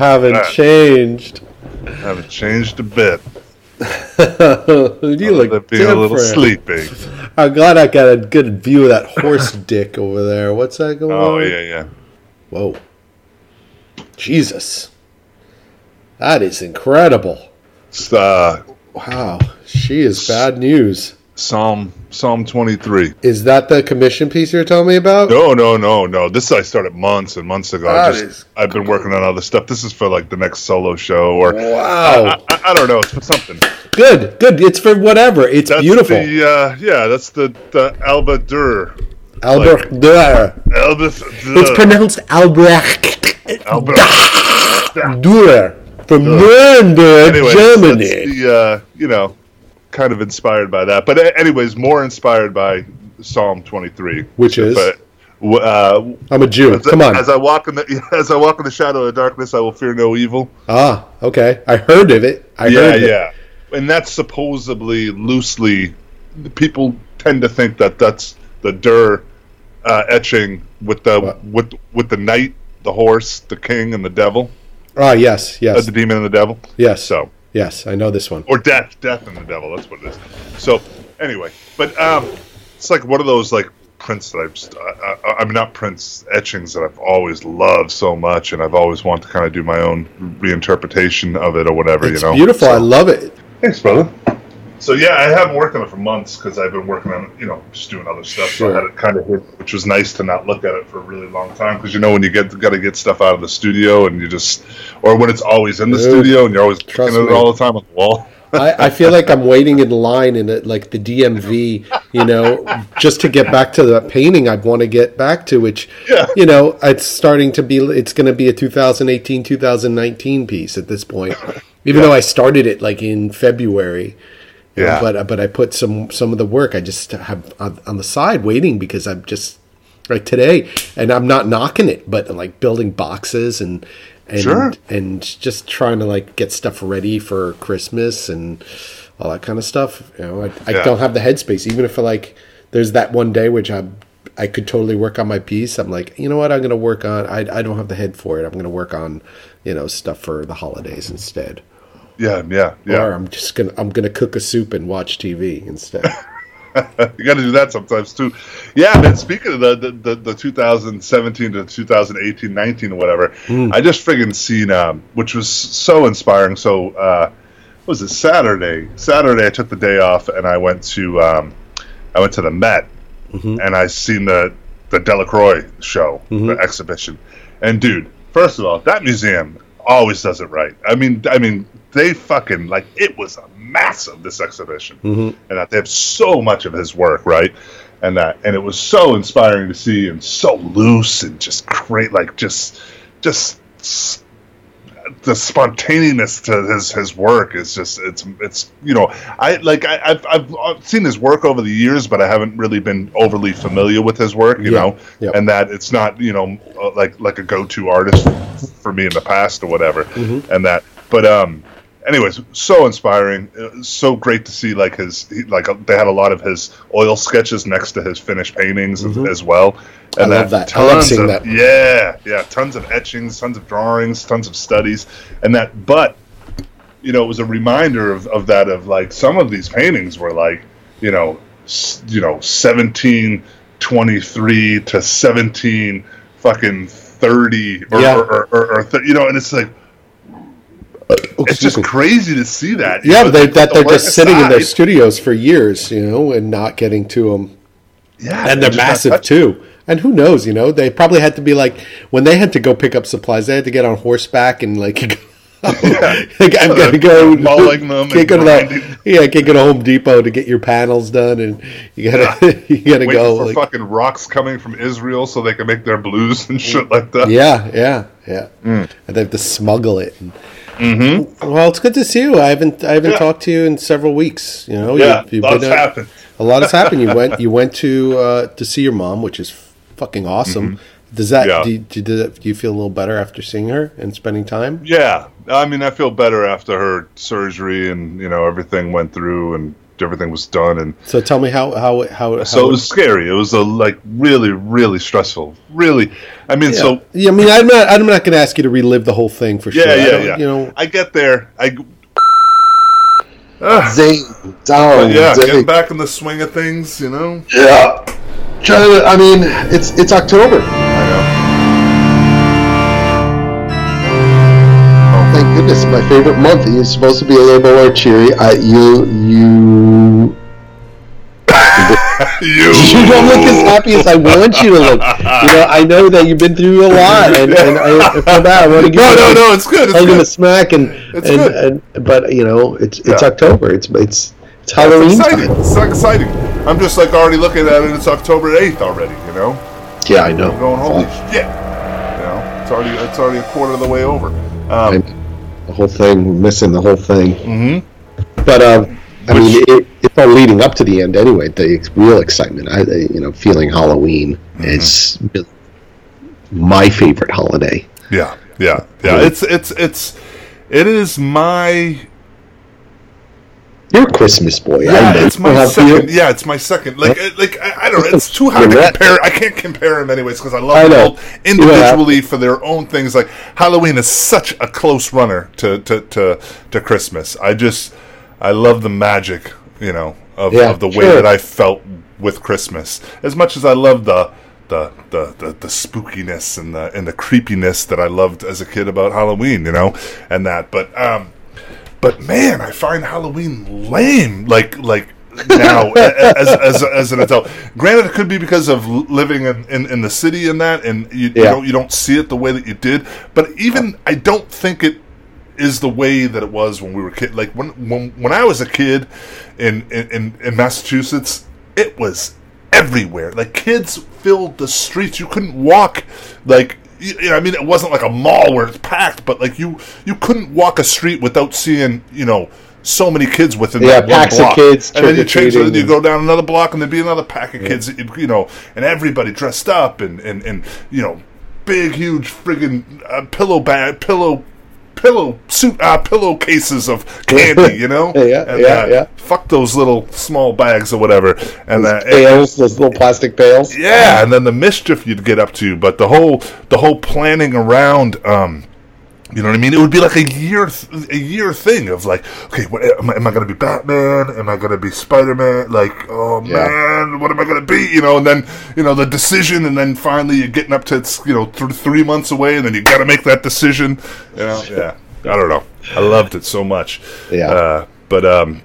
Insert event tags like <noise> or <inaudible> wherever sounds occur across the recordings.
haven't changed. haven't changed a bit. <laughs> you look than a little different. sleepy. <laughs> I'm glad I got a good view of that horse <laughs> dick over there. What's that going Oh on? Oh yeah, yeah. Whoa. Jesus. That is incredible. Uh, Wow. She is bad news. Psalm Psalm 23. Is that the commission piece you're telling me about? No, no, no, no. This I started months and months ago. I That just is I've been working on other stuff. This is for like the next solo show or Wow. I, I, I don't know. It's for something. Good. Good. It's for whatever. It's That's beautiful. The, uh, yeah, that's the the Alba Dur. Albrecht Dürer. Alba. It's pronounced Albrecht Alba. Dürer from Nuremberg, Anyways, Germany. the uh, you know, kind of inspired by that. But anyways, more inspired by Psalm 23, Which is? But uh, I'm a Jew. as, Come on. as I walk in the <laughs> as I walk in the shadow of darkness, I will fear no evil. ah, okay. I heard of it. I yeah, heard it. yeah. And that's supposedly loosely. People tend to think that that's the Dur uh, etching with the What? with with the knight, the horse, the king, and the devil, Ah, yes, uh, yes, the demon and the devil. yes. So yes, I know this one. or death, death and the devil. That's what it is. So anyway, but um, it's like one of those like prints that I've. I, I, I'm not prints etchings that I've always loved so much, and I've always wanted to kind of do my own reinterpretation of it or whatever. It's you know, beautiful. So- I love it. Thanks, brother. So yeah, I haven't worked on it for months because I've been working on you know just doing other stuff. So I had it kind of hit, which was nice to not look at it for a really long time because you know when you get got to get stuff out of the studio and you just or when it's always in the Dude, studio and you're always looking at it all the time on the wall. I, I feel like I'm waiting in line in it, like the DMV, you know, just to get back to the painting I'd want to get back to, which, Yeah. you know, it's starting to be, it's going to be a 2018, 2019 piece at this point. Even Yeah. though I started it like in February, Yeah. but but I put some some of the work I just have on, on the side waiting because I'm just like today, and I'm not knocking it, but like building boxes and and Sure. and just trying to like get stuff ready for Christmas and all that kind of stuff. You know, I, I Yeah. don't have the headspace. Even if like there's that one day which I I could totally work on my piece. I'm like, you know what? I'm gonna work on. I I don't have the head for it. I'm gonna work on you know stuff for the holidays instead. Yeah, yeah, Or yeah. I'm just gonna I'm gonna cook a soup and watch TV instead. <laughs> you got to do that sometimes too. Yeah, man. Speaking of the the, the, the 2017 to 2018, 19, or whatever, Hmm. I just friggin' seen um, which was so inspiring. So, uh, what was it Saturday? Saturday, I took the day off and I went to um, I went to the Met Mm-hmm. and I seen the the Delacroix show, the exhibition. And dude, first of all, that museum always does it right. I mean, I mean, they fucking like it was a massive this exhibition, and that they have so much of his work, right? And that, and it was so inspiring to see, and so loose, and just great, like just, just the spontaneous to his his work is just it's it's you know I like I, I've I've seen his work over the years, but I haven't really been overly familiar with his work, you Yeah, know, yeah. and that it's not you know uh, like like a go to artist for me in the past or whatever, Mm-hmm. and that. But um, anyways, so inspiring, uh, so great to see like his he, like uh, they had a lot of his oil sketches next to his finished paintings as- as well. Mm-hmm. I love that. I love seeing of- that. Yeah, yeah, tons of etchings, tons of drawings, tons of studies, and that. But you know, it was a reminder of, of that. Of like some of these paintings were like, you know, s- you know, seventeen twenty three to seventeen fucking thirty, or, Yeah. or, or, or, or th- you know, and it's like Oh, it's just me. crazy to see that. Yeah, know, but they, the- that the they're just sitting in their studios for years, you know, and not getting to them. Yeah, And they're massive too. And who knows, you know, they probably had to be like when they had to go pick up supplies, they had to get on horseback and like, <laughs> like I'm gonna go Mauling <laughs> them Can't go to the yeah, can't go to Home Depot to get your panels done, and you gotta <laughs> you gotta Waiting go for like, fucking rocks coming from Israel so they can make their blues and shit like that. Yeah, yeah, yeah. Mm. And they have to smuggle it. And, Well, it's good to see you. I haven't I haven't Mm-hmm. Yeah. talked to you in several weeks. You know, Yeah, you've lots out- happened. A lot has happened. You <laughs> went you went to uh, to see your mom, which is fucking awesome. Does that Mm-hmm. Yeah. do, you, do, you- do you feel a little better after seeing her and spending time? Yeah, I mean, I feel better after her surgery, and you know, everything went through, and everything was done, and So tell me how how how. how so it was scary. It was a like really really stressful. Really, I mean, yeah. so yeah, I mean, I'm not. I'm not going to ask you to relive the whole thing for yeah, sure. I yeah, yeah. You know, I get there. I Ah, Zane, down. yeah, Zane. getting back in the swing of things, you know. Yeah. Trying to, I mean, it's it's October. I. Thank goodness, my favorite month. You're supposed to be a little more cheery. I, you, you, You, <laughs> you don't look as happy as I want you to look. You know, I know that you've been through a lot, and, and I, feel bad. I want to <laughs> give No, you no, a- no. It's good. It's the good. smack, and It's and, good. and but you know, it's it's Yeah. October. It's it's it's Halloween It's exciting. time. It's exciting. I'm just like already looking at it. It's October 8th already. You know. Yeah, I know. I'm going holy shit. You know, it's already it's already a quarter of the way over. Um, the whole thing, missing the whole thing. mhm. But uh, I Which- mean, it, all leading up to the end anyway. The real excitement, I, you know, feeling Halloween Mm-hmm. is my favorite holiday. Yeah, yeah, yeah. It's it's it's it is my You're a Christmas boy. I yeah. know. It's my second. you? Yeah, it's my second. Like like I, I don't know. It's too hard to compare. I can't compare them anyways because I love I them individually for their own things. Like Halloween is such a close runner to to to, to Christmas. I just I love the magic. You know of, Yeah, of the way sure. that I felt with Christmas as much as I love the. The, the, the, the spookiness and the and the creepiness that I loved as a kid about Halloween, you know, and that. But um, but man, I find Halloween lame. Like like now <laughs> as, as as an adult. Granted, it could be because of living in, in, in the city and that, and you, you don't you don't see it the way that you did. But even I don't think it is the way that it was when we were kid. Like when when when I was a kid in in, in, Massachusetts, it was everywhere. Like kids filled the streets. You couldn't walk like you know, I mean, it wasn't like a mall where it's packed, but like you you couldn't walk a street without seeing you know so many kids within Yeah, that one packs of block. kids and then you change it, and you go down another block, and there'd be another pack of kids, you know, and everybody dressed up and and and you know, big huge friggin' uh, pillow bag pillow. Pillow suit, uh, pillowcases of candy, <laughs> you know. Yeah, and, yeah, uh, yeah. Fuck those little small bags or whatever, and uh, Pails, those little plastic pails. yeah, and then the mischief you'd get up to, but the whole the whole planning around, um, you know what I mean? It would be like a year th- a year thing of like, okay, what, am I, am I going to be Batman? Am I going to be Spider Man? Like, oh Yeah. man, what am I going to be? You know, and then you know the decision, and then finally you're getting up to it's you know th- three months away, and then you got to make that decision. You know, yeah, I don't know. I loved it so much. Yeah. uh, but um,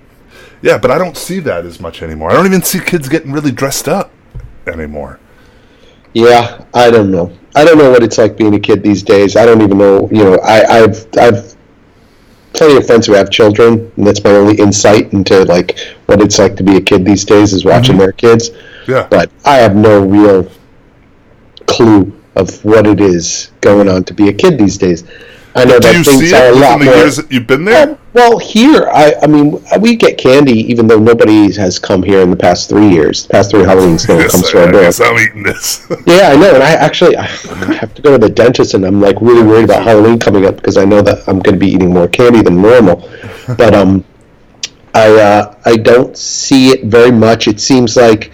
yeah, but I don't see that as much anymore. I don't even see kids getting really dressed up anymore. Yeah, I don't know. I don't know what it's like being a kid these days. I don't even know. You know, I, I've I've plenty of friends who have children, and that's my only insight into like what it's like to be a kid these days is watching mm-hmm. their kids. Yeah. But I have no real clue of what it is going on to be a kid these days. I know Do that you things see are it a lot the more. years that you've been there? Um, well, here, I, I mean, we get candy even though nobody has come here in the past three years. The past three Halloweens, no one comes to our door. I'm eating this. <laughs> Yeah, I know, and I actually I have to go to the dentist, and I'm like really worried about Halloween coming up because I know that I'm going to be eating more candy than normal. <laughs> But um, I uh, I don't see it very much. It seems like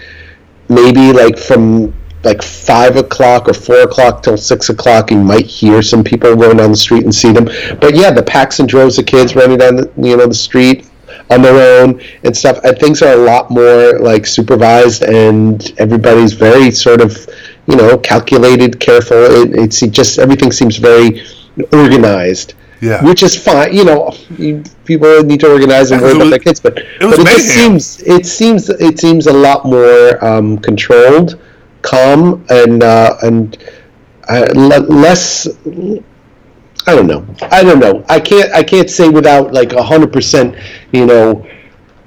maybe like from like five o'clock or four o'clock till six o'clock, you might hear some people going down the street and see them. But yeah, the packs and droves of kids running down the you know the street on their own and stuff. And things are a lot more like supervised, and everybody's very sort of you know calculated, careful. It, it's just everything seems very organized. Yeah. which is fine. You know, you, people need to organize and worry about their kids, but was but it just seems it seems it seems a lot more um, controlled, calm, and uh, and uh, le- less. I don't know. I don't know. I can't. I can't say without like hundred percent. You know,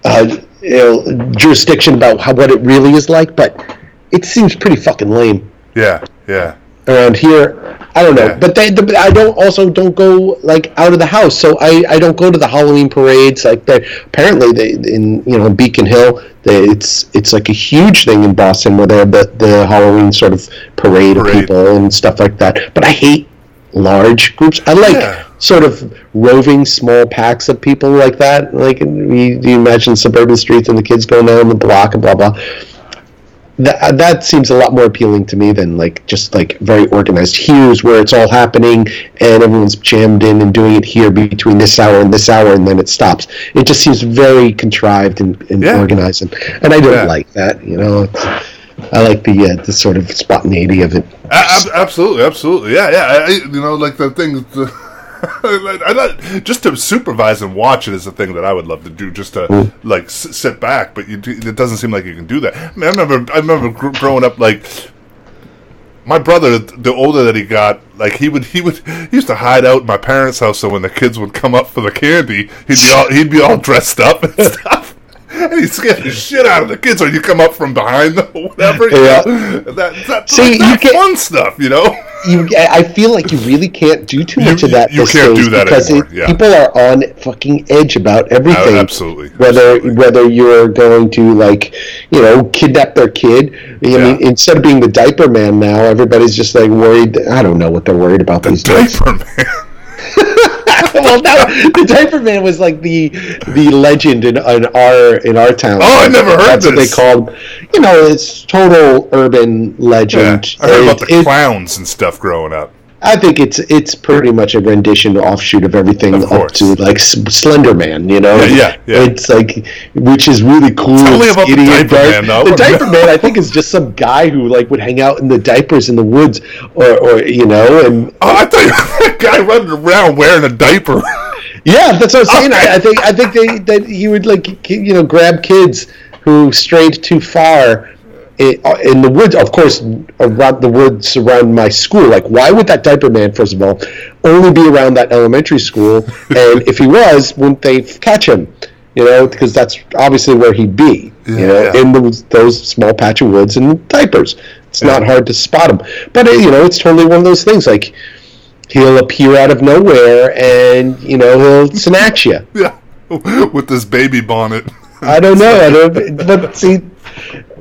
uh, you know, jurisdiction about how what it really is like, but it seems pretty fucking lame yeah, yeah. Around here. I don't know, Yeah. but they, the, I don't also don't go like out of the house, so I, I don't go to the Halloween parades. Like they apparently they in you know Beacon Hill, they, it's it's like a huge thing in Boston where they have the, the Halloween sort of parade, of people and stuff like that. But I hate large groups. I like Yeah. sort of roving small packs of people like that. Like you, you imagine suburban streets and the kids going down the block and blah blah. That, that seems a lot more appealing to me than like just like very organized. Here's where it's all happening, and everyone's jammed in and doing it here between this hour and this hour, and then it stops. It just seems very contrived and, and Yeah. organized, and, and I don't Yeah. like that. You know, I like the uh, the sort of spontaneity of it. Absolutely, absolutely, yeah, yeah. I, you know, like the thing. I <laughs> not, just to supervise and watch it is a thing that I would love to do. Just to hmm. like s- sit back, but you, do- it doesn't seem like you can do that. I, mean, I remember, I remember gr- growing up like my brother, the older that he got, like he would, he would, he used to hide out in my parents' house. So when the kids would come up for the candy, he'd be all, he'd be all dressed up and <laughs> stuff. And he'd scare the shit out of the kids, or you come up from behind them, or whatever. you Yeah. know? that, that, See, that you can't- fun stuff, you know. You, I feel like you really can't do too You- much of that. you can't do that because it- yeah. people are on fucking edge about everything. Absolutely, Whether absolutely. whether you're going to like, you know, kidnap their kid. I Yeah. mean, instead of being the diaper man now, everybody's just like worried. I don't know what they're worried about these days. Diaper man. <laughs> <laughs> well, now the diaper man was like the the legend in, in our in our town. Oh, I never heard That's what they called. You know, it's total urban Yeah, legend. I heard about the it- clowns and stuff growing up. I think it's it's pretty much a rendition offshoot of everything Of up to like Slender Man, you know. Yeah, yeah, yeah. It's like which is really cool. Tell me about the Diaper. Man, though. The diaper man, I think, is just some guy who like would hang out in the diapers in the woods, or, or you know, and Oh, I thought you were <laughs> that guy running around wearing a diaper. yeah, that's what I'm saying. Okay. I, I think I think they that he would like you know grab kids who strayed too far. I- In the woods, of course, around the woods around my school. Like, why would that diaper man, first of all, only be around that elementary school? <laughs> And if he was, wouldn't they catch him? You know, because that's obviously where he'd be. Yeah, you know, yeah. in those, those small patch of woods and diapers. It's not hard to spot him. But uh, you know, it's totally one of those things. Like, he'll appear out of nowhere, and you know, he'll snatch you. <laughs> yeah, with this baby bonnet. I don't know. I don't. But see,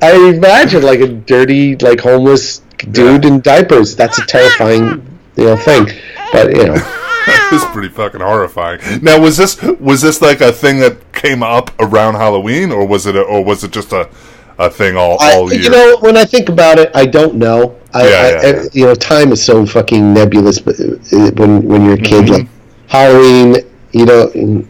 I imagine like a dirty, like homeless dude in diapers. That's a terrifying, you know, thing. But you know, <laughs> it's pretty fucking horrifying. Now, was this was this like a thing that came up around Halloween, or was it a, or was it just a a thing all I, all year? you know, when I think about it, I don't know. I, Yeah, I, yeah, I- yeah. you know, time is so fucking nebulous. But uh, when when you're a kid, Mm-hmm. like Halloween, you know,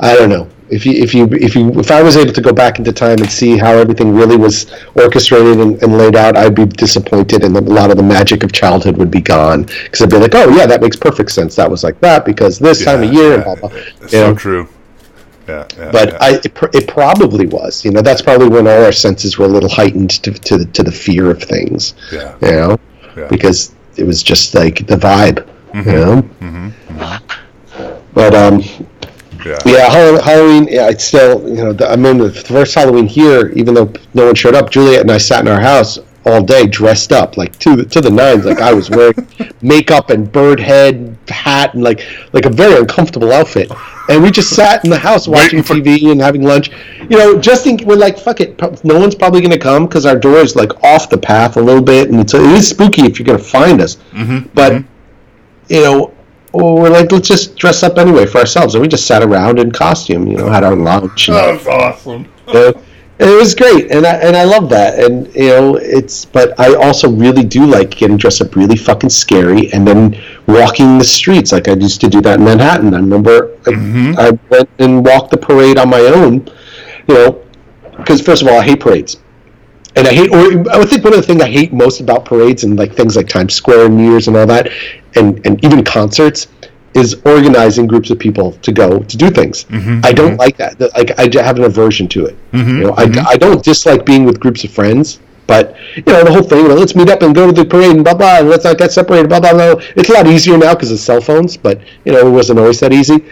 I don't know. If you if you if you if I was able to go back into time and see how everything really was orchestrated and, and laid out, I'd be disappointed, and a lot of the magic of childhood would be gone. Because I'd be like, oh yeah, that makes perfect sense. That was like that because this time of year and yeah. blah blah. It's you so know? true. Yeah, yeah. but yeah. I it, it probably was. You know, that's probably when all our senses were a little heightened to to the, to the fear of things. yeah, You know, Yeah. because it was just like the vibe. You know. Mm-hmm. But um, yeah. yeah, Halloween. Yeah, it's still you know. The, I mean, the first Halloween here, even though no one showed up, Juliet and I sat in our house all day dressed up like to the to the nines. Like I was wearing <laughs> makeup and bird head hat and like like a very uncomfortable outfit. And we just sat in the house watching for- TV and having lunch. You know, just think we're like, fuck it. No one's probably going to come because our door is like off the path a little bit, and it's, it is spooky if you're going to find us. Mm-hmm. But you know, well, we're like, let's just dress up anyway for ourselves. And we just sat around in costume, you know, had our lunch. And, That was awesome. <laughs> uh, and it was great, and I and I love that. And you know, it's but I also really do like getting dressed up really fucking scary, and then walking the streets like I used to do that in Manhattan. I remember like, I went and walked the parade on my own, you know, because first of all, I hate parades. And I hate, or I would think one of the things I hate most about parades and like things like Times Square and New Year's and all that, and, and even concerts, is organizing groups of people to go to do things. Mm-hmm. I don't mm-hmm. like that. Like I have an aversion to it. Mm-hmm. You know, I, I don't dislike being with groups of friends, but you know the whole thing. You know, let's meet up and go to the parade and blah blah. And let's not get separated. Blah blah blah. It's a lot easier now because of cell phones, but you know it wasn't always that easy.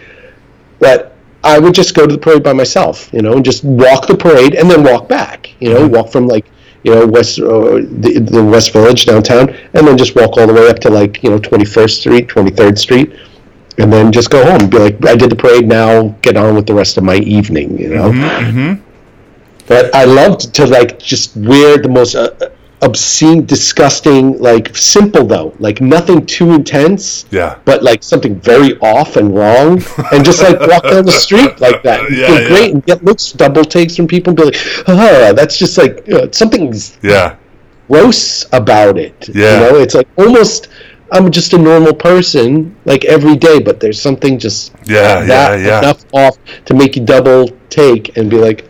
But I would just go to the parade by myself, you know, and just walk the parade and then walk back. You know, walk from like you know West uh, the, the West Village downtown, and then just walk all the way up to like you know Twenty First Street, Twenty Third Street, and then just go home. Be like, I did the parade. Now get on with the rest of my evening. You know. Mm-hmm. But I loved to like just wear the most uh, obscene, disgusting, like simple though, like nothing too intense. Yeah. But like something very off and wrong, and just like walk down the street like that, and <laughs> Yeah, feel yeah. great, and get looks double takes from people, and be like, ah, that's just like you know, something's Yeah. gross about it. Yeah. You know, it's like almost I'm just a normal person, like every day, but there's something just Yeah, that yeah, yeah. enough off to make you double take and be like,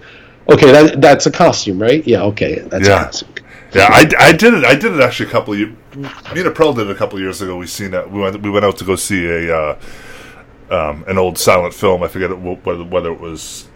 okay, that that's a costume, right? Yeah, okay, that's Yeah. a costume. Yeah, I, I did it. I did it actually a couple of years. Me and April did it a couple of years ago. We seen that we went we went out to go see a uh, um, an old silent film. I forget whether whether it was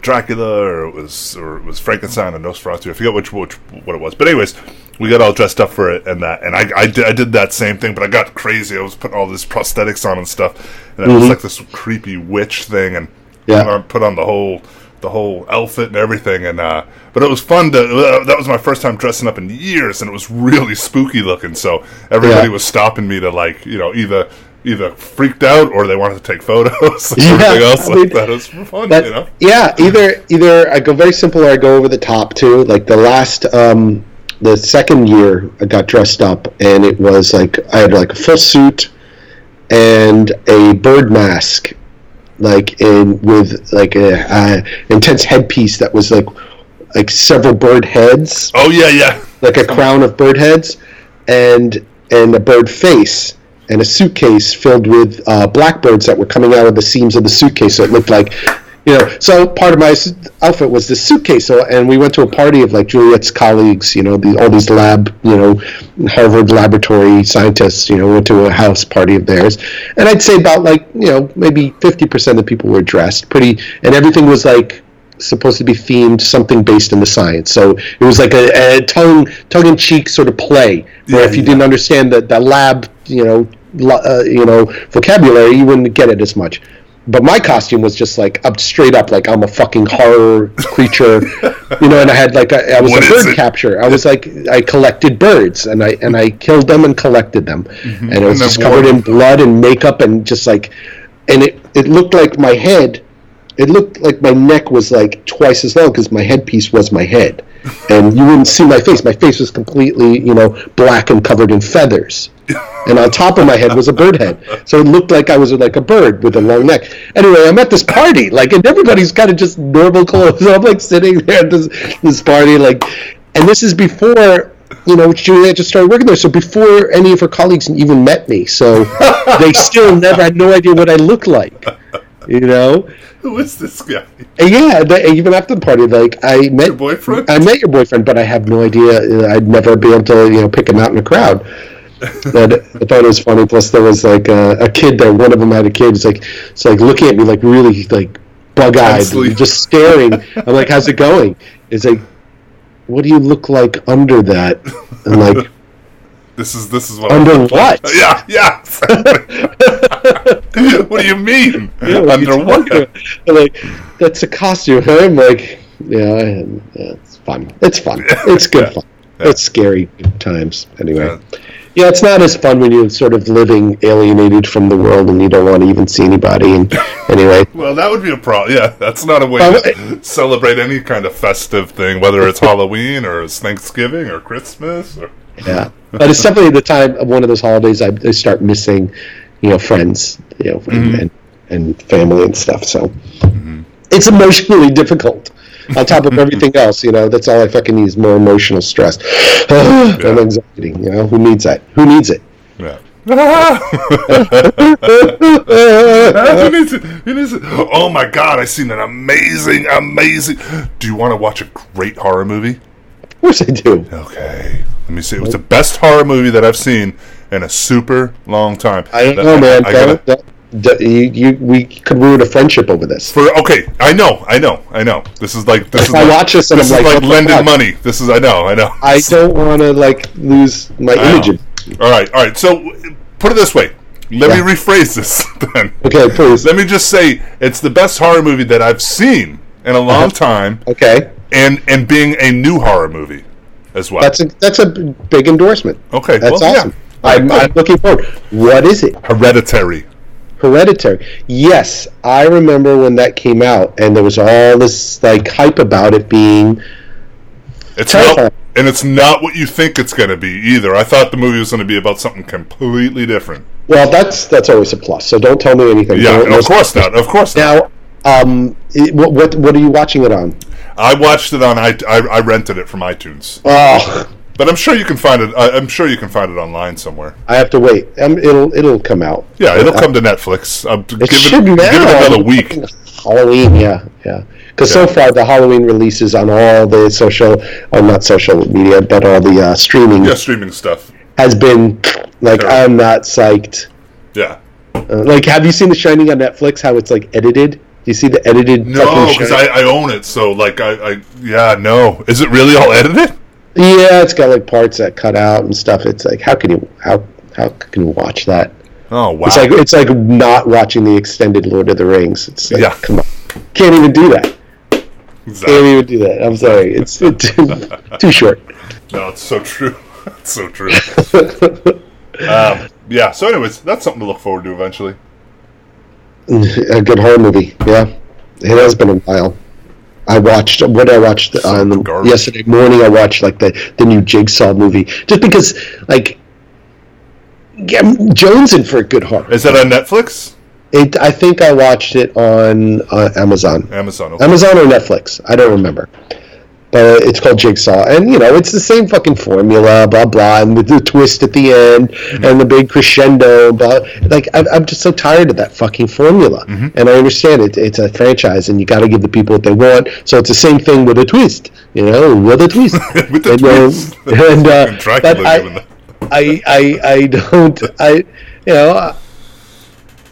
Dracula or it was or it was Frankenstein or Nosferatu. I forget which which what it was. But anyways, we got all dressed up for it and that. And I I did, I did that same thing, but I got crazy. I was putting all these prosthetics on and stuff, and it was like this creepy witch thing and Yeah. put on, put on the whole the whole outfit and everything and uh but it was fun to uh, that was my first time dressing up in years and it was really spooky looking so everybody Yeah. was stopping me to like you know either either freaked out or they wanted to take photos <laughs> Yeah, everything else I like mean, that was fun That, you know Yeah, either either I go very simple or I go over the top too. Like the last um the second year I got dressed up and it was like I had like a full suit and a bird mask like in with like a, a intense headpiece that was like like several bird heads. Oh yeah yeah. Like a crown of bird heads and and a bird face and a suitcase filled with uh, blackbirds that were coming out of the seams of the suitcase. So it looked like you know so part of my outfit was this suitcase so and we went to a party of like juliet's colleagues you know the, all these lab you know harvard laboratory scientists you know went to a house party of theirs and i'd say about like you know maybe 50% of the people were dressed pretty and everything was like supposed to be themed something based in the science. So it was like a, a tongue tongue in cheek sort of play where Yeah, if you yeah. didn't understand the, the lab, you know, uh, you know, vocabulary, you wouldn't get it as much. But my costume was just like up straight up, like I'm a fucking horror creature, you know. And I had like a, I was What a bird capture. I was like I collected birds and I and I killed them and collected them, and it was Mm-hmm. And just covered in blood and makeup and just like, and it it looked like my head it looked like my neck was like twice as long because my headpiece was my head. And you wouldn't see my face. My face was completely you know black and covered in feathers. And on top of my head was a bird head. So it looked like i was like a bird with a long neck. Anyway i'm at this party like and everybody's kind of just normal clothes so i'm like sitting there at this this party like and this is before you know, Juliet just started working there. So before any of her colleagues even met me, so they still never had no idea what I looked like. You know, <laughs> who is this guy and yeah, they, uh, even after the party, like I met your boyfriend I met your boyfriend, but I have no idea. uh, I'd never be able to, you know, pick him out in a crowd. <laughs> But I thought it was funny. Plus, there was like a, a kid there. One of them had a kid. It's like, it's like looking at me like really like bug-eyed, just staring. <laughs> I'm like, "How's it going?" It's like, "What do you look like under that?" I'm like, this is this is what "Under I'm what?" <laughs> yeah yeah <laughs> what do you mean Yeah, what are you under what? Like, that's a costume. huh?" I'm like, yeah, I- yeah, it's fun. It's fun. It's good Yeah. fun. It's scary times. Anyway, Yeah. it's not as fun when you're sort of living alienated from the world and you don't want to even see anybody. And <laughs> anyway, Well, that would be a problem. Yeah, that's not a way Well, to um, celebrate any kind of festive thing, whether it's Halloween or it's Thanksgiving or Christmas. Or... yeah, <laughs> but it's definitely the time of one of those holidays I, I start missing, you know, friends, you know, and, mm-hmm. and, and family and stuff. So mm-hmm. it's emotionally difficult. <laughs> On top of everything else, you know, that's all I fucking need is more emotional stress <sighs> and anxiety. You know, who needs that? Who needs it? Yeah. <laughs> who needs it? Who needs it? Oh my god, I seen an amazing, amazing. Do you want to watch a great horror movie? Of course I do. Okay, let me see. It was the best horror movie that I've seen in a super long time. I don't know, man. I gotta- Don't- don't- don't- you, you, we could ruin a friendship over this. For okay, I know, I know, I know. This is like this If is I like, watch this and this I'm is like, like lending money. This is I know, I know. I don't want to like lose my I image. All right, all right. So put it this way. Let Yeah. me rephrase this <laughs> then. Okay, please. Let me just say it's the best horror movie that I've seen in a long uh-huh. time, Okay, and and being a new horror movie as well. that's a that's a big endorsement. okay. That's well, awesome. Yeah. I'm, right, I'm looking forward. What is it? Hereditary. Hereditary. Yes, I remember when that came out, and there was all this like hype about it being It's terrifying. well, and it's not what you think it's going to be either. I thought the movie was going to be about something completely different. Well, that's that's always a plus. So don't tell me anything. Yeah, no, of course not. Of course not. Now, um, it, what, what what are you watching it on? I watched it on. I, I, I rented it from iTunes, Oh, but I'm sure you can find it. I, I'm sure you can find it online somewhere. I have to wait. Um, it'll it'll come out. Yeah, it'll come to Netflix. Um, give, It should it, now. give it another week. Halloween, yeah, yeah. Because so far the Halloween releases on all the social, or not social media, but all the uh, streaming Yeah, streaming stuff. has been like. I'm not psyched. Yeah. Uh, like, have you seen The Shining on Netflix? How it's like edited? Do you see the edited? No, because I, I own it. So like I, I yeah no. Is it really all edited? yeah, it's got like parts that cut out and stuff. It's like how can you how how can you watch that? Oh wow. It's like it's like not watching the extended Lord of the Rings. It's like, Yeah. come on, can't even do that. Can't even do that. I'm sorry, it's too, <laughs> too short. No, it's so true. <laughs> it's so true. um, yeah. So, anyways, that's something to look forward to eventually. A good horror movie, yeah. It has been a while. I watched what I watched on the, yesterday morning. I watched like the the new Jigsaw movie, just because like yeah, I'm jonesing for a good horror. Is that on Netflix? It, I think I watched it on uh, Amazon, Amazon. Okay. Amazon or Netflix. I don't remember, but it's called Jigsaw, and you know it's the same fucking formula, blah blah, and with the twist at the end Mm-hmm. and the big crescendo. But like, I'm, I'm just so tired of that fucking formula. Mm-hmm. And I understand it. It's a franchise, and you got to give the people what they want. So it's the same thing with a twist, you know, with a twist. <laughs> With the and, uh, twist. <laughs> and uh, Dracula but I- I, I, I don't, I, you know, I-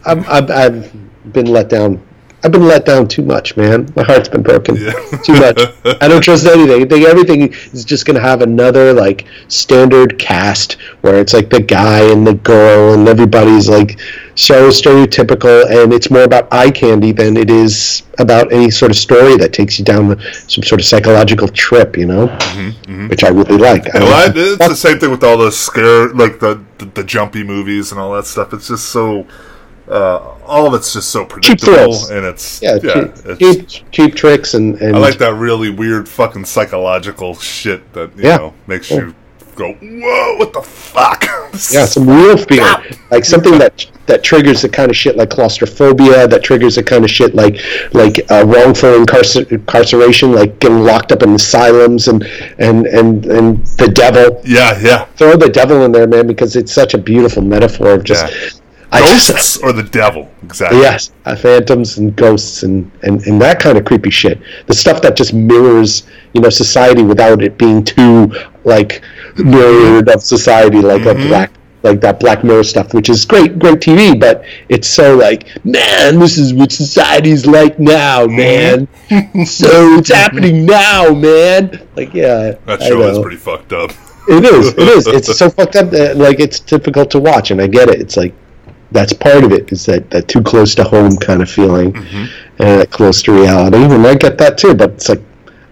I'm, I've, I've been let down. I've been let down too much, man. My heart's been broken Yeah. <laughs> too much. I don't trust anything. I think everything is just going to have another like standard cast where it's like the guy and the girl and everybody's like so stereotypical, and it's more about eye candy than it is about any sort of story that takes you down some sort of psychological trip, you know, mm-hmm, mm-hmm. which I really like. I Well, I, it's the same thing with all the scare, like the, the the jumpy movies and all that stuff. It's just so, uh, all of it's just so predictable, and it's yeah, yeah. cheap, it's, cheap, cheap tricks and, and I like that really weird fucking psychological shit that you Yeah. know makes you go, whoa, what the fuck? <laughs> Yeah, some real fear, like something that that triggers the kind of shit like claustrophobia, that triggers the kind of shit like like uh, wrongful incarcer- incarceration, like getting locked up in asylums and and and and the devil. yeah, yeah. Throw the devil in there, man, because it's such a beautiful metaphor of just. Yeah. I just, Ghosts or the devil? Exactly. Yes, uh, phantoms and ghosts and, and, and that kind of creepy shit. The stuff that just mirrors, you know, society without it being too like mirrored of society, like a black, like that Black Mirror stuff, which is great, great TV. But it's so like, man, this is what society's like now, man. so it's happening now, man. Like, yeah, That show is pretty fucked up. It is. It is. It's so <laughs> fucked up. That, like it's difficult to watch, and I get it. It's like that's part of it. Is that that too close to home kind of feeling, Mm-hmm. and that close to reality. And I get that too. But it's like,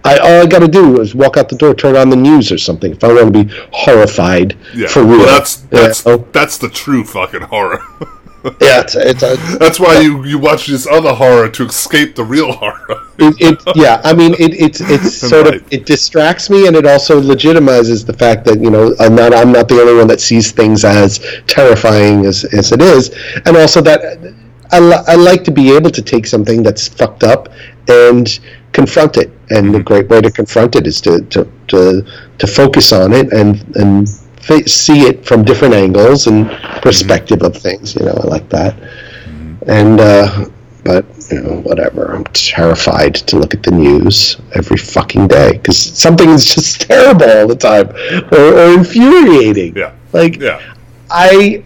I all I got to do is walk out the door, turn on the news or something. If I want to be horrified Yeah. for real, Well, that's that's oh, that's the true fucking horror. <laughs> <laughs> yeah. It's, it's a, that's why you you watch this other horror to escape the real horror. it, it yeah i mean it, it's it's <laughs> sort Right. of it distracts me and it also legitimizes the fact that you know i'm not i'm not the only one that sees things as terrifying as, as it is and also that I, li- I like to be able to take something that's fucked up and confront it and the mm-hmm. great way to confront it is to to to, to focus on it and and see it from different angles and perspective of things you know i like that and uh, but you know whatever i'm terrified to look at the news every fucking day because something is just <laughs> terrible all the time or, or infuriating Yeah. like Yeah. i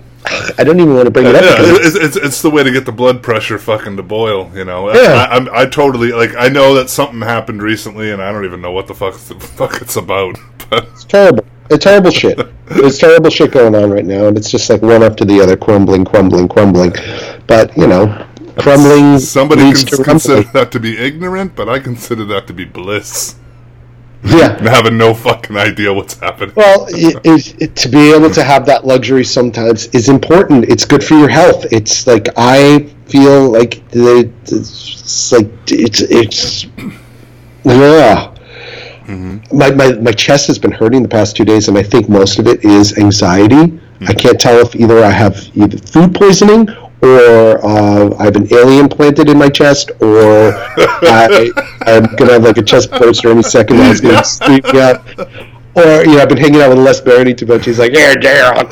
i don't even want to bring it up Yeah, it's, it's, it's the way to get the blood pressure fucking to boil, you know. Yeah. I, I'm, I totally like. I know that something happened recently, and I don't even know what the fuck the <laughs> fuck it's about. <laughs> But it's terrible it's terrible shit there's terrible shit going on right now and it's just like one after the other crumbling crumbling crumbling but you know crumbling somebody leads can to consider that to be ignorant, but I consider that to be bliss. yeah <laughs> having no fucking idea what's happening. Well, it, it, it, to be able to have that luxury sometimes is important. It's good for your health. It's like I feel like the, it's like it's it's yeah. My, my my chest has been hurting the past two days, and I think most of it is anxiety. I can't tell if either I have either food poisoning or uh, I have an alien planted in my chest, or <laughs> I, I'm gonna have like a chest burster any second. That's gonna sleep me out. Or you know, I've been hanging out with Les Barony too much. He's like, yeah, <laughs> yeah,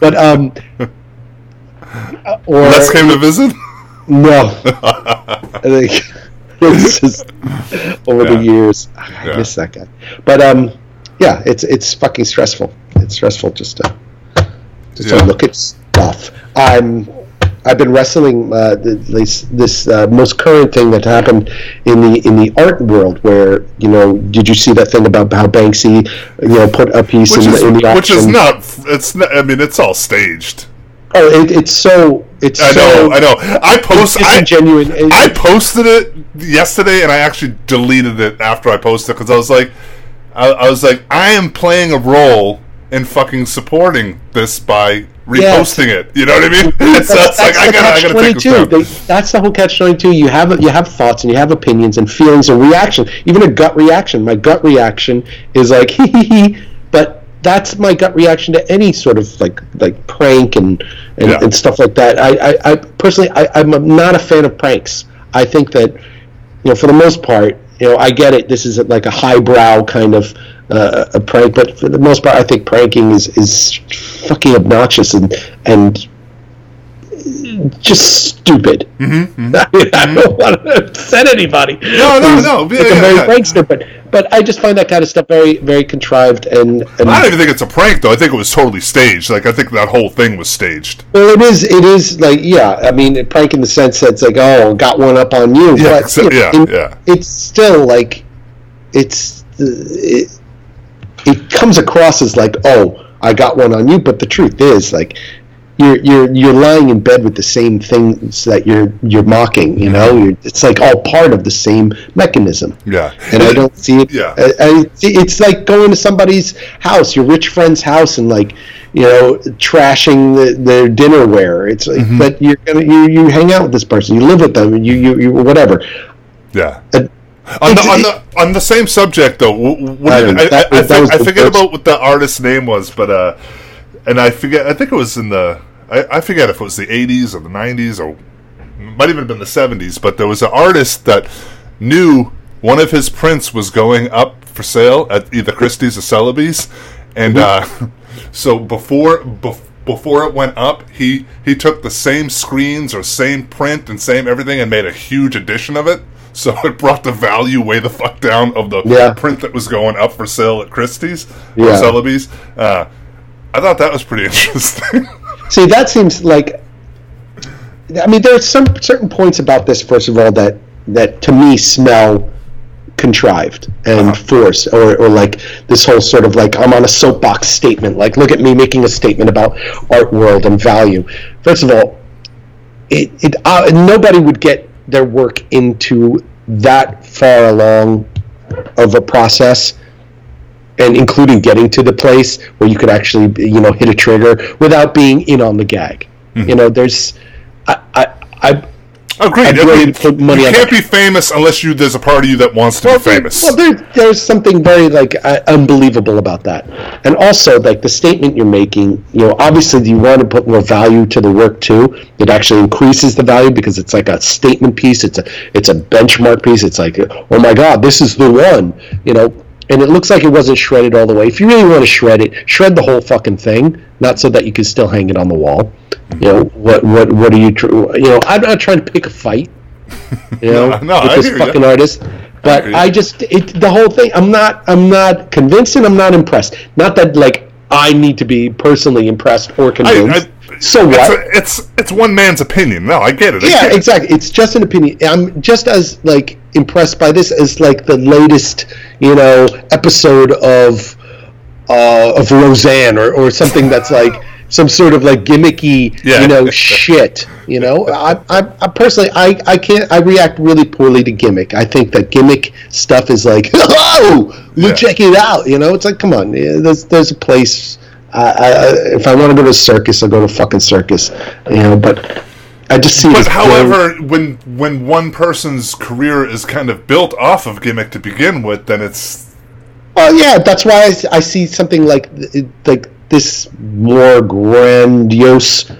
but um, <laughs> or Les came to visit. no, I think <laughs> it's <laughs> just over Yeah. the years. I Yeah. miss that guy. But um, yeah, it's it's fucking stressful. It's stressful just to just Yeah. to look at stuff. I'm I've been wrestling uh, this this uh, most current thing that happened in the in the art world. Where you know, did you see that thing about how Banksy you know put a piece Which in, is the, in the which is not. It's not. I mean, it's all staged. Oh, it, it's so it's I so know. I know. I post. I, disingenuine. I posted it yesterday, and I actually deleted it after I posted it because I was like, I, I was like, I am playing a role in fucking supporting this by reposting it. You know what I mean? <laughs> It's, That's, like that's I the gotta, I catch gotta twenty-two. down. They- That's the whole catch twenty-two. You have you have thoughts and you have opinions and feelings and reaction. Even a gut reaction. My gut reaction is like <laughs> hee hee hee, but that's my gut reaction to any sort of like like prank and and, Yeah. and stuff like that. I, I, I personally I, I'm not a fan of pranks. I think that you know for the most part, you know, I get it. This is like a highbrow kind of uh, a prank, but for the most part, I think pranking is is fucking obnoxious and and just stupid. Mm-hmm, <laughs> I don't want to upset anybody. No, no, no. Yeah, a yeah, yeah. prankster, but but I just find that kind of stuff very very contrived and, and I don't even think it's a prank though. I think it was totally staged. Like I think that whole thing was staged. well, it is it is like yeah. I mean, a prank in the sense that it's like oh, got one up on you. Yeah, but exa- you know, yeah, yeah. It's still like it's it, it comes across as like oh, I got one on you, but the truth is like. You're, you're you're lying in bed with the same things that you're you're mocking. You know, you're, it's like all part of the same mechanism. Yeah, and I don't see it. Yeah. I, I, it's like going to somebody's house, your rich friend's house, and like you know, trashing the, their dinnerware. It's like, Mm-hmm. but you're gonna you, you hang out with this person, you live with them, you you, you whatever. Yeah. Uh, On the, on the on the same subject though, what I do you- don't know. I, I, I, think- I forget about what the artist's name was, but uh, and I forget. I think it was in the. I, I forget if it was the '80s or the '90s or might even have been the '70s. But there was an artist that knew one of his prints was going up for sale at either Christie's or Sotheby's, and uh, so before bef- before it went up, he he took the same screens or same print and same everything and made a huge edition of it. So <laughs> it brought the value way the fuck down of the Yeah. print that was going up for sale at Christie's or Yeah. Sotheby's. Uh, I thought that was pretty <laughs> interesting. See, that seems like. I mean, there are some certain points about this. First of all, that that to me smell contrived and forced, or, or like this whole sort of like I'm on a soapbox statement. Like, look at me making a statement about art world and value. First of all, it, it uh, nobody would get their work into that far along of a process and including getting to the place where you could actually you know hit a trigger without being in on the gag. You know there's i i, I Agreed. Really put money you can't be famous unless you there's a part of you that wants to well, be there- famous. well there, there's something very like uh, unbelievable about that. And also like the statement you're making you know obviously you want to put more value to the work too. It actually increases the value because it's like a statement piece. It's a it's a benchmark piece. It's like oh my god this is the one. You know and it looks like it wasn't shredded all the way if you really want to shred it shred the whole fucking thing not so that you can still hang it on the wall you know what what what are you tr- you know i'm not trying to pick a fight you <laughs> know, No, no, with I this fucking artist. But ya. I, just it the whole thing. I'm not I'm not convinced and I'm not impressed. Not that like I need to be personally impressed or I, convinced. I, so it's, what? a- it's it's one man's opinion. No, I get it. I yeah, get it. exactly. It's just an opinion. I'm just as like impressed by this as like the latest, you know, episode of uh, of Roseanne or, or something that's like some sort of like gimmicky, Yeah. you know, <laughs> shit. You know, I, I, I personally, I, I can't, I react really poorly to gimmick. I think that gimmick stuff is like, <laughs> oh, look, Yeah. check it out. You know, it's like, come on, yeah, there's, there's a place. I, I, if I want to go to a circus, I'll go to a fucking circus. You know, but I just see. But however, when when one person's career is kind of built off of gimmick to begin with, then it's Well, yeah, that's why I see something like like this more grandiose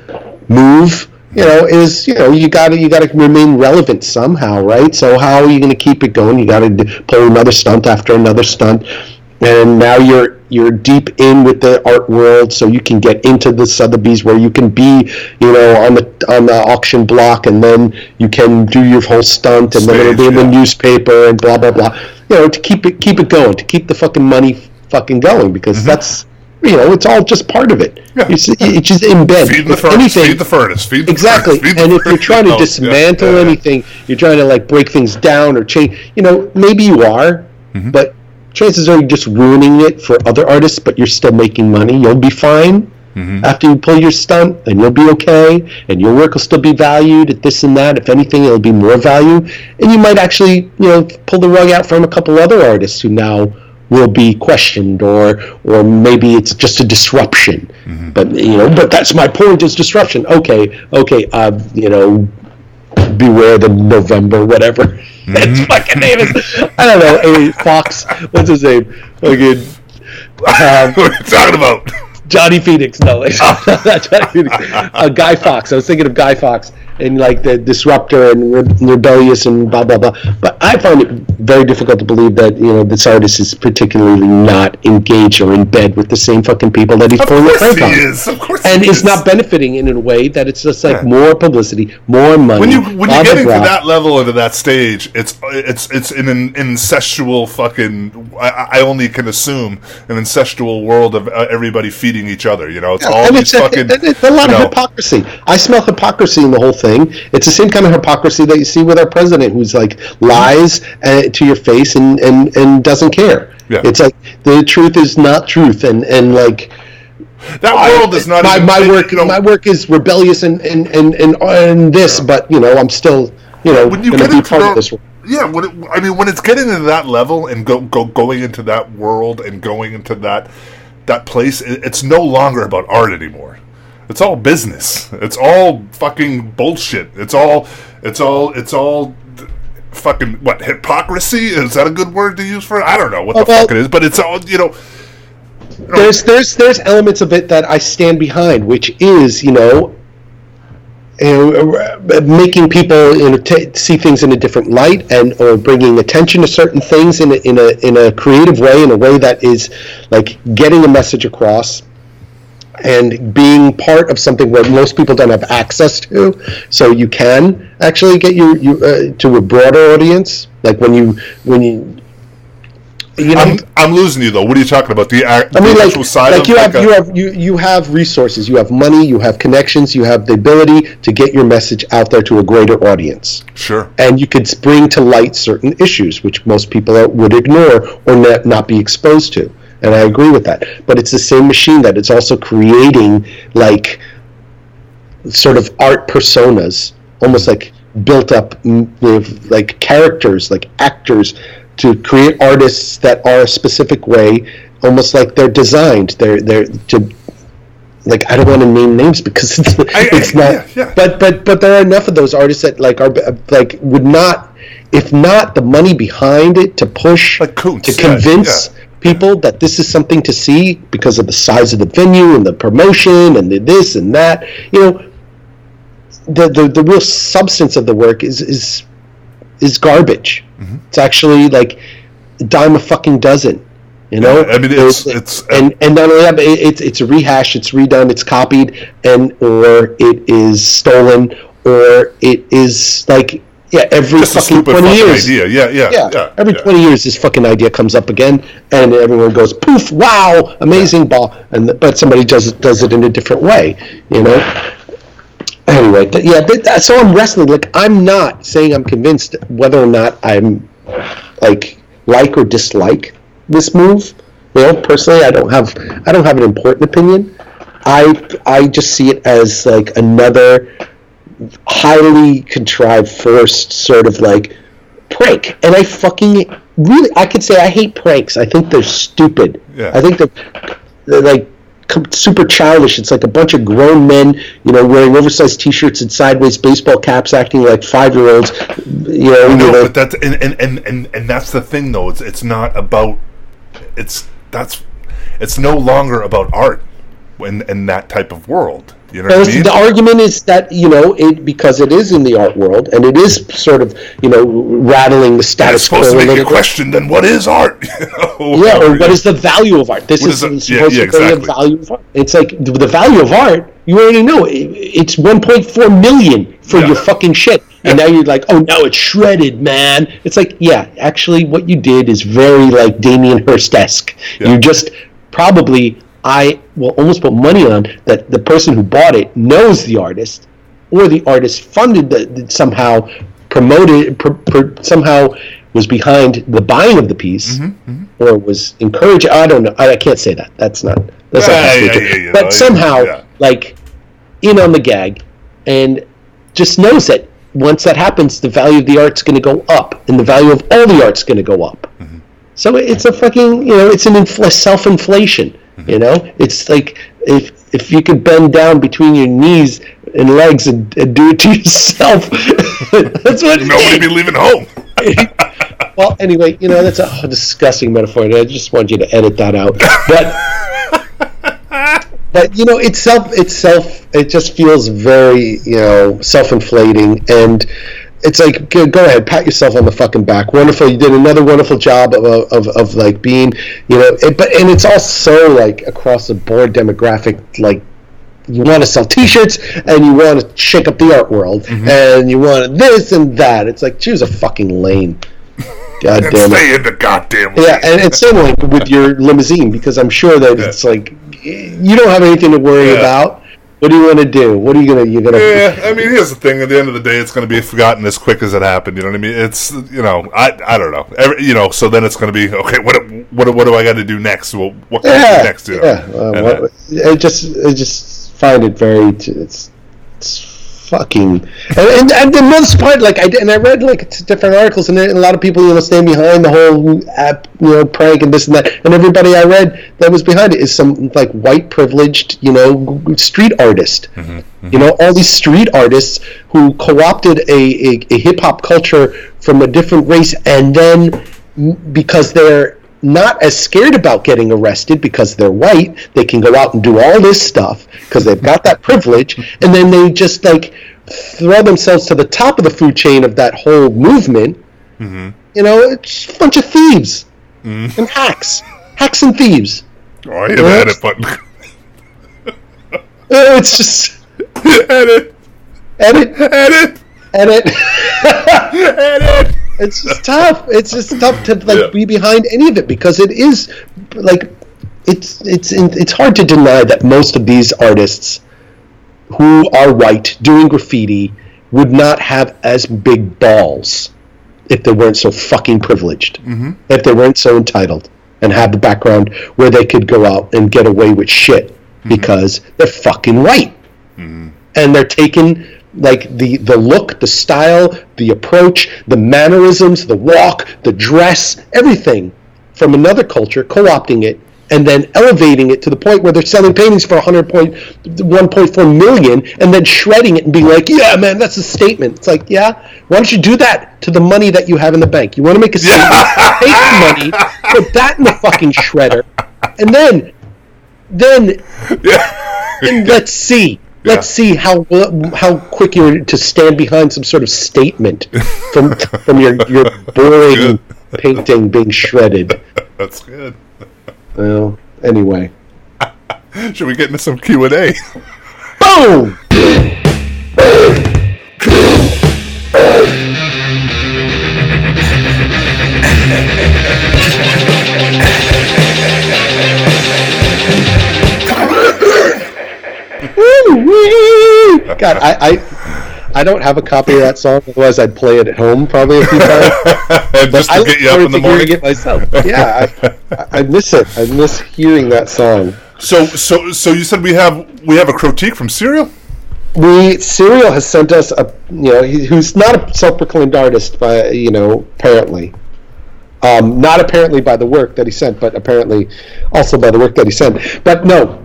move. You know, is you know you got to you got to remain relevant somehow, right? So how are you going to keep it going? You got to pull another stunt after another stunt, and now you're you're deep in with the art world, so you can get into the Sotheby's where you can be, you know, on the on the auction block, and then you can do your whole stunt, and then it'll be in the newspaper and blah blah blah. You know, to keep it keep it going, to keep the fucking money fucking going, because that's you know it's all just part of it. Mm-hmm. Yeah. It's, it's just in bed. feed the furnace, anything- feed the furnace, feed the exactly. furnace, feed the And if you're trying to <laughs> Oh, dismantle yeah, yeah. anything, you're trying to like break things down or change. You know, maybe you are, Mm-hmm. but chances are you're just ruining it for other artists. But you're still making money. You'll be fine. Mm-hmm. After you pull your stunt, and you'll be okay, and your work will still be valued at this and that. If anything, it'll be more value, and you might actually, you know, pull the rug out from a couple other artists who now will be questioned, or or maybe it's just a disruption. Mm-hmm. But you know, but that's my point is disruption. Okay, okay, uh, you know, beware the November whatever. <laughs> Mm-hmm. That's fucking name is. <laughs> I don't know. A Fox. What's his name? Fucking. Um, what are you talking about? Johnny Phoenix. No, it's <laughs> not Johnny Phoenix. Uh, Guy Fawkes. I was thinking of Guy Fawkes and like the disruptor and re- rebellious and blah blah blah. But I find it very difficult to believe that you know this artist is particularly not engaged or in bed with the same fucking people that he's Of pulling the course prank he on. is. Of course And it's is. not benefiting in a way that it's just like Yeah. more publicity, more money. when you when you're blah, getting to that level into that stage, it's it's it's in an incestual fucking. I, I only can assume an incestual world of uh, everybody feeding each other. You know, it's all and these it's, a, fucking. it's a lot of know, hypocrisy. I smell hypocrisy in the whole thing. It's the same kind of hypocrisy that you see with our president, who's like lies uh, to your face and, and, and doesn't care. Yeah. It's like the truth is not truth, and, and like That world is not my, even, my you work. know, my work is rebellious and and, and, and, and this, but you know I'm still you know when you to get be into part the- of this. world. Yeah, when it, I mean, when it's getting into that level and go, go going into that world and going into that that place, it, it's no longer about art anymore. It's all business. It's all fucking bullshit. It's all it's all it's all fucking what hypocrisy is that a good word to use for it? I don't know what the Well, fuck it is, but it's all you know. you know, there's there's there's elements of it that I stand behind, which is you know, you know uh, making people you know t- see things in a different light and or bringing attention to certain things in a, in a in a creative way, in a way that is like getting a message across. And being part of something where most people don't have access to, so you can actually get you, you uh, to a broader audience. Like when you when you you know I'm, I'm losing you though. What are you talking about? The, I mean, the like, actual side like of you have a- you have you you have resources, you have money, you have connections, you have the ability to get your message out there to a greater audience, sure. and you could bring to light certain issues which most people would ignore or not, not be exposed to. And I agree with that. But it's the same machine that it's also creating like sort of art personas, almost like built up with like characters, like actors, to create artists that are a specific way, almost like they're designed. They're they're to like I don't want to name names because it's, I- it's not. yeah, yeah. But but but there are enough of those artists that like are like would not, if not the money behind it to push Like Koons, to convince yeah. People that this is something to see because of the size of the venue and the promotion and the this and that. You know, the the, the real substance of the work is is is garbage. Mm-hmm. It's actually like a dime a fucking dozen. You know, I mean, it's- There's- it's- and and not only that, but it, it's it's a rehash, it's redone, it's copied, and or it is stolen, or it is like yeah, every Just fucking twenty years. idea. Yeah, yeah, Yeah, yeah. every yeah. 20 years this fucking idea comes up again and everyone goes poof wow amazing ball and but somebody does it does it in a different way you know anyway th- yeah th- that- so i'm wrestling like i'm not saying i'm convinced whether or not i'm like like or dislike this move you know personally i don't have i don't have an important opinion i i just see it as like another highly contrived forced sort of like prank and i fucking really i could say i hate pranks i think they're stupid Yeah. i think they're, they're like super childish. It's like a bunch of grown men, you know, wearing oversized T-shirts and sideways baseball caps, acting like five-year-olds. You know, you No, know, but that's and, and, and, and, and that's the thing though. It's it's not about it's that's it's no longer about art in in that type of world. You know I mean? the argument is that you know it because it is in the art world and it is sort of you know rattling the it's status quo supposed to make you question then what is art? <laughs> You know? Yeah, or what is the value of art? This What is, is supposed Yeah, to be the value of art. It's like the, value of art. You already know it, it's 1.4 million for Yeah. your fucking shit, and now you're like, oh no, it's shredded, man. It's like, yeah, actually, what you did is very like Damien Hirst esque. You just probably, I will almost put money on that the person who bought it knows the artist, or the artist funded the somehow promoted pr- pr- somehow was behind the buying of the piece Mm-hmm, or was encouraged. I don't know. I, I can't say that. That's not that's Yeah, not yeah, yeah, know, but somehow yeah. like in on the gag and just knows that once that happens the value of the art's going to go up and the value of all the art's going to go up. Mm-hmm. so it's a fucking you know it's an infl- self-inflation Mm-hmm. you know it's like if if you could bend down between your knees and legs and, and do it to <laughs> yourself <laughs> that's what Nobody be leaving home. <laughs> Well, anyway, you know that's a disgusting metaphor. and I just want you to edit that out. But, but you know, it's self, it's self. It just feels very, you know, self-inflating, and it's like, go, go ahead, pat yourself on the fucking back. Wonderful, you did another wonderful job of, of, of like being, you know, it, but and it's also like across the board demographic, like you want to sell T-shirts and you want to shake up the art world mm-hmm. and you want this and that. It's like choose a fucking lane. God <laughs> damn it. stay in the goddamn Yeah, and it's same like with your <laughs> limousine because I'm sure that it's like you don't have anything to worry Yeah. about. What do you want to do? What are you gonna? You're gonna. Yeah, I mean, here's the thing. At the end of the day, it's going to be forgotten as quick as it happened. You know what I mean? It's you know, I I don't know. Every, you know, so then it's going to be okay. What what what do I got to do next? Well, what can I Yeah, do next? You know? yeah. Uh, what, I just, I just find it very. It's, it's fucking. And, and, and the most part, like I did- and I read like different articles, and, there- and a lot of people, you know, stand behind the whole app, you know, prank and this and that. And everybody I read that was behind it is some like white privileged, you know, street artist. Mm-hmm, mm-hmm. You know, all these street artists who co-opted a, a, a hip hop culture from a different race, and then because they're not as scared about getting arrested because they're white, they can go out and do all this stuff because they've got that privilege, and then they just like throw themselves to the top of the food chain of that whole movement. You know, it's a bunch of thieves and hacks, hacks and thieves. Oh, I the edit button. Uh, It's just <laughs> edit, edit, edit, edit. <laughs> edit. It's just tough. It's just tough to like Yeah. be behind any of it because it is like it's it's it's hard to deny that most of these artists who are white doing graffiti would not have as big balls if they weren't so fucking privileged. Mm-hmm. If they weren't so entitled and have the background where they could go out and get away with shit because they're fucking white and they're taking like the the look, the style, the approach, the mannerisms, the walk, the dress, everything from another culture, co-opting it and then elevating it to the point where they're selling paintings for 100.1.4 million and then shredding it and being like, "Yeah, man, that's a statement." It's like, "Yeah, why don't you do that to the money that you have in the bank? You want to make a statement, <laughs> take the money, put that in the fucking shredder, and then then <laughs> and let's see. Let's see how how quick you're to stand behind some sort of statement from from your your <laughs> boring painting being shredded. That's good. Well, anyway, <laughs> Should we get into some Q and A? boom. <laughs> Woo-wee! <laughs> God, I, I I don't have a copy of that song. Otherwise, I'd play it at home probably a few times. Just I to look get you up in the morning. it myself. Yeah, I, I miss it. I miss hearing that song. So, so, so you said we have we have a critique from Cyril. We Cyril has sent us a you know he, who's not a self-proclaimed artist, by you know apparently, um, not apparently by the work that he sent, but apparently also by the work that he sent. But no,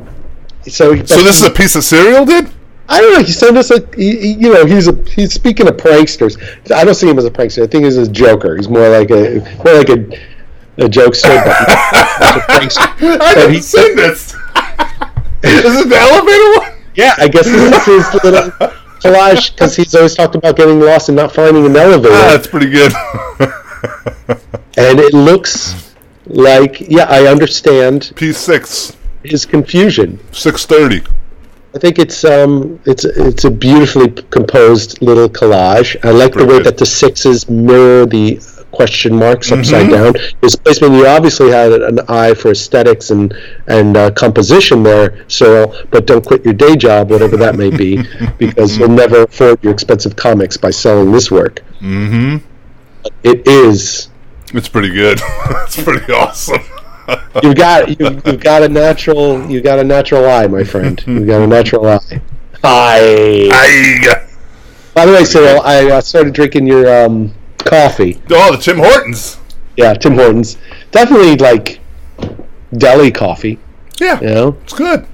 so So this is a piece of cereal, dude. I don't know. He sent us a, he, he- you know, he's a he's speaking of pranksters. I don't see him as a prankster. I think he's a joker. He's more like a more like a a jokester. But he's a prankster. <laughs> I But didn't he- seen this. <laughs> is it the elevator one? Yeah, I guess this is his little collage because he's always talked about getting lost and not finding an elevator, Ah, that's pretty good. <laughs> and it looks like yeah, I understand P six. his confusion. six thirty. I think it's um it's it's a beautifully composed little collage. I like the way that the sixes mirror the question marks upside Mm-hmm. down. His placement, you obviously had an eye for aesthetics and and uh, composition there, Cyril. But don't quit your day job, whatever that may be, <laughs> because you'll never afford your expensive comics by selling this work. Mm-hmm. It is. It's pretty good. <laughs> it's pretty awesome. You've got you, you've got a natural you got a natural eye, my friend. You've got a natural eye. Hi. Aye. By the way, Cyril, I uh, started drinking your um, coffee. Oh, the Tim Hortons. Yeah, Tim Hortons. Definitely like deli coffee. Yeah, You know, it's good.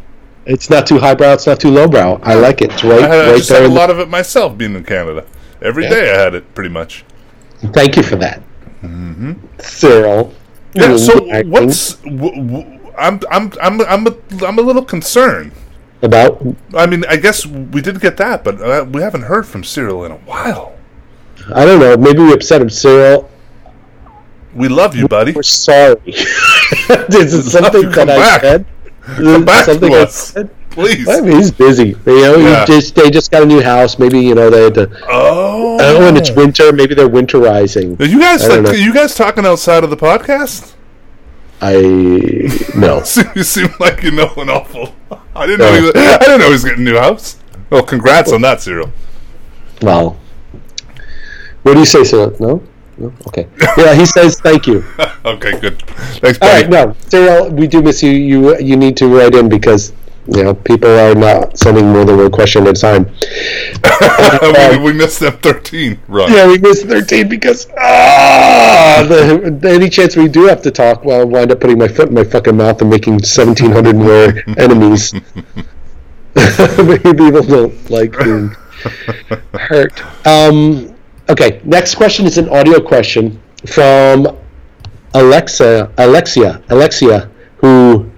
it's not too highbrow. It's not too lowbrow. I like it. It's right, I, had, I just there. had a in the- lot of it myself being in Canada. Every Yeah. day I had it, pretty much. Thank you for that, Cyril. Yeah. So what's? W- w- I'm I'm I'm I'm a, I'm a little concerned. about? I mean, I guess we did get that, but uh, we haven't heard from Cyril in a while. I don't know. Maybe we upset him, Cyril. We love you, buddy. We're sorry. <laughs> is Love something that Come I said. Is back to us. Please. I mean, he's busy. You know, he Yeah. just they just got a new house. Maybe you know they had to. Oh. Know when it's winter. Maybe they're winterizing. Are you guys like, are you guys talking outside of the podcast? I no. <laughs> you seem like you know an awful. I didn't know. He was, I didn't know he was getting a new house. Well, congrats on that, Cyril. Well, what do you say, Cyril? No, no. Okay. Yeah, he says thank you. <laughs> Okay, good. Thanks, All buddy. right, no, Cyril, we do miss you. You you need to write in because you know people are not sending more than one question at a time. <laughs> we, we missed them thirteen. right? Yeah, we missed thirteen because ah, the, any chance we do have to talk, well, I'll wind up putting my foot in my fucking mouth and making seventeen hundred more <laughs> enemies. <laughs> Maybe people don't like being hurt. Um, okay, next question is an audio question from Alexa, Alexia, Alexia, who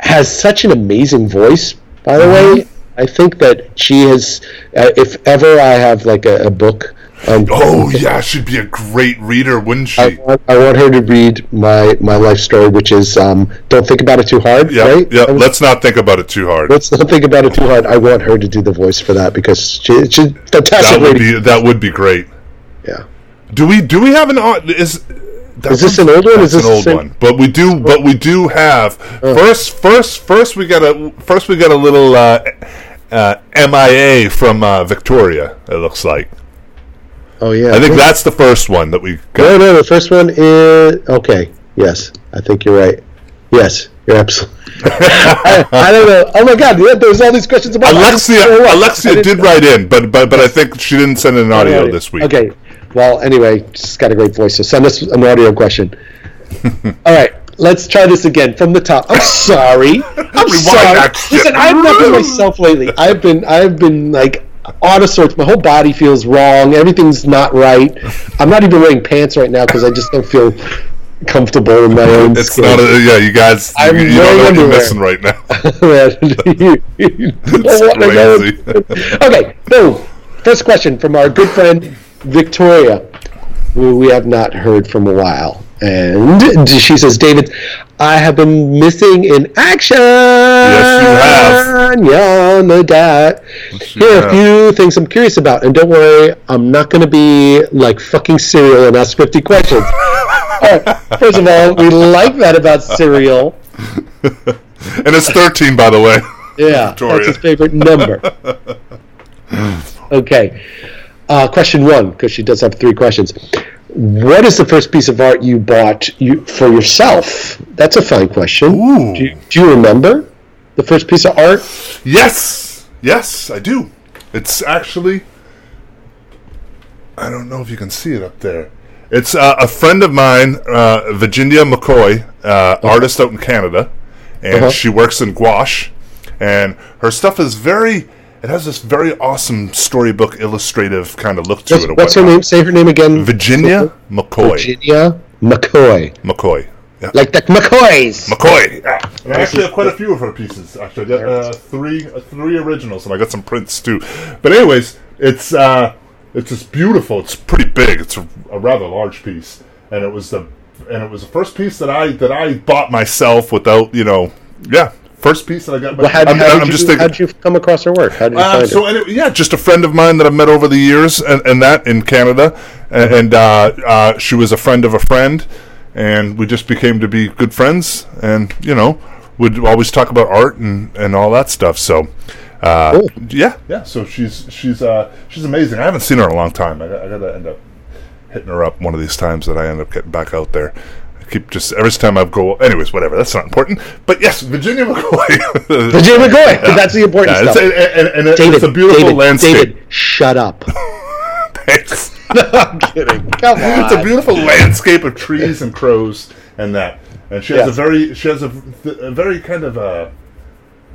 has such an amazing voice. By the way, I think that she has. Uh, if ever I have like a, a book, on, Oh yeah, she'd be a great reader, wouldn't I she? want, I want her to read my my life story, which is um, don't think about it too hard. Yeah, right? yeah. Let's not think about it too hard. Let's not think about it too hard. I want her to do the voice for that because she, she's a fantastic. That would lady. be that would be great. yeah. Do we do we have an is that Is this an old one? Is That's this an old same- one? But we do but we do have first first first we got a first we got a little uh, uh, MIA from uh, Victoria. It looks like. Oh yeah. I think that's the first one that we got. No, no. The first one is okay. Yes, I think you're right. Yes, you're absolutely. <laughs> I, I don't know. Oh my God! yeah, There's all these questions about Alexia Alexia did write in, but but but I think she didn't send an audio this week. Okay. Well, anyway, she's got a great voice, so send us an audio question. <laughs> All right, let's try this again from the top. I'm sorry. <laughs> I'm sorry. Listen, I've not been myself lately. I've been, I've been like out of sorts. My whole body feels wrong. Everything's not right. I'm not even wearing pants right now because I just don't feel comfortable in my <laughs> own It's skin. not a yeah. You guys, I'm you, you don't know what you're missing right now. You- you don't wanna know. crazy. okay, so first question from our good friend Victoria, who we have not heard from a while. And <laughs> she says, David, I have been missing in action. Yes, you have. Yeah, no doubt. Here are a few things I'm curious about. And don't worry, I'm not going to be like fucking Cyril and ask 50 questions. <laughs> All right, first of all, we like that about Cyril. <laughs> and it's 13, by the way. Yeah, Victoria. that's his favorite number. okay. Uh, question one, because she does have three questions. What is the first piece of art you bought you for yourself? That's a fine question. Ooh. Do, you, do you remember the first piece of art? Yes, yes, I do. It's actually. I don't know if you can see it up there. It's uh, a friend of mine, uh, Virginia McCoy, uh, artist out in Canada, and Uh-huh. she works in gouache. and her stuff is very. It has this very awesome storybook illustrative kind of look to What's, it. what's her name? Say her name again. Virginia McCoy. Virginia McCoy. McCoy. Yeah. Like the McCoys. McCoy. Yeah. And I actually have quite a few of her pieces. Actually, I got uh, three uh, three originals, and I got some prints too. But anyways, it's uh, it's just beautiful. It's pretty big. It's a, a rather large piece, and it was the and it was the first piece that I that I bought myself without you know yeah first piece that I got. Well, how, I'm, how I'm did you, just thinking. how'd you come across her work? How did you Uh, find so her? anyway, yeah, just a friend of mine that I've met over the years, and, and that in Canada, and, and uh, uh, she was a friend of a friend, and we just became to be good friends, and you know, would always talk about art and, and all that stuff. So, uh, Cool. yeah, yeah. So she's she's uh, she's amazing. I haven't seen her in a long time. I, I gotta end up hitting her up one of these times that I end up getting back out there. Keep just every time I go. Anyways, whatever. That's not important. But yes, Virginia <laughs> McCoy. Virginia McCoy. That's the important Yeah, it's, stuff. and, and, and David, it's a beautiful David, landscape. David, shut up. <laughs> Thanks. <laughs> I'm kidding. Come on. it's a beautiful landscape of trees and crows and that. And she has Yes. a very, she has a, a very kind of a,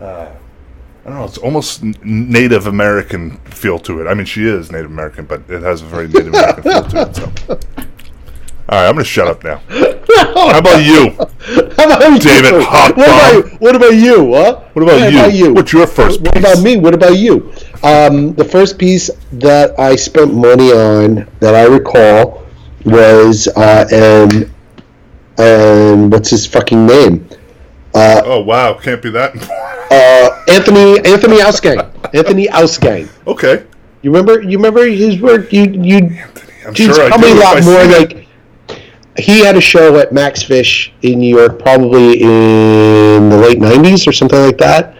uh, I don't know, it's almost Native American feel to it. I mean, she is Native American, but it has a very Native American feel to it. So, all right, I'm going to shut up now. <laughs> How about you? How about you? David Hawk what, about, what about you? Huh? What about How you? about you? What's your first What piece? about me? What about you? Um, the first piece that I spent money on that I recall was uh, and and what's his fucking name? Oh wow, can't be that. Uh, Anthony Anthony Ausgang. <laughs> Anthony Ausgang. okay, You remember? You remember his work? You you. I'm Geez, sure I probably do. a lot I more like. He had a show at Max Fish in New York, probably in the late '90s or something like that,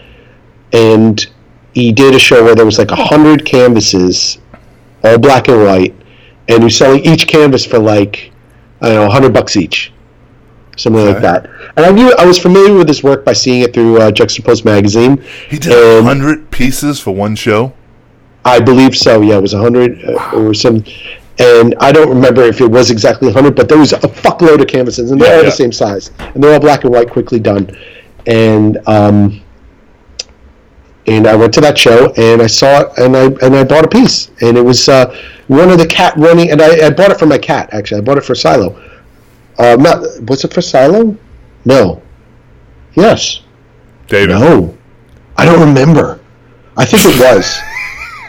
and he did a show where there was like a hundred canvases, all black and white, and he was selling each canvas for like I don't know, hundred bucks each, something like that. And I knew I was familiar with his work by seeing it through uh, Juxtapoz magazine. he did a hundred pieces for one show. I believe so. Yeah, it was hundred uh, or some, and I don't remember if it was exactly hundred, but there was a fuckload of canvases, and they're Yeah, all yeah. the same size, and they're all black and white, quickly done. And um, and I went to that show, and I saw it, and I and I bought a piece, and it was uh, one of the cat running, and I, I bought it for my cat. Actually, I bought it for Silo. Uh, not was it for Silo? No. Yes. David, No. I don't remember. I think it was. <laughs>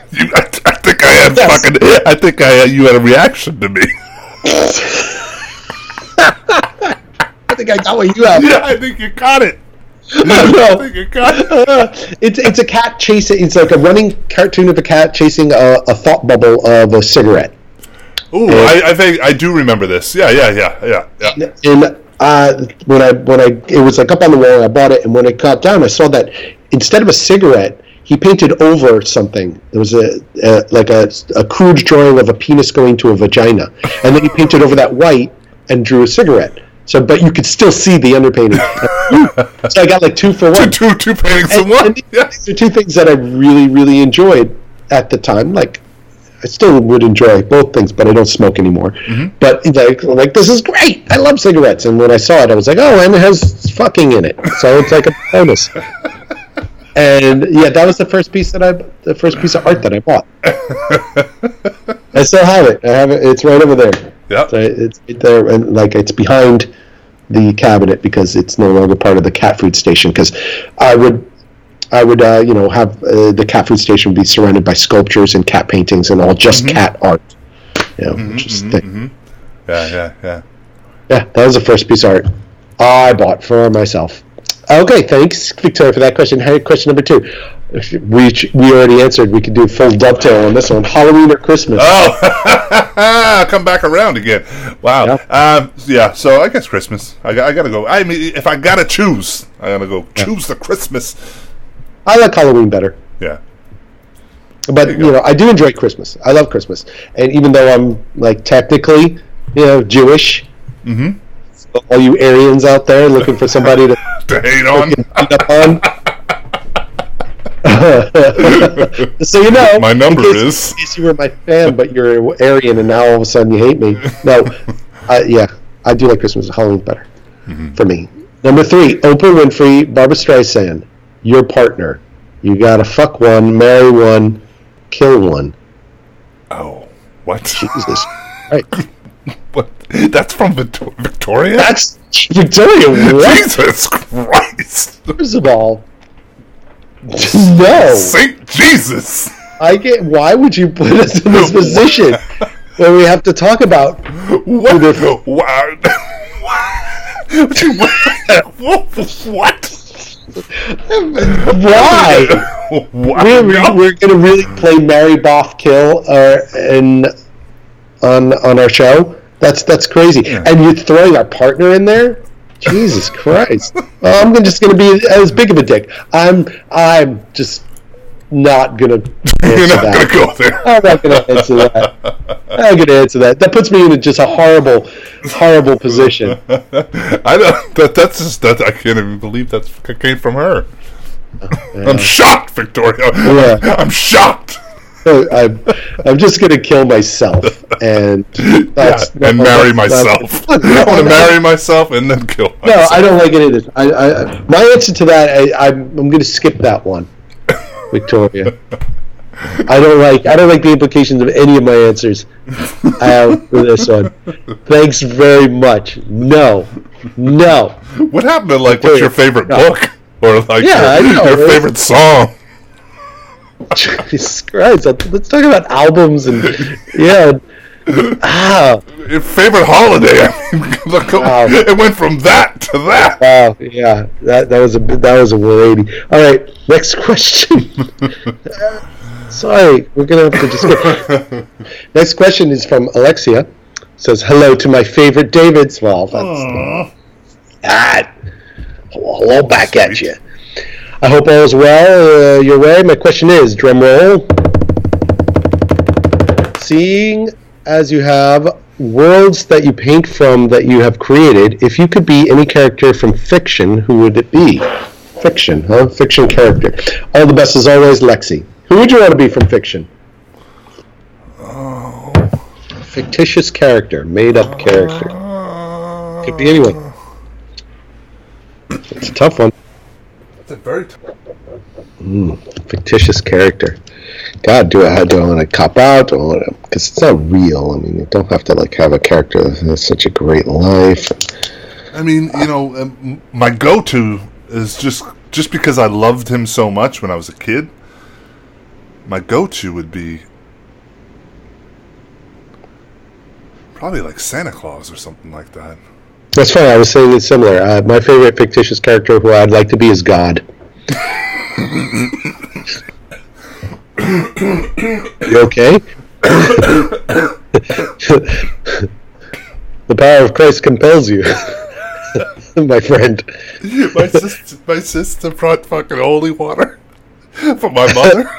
You, I, I think I had Yes. fucking. I think I had, you had a reaction to me. <laughs> I think I got what you have. yeah, I think you caught it. <laughs> no. I think you caught it. <laughs> it's it's a cat chasing. It's like a running cartoon of a cat chasing a, a thought bubble of a cigarette. Ooh, I, I think I do remember this. Yeah, yeah, yeah, yeah, yeah. And uh, when I when I it was like up on the wall, I bought it, and when it got down, I saw that instead of a cigarette, he painted over something. There was a, a like a, a crude drawing of a penis going to a vagina, and then he painted over that white and drew a cigarette. So, but you could still see the underpainting. <laughs> so I got like two for one. Two, two paintings in And- one. and Yeah. These are two things that I really, really enjoyed at the time. Like, I still would enjoy both things, but I don't smoke anymore. Mm-hmm. But like, like this is great. I love cigarettes, and when I saw it, I was like, oh, and it has fucking in it, so it's like a bonus. <laughs> and yeah, that was the first piece that I, the first piece of art that I bought. <laughs> I still have it. I have it. It's right over there. Yeah. So it's right there, and like it's behind the cabinet because it's no longer part of the cat food station. Because I would, I would, uh, you know, have uh, the cat food station be surrounded by sculptures and cat paintings and all just cat art. You know, is the thing. Yeah, yeah, yeah. Yeah, that was the first piece of art I bought for myself. Okay, thanks, Victoria, for that question. Hey, question number two. We we already answered. We could do a full dovetail on this one. Halloween or Christmas? Oh, <laughs> come back around again. Wow. Yeah. Um, yeah. So I guess Christmas. I, got- I gotta go. I mean, if I gotta choose, I gotta go choose the Christmas. I like Halloween better. Yeah. but you you, know, I do enjoy Christmas. I love Christmas, and even though I'm like technically, you know, Jewish, Mhm. All you Aryans out there looking for somebody to <laughs> To hate on. on. <laughs> so you know, My number in case, is- in case you were my fan, but you're Aryan, and now all of a sudden you hate me. No, <laughs> uh, yeah, I do like Christmas. Halloween's better Mm-hmm. for me. Number three, Oprah Winfrey, Barbra Streisand, your partner. You gotta fuck one, marry one, kill one. Oh, what? Jesus. Right. <laughs> what? That's from Victor- Victoria. That's Victoria. What? Jesus Christ! First of all, no. Saint Jesus! I get. Why would you put us in this position where we have to talk about? What? Wow. what? <laughs> what? Why? Wow. We're, we're going to really play Marry Boff Kill uh, in on on our show. That's that's crazy. And you're throwing our partner in there. Jesus <laughs> Christ! I'm just going to be as big of a dick. I'm I'm just not going to <laughs> You're not gonna go there. I'm not going to answer that. <laughs> I'm not going to answer that. That puts me in just a horrible, horrible position. I don't. That, that's just that. I can't even believe that came from her. Oh, I'm shocked, Victoria. Yeah. I'm shocked. <laughs> I'm, I'm just going to kill myself and <laughs> that's yeah, and <laughs> no, marry myself. that's- I want to marry myself and then kill myself. No. I don't like any of this. I, I, my answer to that, I, I'm, I'm going to skip that one, Victoria. I don't like I don't like the implications of any of my answers I have for this one. Thanks very much. No, no. What happened to like what's your favorite No. book or like Yeah, your, know, your favorite song? <laughs> Jesus Christ! Let's talk about albums and yeah. Ah, Your favorite holiday? <laughs> I mean, look, Wow. it went from that to that. wow, yeah. That that was a that was a 180. All right, next question. <laughs> Sorry, we're gonna have to just. Next question is from Alexia. Says hello to my favorite Davids. Well, that's ah, hello back at you. I hope all is well uh, your way. My question is, drum roll. Seeing as you have worlds that you paint from that you have created, if you could be any character from fiction, who would it be? Fiction, huh? Fiction character. All the best as always, Lexi. Who would you want to be from fiction? Oh. Fictitious character, made up character. Could be anyone. It's a tough one. That's a very t- Fictitious character. God, do I do I want to cop out? Because it's not real. I mean, you don't have to like have a character that has such a great life. I mean, you know, um, my go-to is just just because I loved him so much when I was a kid. My go-to would be probably like Santa Claus or something like that. That's fine. I was saying it's similar. Uh, my favorite fictitious character who I'd like to be is God. you okay? the power of Christ compels you, <laughs> my friend. my sister, my sister brought fucking holy water for my mother.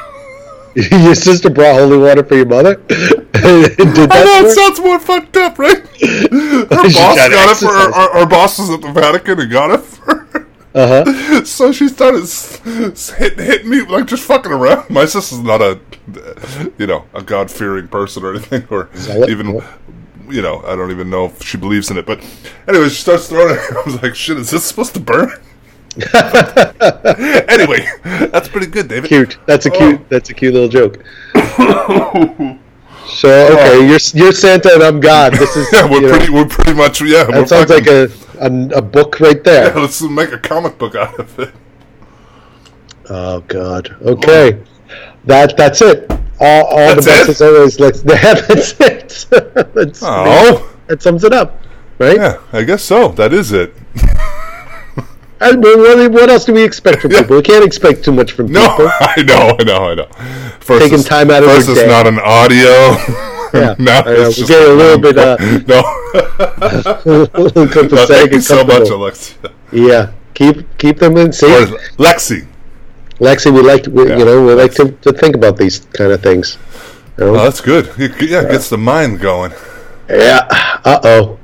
<laughs> Your sister brought holy water for your mother. <laughs> Did that I know it sounds more fucked up, right? <laughs> Her boss got got it for her, our, our boss was at the Vatican and got it for her. Uh-huh. So she started s- s- hitting, hitting me like just fucking around. My sister's not a, you know, a God fearing person or anything, or even, you know, I don't even know if she believes in it. But anyway, she starts throwing it. I was like, shit, is this supposed to burn? <laughs> anyway, that's pretty good, David. Cute. That's a Oh. cute. That's a cute little joke. <coughs> So okay, you're you're Santa and I'm God. This is <laughs> Yeah, we're you know, pretty, we're pretty much, yeah. That sounds like a, a a book right there. Yeah, let's make a comic book out of it. Oh God. Okay. Oh. That that's it. All, all the best it? as always. Let's. <laughs> That's it. that's, Oh, that sums it up, right? yeah, I guess so. That is it. And what, else do we expect from Yeah. people? We can't expect too much from No, people. <laughs> I know, I know, I know. First Taking it's- time out of first it's not an audio. <laughs> Yeah, <laughs> now I it's just get a little bit, uh, no. No thank you so much. Alexia. Yeah. Keep keep them in Or safe. Lexi. Lexi, we like we, Yeah. you know we like to, to think about these kind of things. You know? Oh, that's good. It- yeah, it gets the mind going. yeah. Uh oh.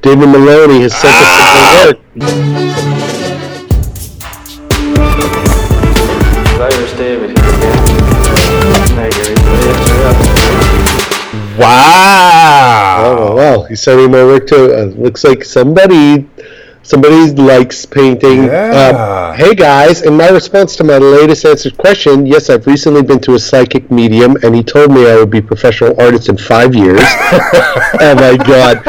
David Maloney has sent us some work. Wow. Oh well, he's sending my work to. Uh, looks like somebody, Somebody likes painting. Yeah. Um, hey guys, in my response to my latest answered question, yes, I've recently been to a psychic medium, and he told me I would be a professional artist in five years. <laughs> oh my god!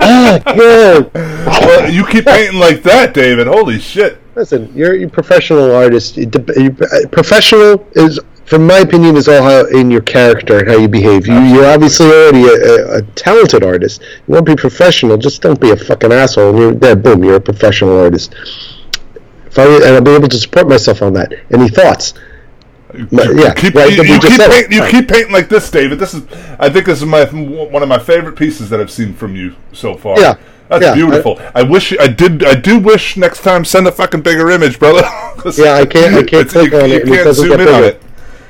Ah, good. Well, you keep painting like that, David. Holy shit. Listen, you're, a professional artist. It dep- you- uh, professional is, from my opinion, is all how in your character and how you behave. You, you're obviously already a, a, a talented artist. You want to be professional, just don't be a fucking asshole. And you're there, boom, you're a professional artist. If I, and I'll be able to support myself on that. Any thoughts? You yeah, keep, right, you, you keep paint, you keep painting like this, David. This is, I think, this is my one of my favorite pieces that I've seen from you so far. Yeah, that's yeah, beautiful. I, wish I did. I do wish next time send a fucking bigger image, brother. <laughs> Yeah, I can't- I can't click you, on you it it can't zoom in on it.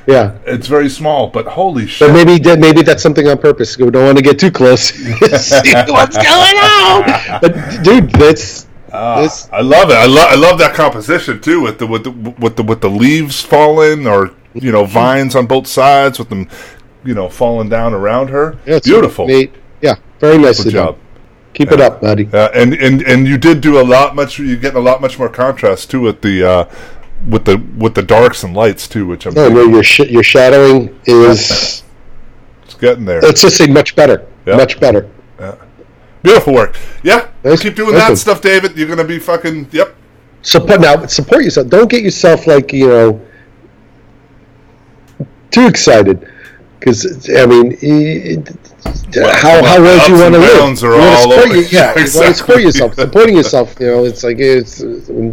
Yeah. It's very small, but holy shit! But maybe maybe that's something on purpose. We don't want to get too close. <laughs> <laughs> See what's going on. But dude, that's ah, this. I love it. I love. I love that composition too, with the with the with the with the leaves falling, or you know, vines on both sides, with them, you know, falling down around her. Yeah, it's Beautiful. neat. Yeah, very nice Good job. Keep it up, buddy. Uh, and and and you did do a lot much. You're getting a lot much more contrast too with the uh, with the with the darks and lights too, which I'm thinking no, your sh- your shadowing is <laughs> it's getting there. let's just say much better. Yeah. Much better. Yeah. Beautiful work. Yeah, Nice- keep doing nice that stuff, David. You're gonna be fucking. Yep. Support now. Support yourself. Don't get yourself like you know too excited. Because I mean, it, how how well do you want to live? You wanna all support over- your- yeah, you want to support yourself. Supporting yourself, you know, it's like it's. Uh,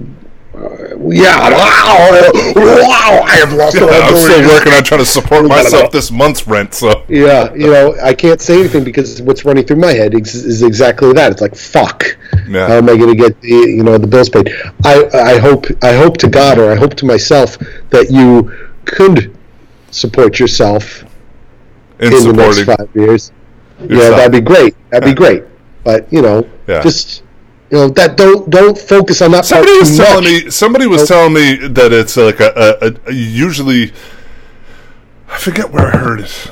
yeah, wow, wow! I have lost. all I'm still working on trying to support <laughs> myself this month's rent. So Yeah, <laughs> you know, I can't say anything because what's running through my head is, is exactly that. It's like fuck. Yeah. How am I going to get the you know the bills paid? I I hope I hope to God or I hope to myself that you could support yourself in the next five years. Yeah, yourself. that'd be great. That'd Yeah. be great. But you know, Yeah. just you know that don't don't focus on that part Somebody was telling much. me. Somebody was telling me that it's like a, a, a usually. I forget where I heard it.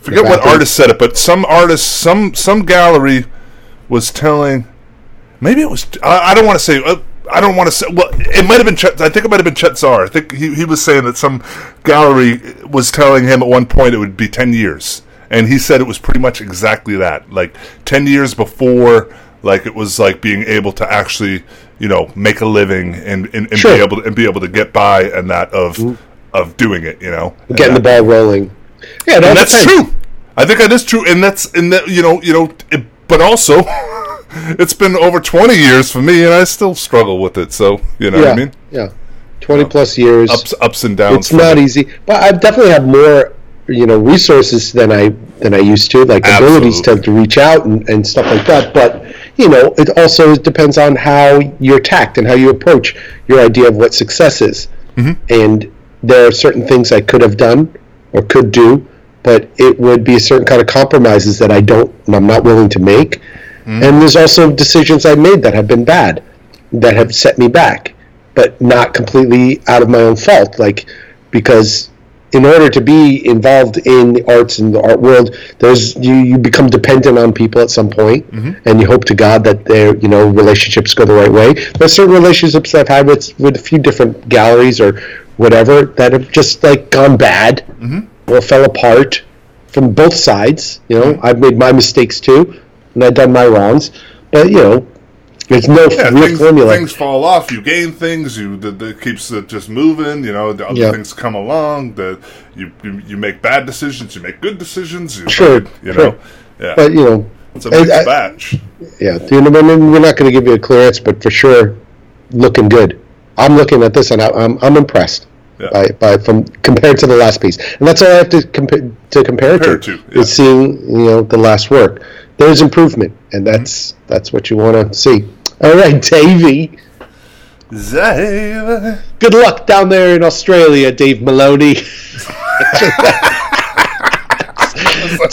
Forget what artist said it, but some artist, some some gallery, was telling. Maybe it was. I, I don't want to say. Uh, I don't want to say. Well, it might have been. Chet, I think it might have been Chet Zar. I think he, he was saying that some gallery was telling him at one point it would be ten years, and he said it was pretty much exactly that. Like ten years before, like it was like being able to actually, you know, make a living and and, and Sure. be able to, and be able to get by, and that of mm-hmm. of doing it. You know, And getting the ball rolling. Yeah, that's depends. true. I think that is true, and that's and that you know you know, it, but also <laughs> it's been over twenty years for me, and I still struggle with it. So you know Yeah, what I mean? yeah, twenty plus years. Ups ups and downs. it's not me. easy but i definitely have more you know resources than i than i used to like abilities to, to reach out and, and stuff like that but you know it also depends on how you're tact and how you approach your idea of what success is Mm-hmm. and there are certain things i could have done or could do but it would be a certain kind of compromises that i don't i'm not willing to make Mm-hmm. and there's also decisions i made that have been bad that have set me back but not completely out of my own fault. Like because in order to be involved in the arts and the art world, there's you, you become dependent on people at some point, mm-hmm. and you hope to God that their you know relationships go the right way. There's certain relationships I've had with with a few different galleries or whatever that have just like gone bad mm-hmm. or fell apart from both sides. You know, mm-hmm. I've made my mistakes too, and I've done my rounds. but you know. There's no Yeah, real things, formula. things fall off. You gain things. You that keeps it just moving. You know, the other Yeah. things come along. That you, you you make bad decisions. You make good decisions. You, Sure, you sure. know, yeah. But you know, it's a mixed I- batch. Yeah, you know, we're not going to give you a clear answer, but for sure, looking good. I'm looking at this and I, I'm I'm impressed Yeah. by, by from compared to the last piece, and that's all I have to compare to compare, Compare to, it to, yeah. is seeing you know the last work. There's improvement, and Mm-hmm. that's that's what you want to see. All right, <laughs> Davey. Zave. Good luck down there in Australia, Dave Maloney. <laughs>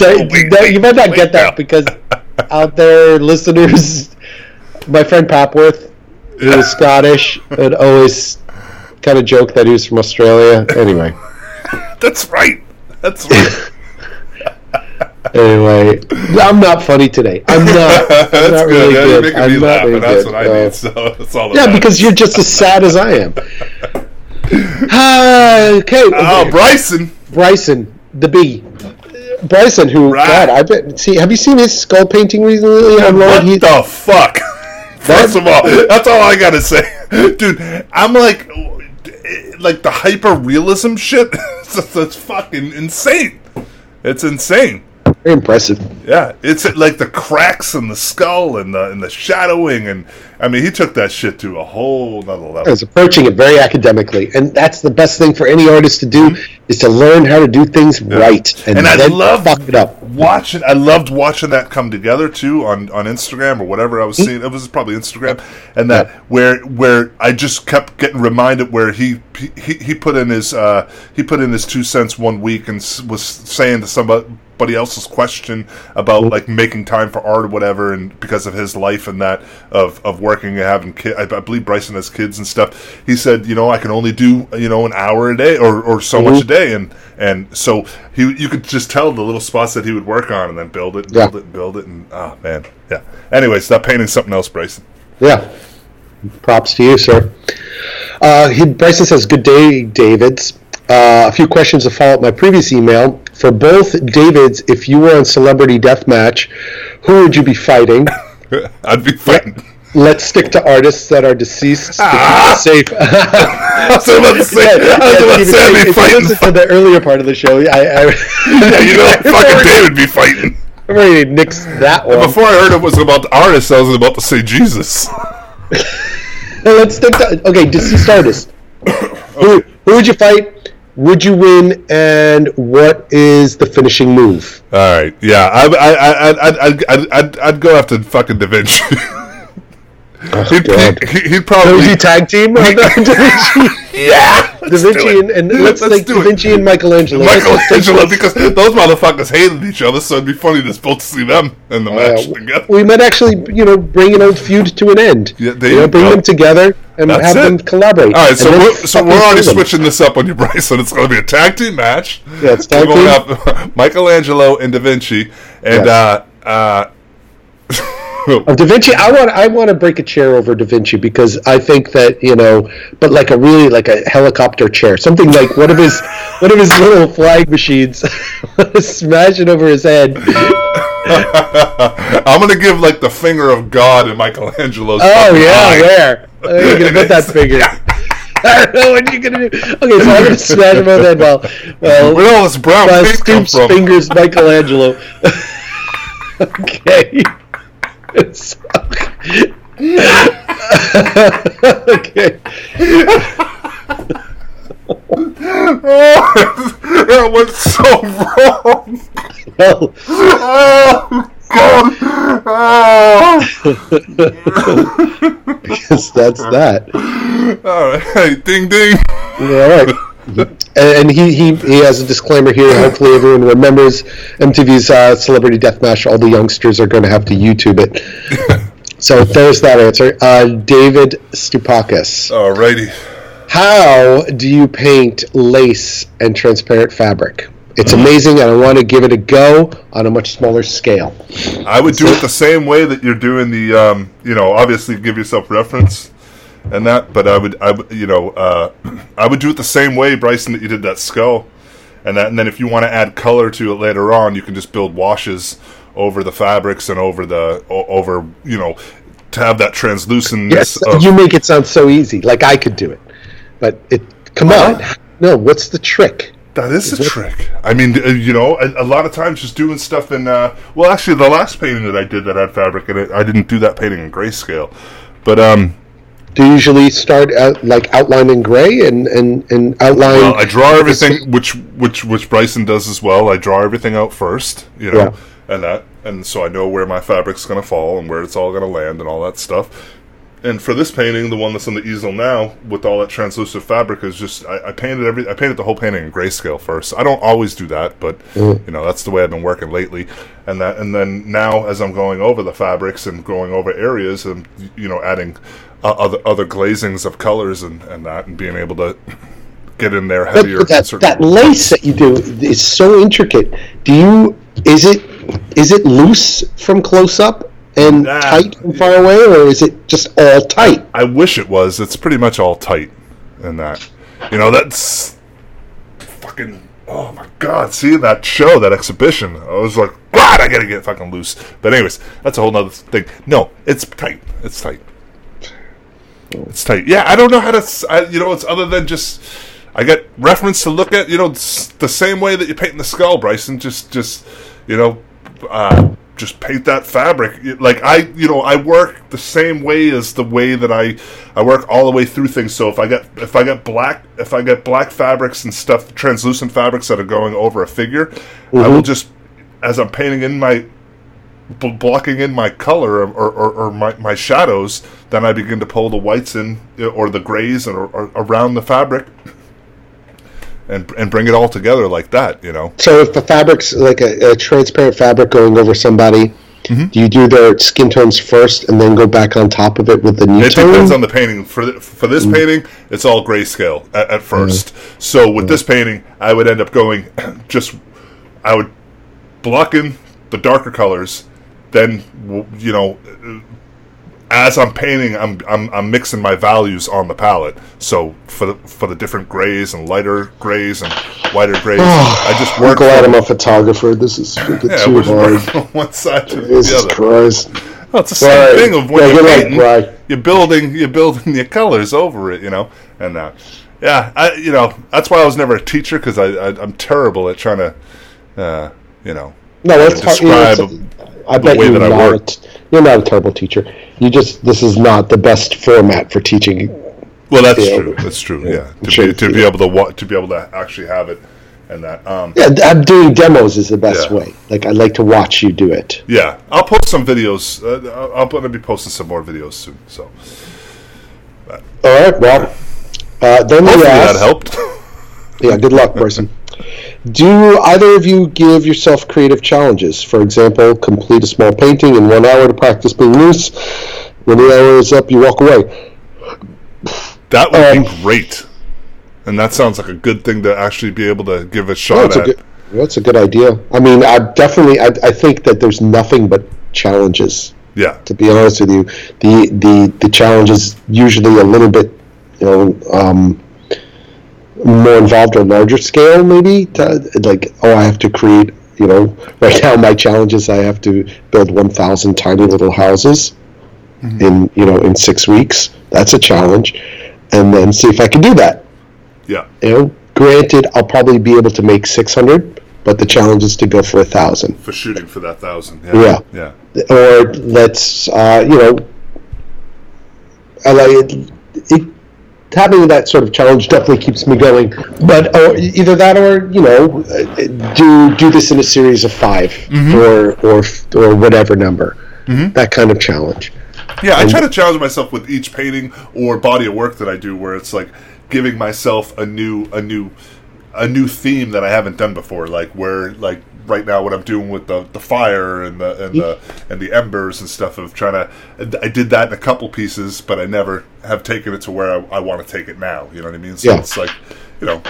No, you might not get that because out there, listeners, my friend Papworth, who was Scottish, would always kind of joke that he was from Australia. Anyway, <laughs> That's right. That's right. Anyway, I'm not funny today. I'm not. I'm <laughs> That's not good. really yeah, you're good. making I'm laugh, that's good. what I Uh, need. So that's all. That yeah, matters. because you're just as sad as I am. Ah, <laughs> okay. oh, okay. Bryson. Bryson, the bee. Bryson, who Right. God, I bet. See, have you seen his skull painting recently online? What He- the fuck? <laughs> First of all, that's all I gotta say, dude. I'm like, like the hyper realism shit. It's fucking insane. It's insane. Very impressive. Yeah, it's like the cracks in the skull and the and the shadowing, and I mean, he took that shit to a whole nother I level. was approaching it very academically, and that's the best thing for any artist to do is to learn how to do things right, and, Mm-hmm. And I then love- fuck it up. Watching, I loved watching that come together too on, on Instagram or whatever I was seeing. It was probably Instagram, and that where where I just kept getting reminded where he he, he put in his uh, he put in his two cents one week and was saying to somebody else's question about like making time for art or whatever, and because of his life and that of of working and having kids, I, I believe Bryson has kids and stuff. He said, you know, I can only do you know an hour a day or, or so much a day, and and so he you could just tell the little spots that he would work on and then build it, and Yeah. build it, and build it, and oh man, yeah. Anyways, that painting something else, Bryson. Yeah. Props to you, sir. Uh, he, Bryson says, Good day, Davids. Uh, a few questions to follow up my previous email. For both Davids, if you were on Celebrity Deathmatch, who would you be fighting? <laughs> I'd be fighting. Let's stick to artists that are deceased to Ah. safe. <laughs> I was about to say, I was about to say I'd be fighting. to the earlier part of the show, I, I, <laughs> Yeah, you know, fucking David be fighting. I've already nixed that one. Before I heard it was about the artist, I was about to say Jesus. Let's stick to okay, deceased artist. <coughs> who, who would you fight? Would you win? And what is the finishing move? All right, yeah, I, I, I, I, I'd, I'd, I'd, I'd go after fucking Da Vinci. <laughs> he'd, God. he'd, he'd Da probably, tag team? Vinci, <laughs> yeah, <laughs> da Vinci and, and let's, Let's like Da. Vinci and Michelangelo. Let's just take Michelangelo, because those motherfuckers hated each other, so it'd be funny to both see them in the match Uh, together. we might actually, you know, bring an old feud to an end. Yeah, there you know, bring go. them together and have it. them collaborate. All right, so we're, so we're already switching this up on you, Bryson. It's going to be a tag team match. Yeah, it's We're tag going team. <laughs> Michelangelo and Da Vinci, and Yes. uh, uh, Of Da Vinci, I want I want to break a chair over Da Vinci because I think that you know, but like a really like a helicopter chair, something like one of his <laughs> one of his little flying machines, <laughs> smash it over his head. <laughs> I'm going to give like the finger of God in Michelangelo's. Oh yeah, eye. where? Where you gonna put that finger? I don't know what you're gonna do. Okay, so I'm gonna smash him over the head while Where well, all this brown paint Stoops from? fingers Michelangelo. okay. Okay. that went so wrong. Well, Oh God! Oh. because that's that. All right, ding ding. All right. And he, he, he has a disclaimer here. Hopefully, everyone remembers MTV's uh, Celebrity Deathmatch. All the youngsters are going to have to YouTube it. <laughs> so there's that answer. Uh, David Stupakis. Alrighty. How do you paint lace and transparent fabric? It's amazing, and I want to give it a go on a much smaller scale. I would do it the same way that you're doing the, um, you know, obviously give yourself reference and that, but I would, I you know, uh, <clears throat> I would do it the same way, Bryson, that you did that skull, and that, and then if you want to add color to it later on, you can just build washes over the fabrics and over the, over, you know, to have that translucentness. Yes, of, you make it sound so easy, like I could do it. But it, come on, Uh-huh. no. What's the trick? That is a trick. I mean, uh, you know, a, a lot of times just doing stuff in. Uh, well, actually, the last painting that I did that had fabric in it, I didn't do that painting in grayscale, but um, Do you usually start out, like outline in gray and and and outline? well, I draw everything, which which which Bryson does as well. I draw everything out first, you know, Yeah. and that, and so I know where my fabric's going to fall and where it's all going to land and all that stuff. And for this painting, the one that's on the easel now, with all that translucent fabric, is just I, I painted every I painted the whole painting in grayscale first. I don't always do that, but mm-hmm. you know that's the way I've been working lately. And that and then now, as I'm going over the fabrics and going over areas, and you know adding uh, other other glazings of colors and, and that, and being able to get in there But heavier. in that that lace that you do is so intricate. Do you? Is it is it loose from close up and tight from far away, or is it just all tight? I wish it was. It's pretty much all tight in that. You know, that's fucking. Oh my god! Seeing that show, that exhibition, I was like, God, I gotta get fucking loose. But anyways, that's a whole nother thing. No, it's tight. It's tight. It's tight. Yeah, I don't know how to. I, you know, it's other than just. I got reference to look at. You know, the same way that you're painting the skull, Bryson. Just, just, you know, uh, just paint that fabric. Like I, you know, I work the same way as the way that I, I work all the way through things. So if I get, if I get black, if I get black fabrics and stuff, translucent fabrics that are going over a figure, I will just, as I'm painting in my bl- blocking in my color or, or, or my, my shadows, then I begin to pull the whites in or the grays or around the fabric and and bring it all together like that, you know. So if the fabric's like a, a transparent fabric going over somebody, Mm-hmm. do you do their skin tones first and then go back on top of it with the new It tone? depends on the painting. For th- for this mm. painting, it's all grayscale at, at mm. 1st So with mm. this painting, I would end up going <clears throat> just I would block in the darker colors, then you know as I'm painting, I'm, I'm I'm mixing my values on the palette. So for the for the different grays and lighter grays and whiter grays, I just I'm work glad from, I'm a photographer. This is freaking yeah, too we just work hard. from one side to the other. Christ. Well, it's the same Right. thing of when Yeah, you're luck, painting, Bri. you're building, you're building your colors over it, you know, and uh, yeah, I, you know, that's why I was never a teacher because I, I, I'm terrible at trying to, uh, you know, No, that's hard. you know, describe I bet you're that I not. a You're not a terrible teacher. You just this is not the best format for teaching. Well, that's Yeah. true. That's true. Yeah, to Sure, be to be able to wa- to be able to actually have it, and that. Um, Yeah, I'm doing demos is the best Yeah. way. Like I like to watch you do it. yeah, I'll post some videos. Uh, I'm going to be posting some more videos soon. So All right. Well, uh, then we hopefully that helped. Yeah. Good luck, <laughs> Bryson. Do either of you give yourself creative challenges? For example, complete a small painting in one hour to practice being loose. When the hour is up, you walk away. that would Um, be great, and that sounds like a good thing to actually be able to give a shot that's a at. good. That's a good idea. I mean, I definitely. I, I think that there's nothing but challenges. yeah, to be honest with you. The the the challenge is usually a little bit, you know, um, more involved or larger scale, maybe. To, like, oh, I have to create. You know, right now my challenge is I have to build 1,000 tiny little houses in you know in six weeks. That's a challenge, and then see if I can do that. yeah. You know, granted, I'll probably be able to make 600, but the challenge is to go for a thousand for shooting for that thousand. Yeah. yeah, or let's uh, you know I like it, it having that sort of challenge definitely keeps me going but or either that or you know do do this in a series of 5 mm-hmm. or or or whatever number mm-hmm. that kind of challenge yeah. I try to challenge myself with each painting or body of work that I do, where it's like giving myself a new, a new, a new theme that I haven't done before. Like where, like right now, what I'm doing with the the fire and the and the and the embers and stuff of trying to. I did that in a couple pieces, but I never have taken it to where I, I want to take it now. You know what I mean? So Yeah. it's like, you know,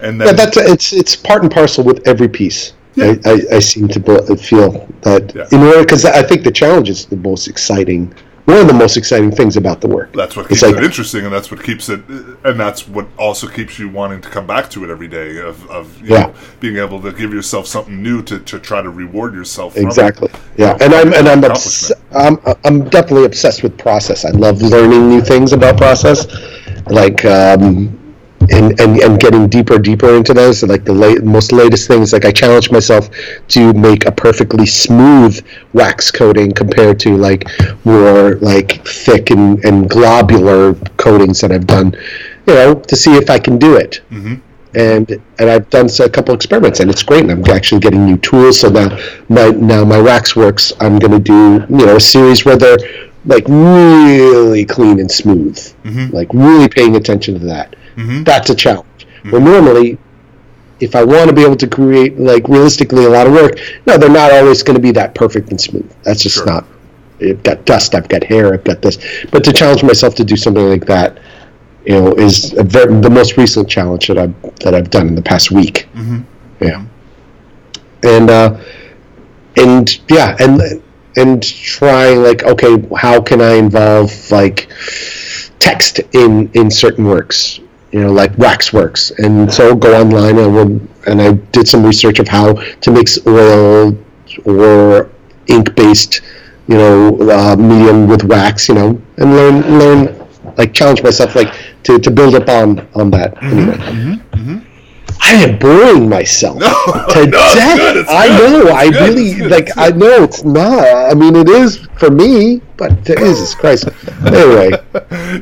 and then yeah that's it's it's part and parcel with every piece Yeah. I, I, I seem to feel that Yeah. in order because I think the challenge is the most exciting one of the most exciting things about the work That's what keeps like- it interesting, and that's what keeps it, and that's what also keeps you wanting to come back to it every day. Of, of you Yeah. know, being able to give yourself something new to, to try to reward yourself. from it. Exactly. Yeah, and I'm and I'm obs- I'm I'm definitely obsessed with process. I love learning new things about process, like um, and and and getting deeper deeper into those. Like the late, most latest things, like I challenge myself to make a perfectly smooth wax coating compared to like more like thick and and globular coatings that I've done. You know, to see if I can do it mm-hmm. and and I've done a couple experiments, and it's great. And I'm actually getting new tools. So now my now my wax works. I'm going to do you know a series where they're like really clean and smooth, mm-hmm. like really paying attention to that. Mm-hmm. That's a challenge. Mm-hmm. Where normally, if I want to be able to create like realistically a lot of work, no, they're not always going to be that perfect and smooth. That's just Sure. not. I've got dust. I've got hair. I've got this. But to challenge myself to do something like that, you know, is a very, the most recent challenge that I've that I've done in the past week. Mm-hmm. Yeah, and uh, and yeah, and and trying like okay, how can I involve like text in in certain works? You know, like waxworks, and so go online and would, and I did some research of how to mix oil or ink based, you know, uh, medium with wax. You know, and learn learn like challenge myself like to, to build up on on that mm-hmm, anyway. Mm-hmm, mm-hmm. I am boring myself <laughs> to no, death. it's I know. it's I good, really like. I know it's not. I mean, it is for me, but Jesus Christ. Anyway, <laughs>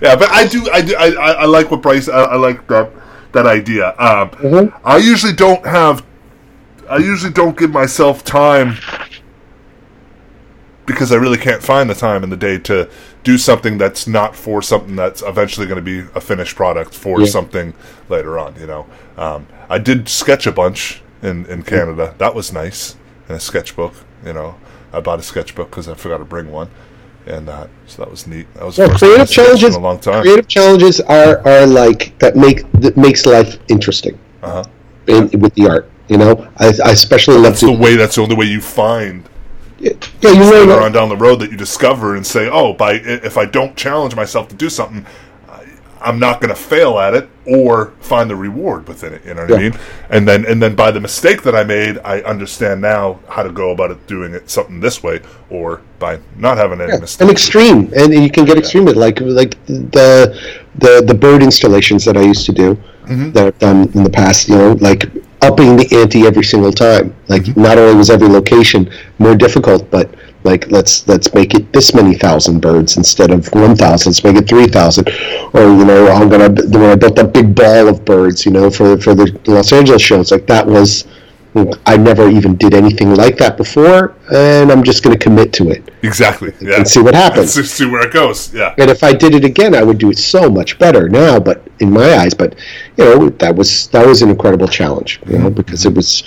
yeah, but I do, I do, I, I, I like what Bryce, I, I like that that idea. Um, Mhm. I usually don't have, I usually don't give myself time because I really can't find the time in the day to do something that's not for something that's eventually going to be a finished product for Yeah. something later on. You know, um, I did sketch a bunch in in Canada. That was nice in a sketchbook. You know, I bought a sketchbook because I forgot to bring one. And uh, so that was neat. That was first creative challenges. in a long time. Creative challenges are are like that make that makes life interesting Uh-huh. in, with the art. You know, I, I especially love That's the way. That's the only way you find Yeah, you later on down the road that you discover and say, "Oh, by if I don't challenge myself to do something, I'm not going to fail at it or find the reward within it." You know what I mean? And then and then by the mistake that I made, I understand now how to go about it, doing it something this way, or by not having any Yeah, mistakes. an extreme, and you can get extreme with it, like like the the the bird installations that I used to do Mm-hmm. that I've done in the past. You know, like upping the ante every single time. Like Mm-hmm. not only was every location more difficult, but like let's let's make it this many thousand birds instead of one thousand. Let's make it three thousand, or you know, I'm gonna when I built that big ball of birds, you know, for for the Los Angeles shows. Like that was. I never even did anything like that before, and I'm just going to commit to it. exactly. Yeah. And see what <laughs> happens. Let's see where it goes. Yeah. And if I did it again, I would do it so much better now. But in my eyes, but you know, that was that was an incredible challenge. You know, because it was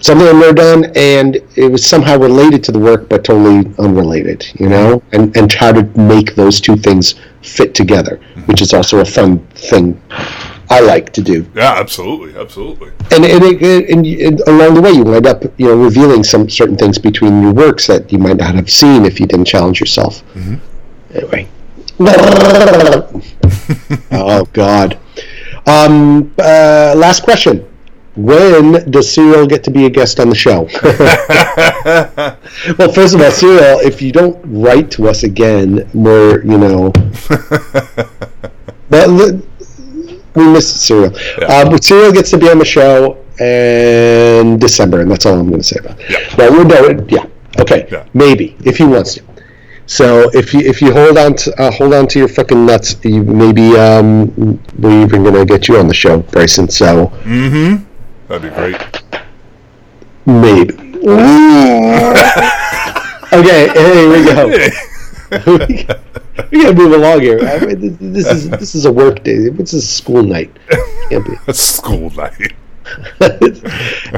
something I've never done, and it was somehow related to the work, but totally unrelated. You know, and and try to make those two things fit together, which is also a fun thing I like to do. Yeah. Absolutely. Absolutely. And and, it, and, and along the way, you wind up you know revealing some certain things between your works that you might not have seen if you didn't challenge yourself. Anyway. <laughs> oh God. Um, uh, last question. When does Cyril get to be a guest on the show? <laughs> well, first of all, Cyril, if you don't write to us again, we're, you know. <laughs> Well, the- we missed Cyril. Uh, but Cyril gets to be on the show in December, and that's all I'm going to say about it. Yeah. Well, we're no, yeah, okay, Yeah. maybe if he wants to. So if you if you hold on to uh, hold on to your fucking nuts, you maybe um, we're even going to get you on the show, Bryson. So Mm-hmm. That'd be great. maybe. <laughs> okay, here we go. <laughs> <laughs> we gotta move along here. I mean, this, this is this is a work day. This is a school night. Can't be. A <laughs> school night. <laughs>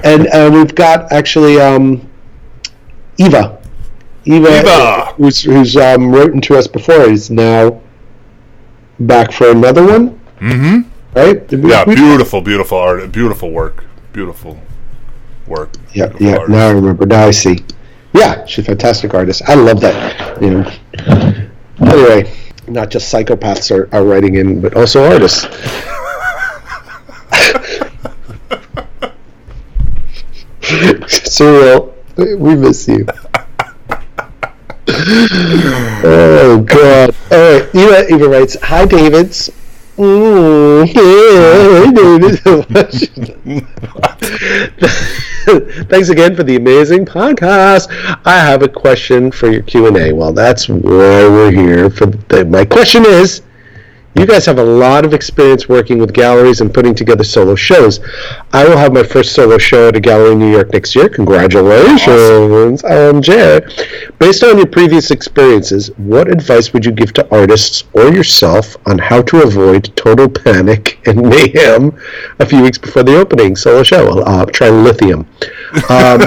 and uh, we've got actually um, Eva. Eva, Eva! who's who's um, written to us before, is now back for another one. Mm-hmm. Right? We- Yeah. we- Beautiful. Beautiful art. Beautiful work. Beautiful work. yeah, Beautiful yeah. artist. Now I remember. Now I see. Yeah, she's a fantastic artist. I love that. You know. Anyway, not just psychopaths are, are writing in, but also artists. Cyril, we miss you. oh God! All right, Eva, Eva writes, "Hi, Davids." Mm, <laughs> hey, <laughs> <laughs> <laughs> Thanks again for the amazing podcast. I have a question for your Q and A. Well, that's why we're here. For the, my question is, you guys have a lot of experience working with galleries and putting together solo shows. I will have my first solo show at a gallery in New York next year. Congratulations, I'm Jared. Based on your previous experiences, what advice would you give to artists or yourself on how to avoid total panic and mayhem a few weeks before the opening solo show? Uh, try lithium. Um,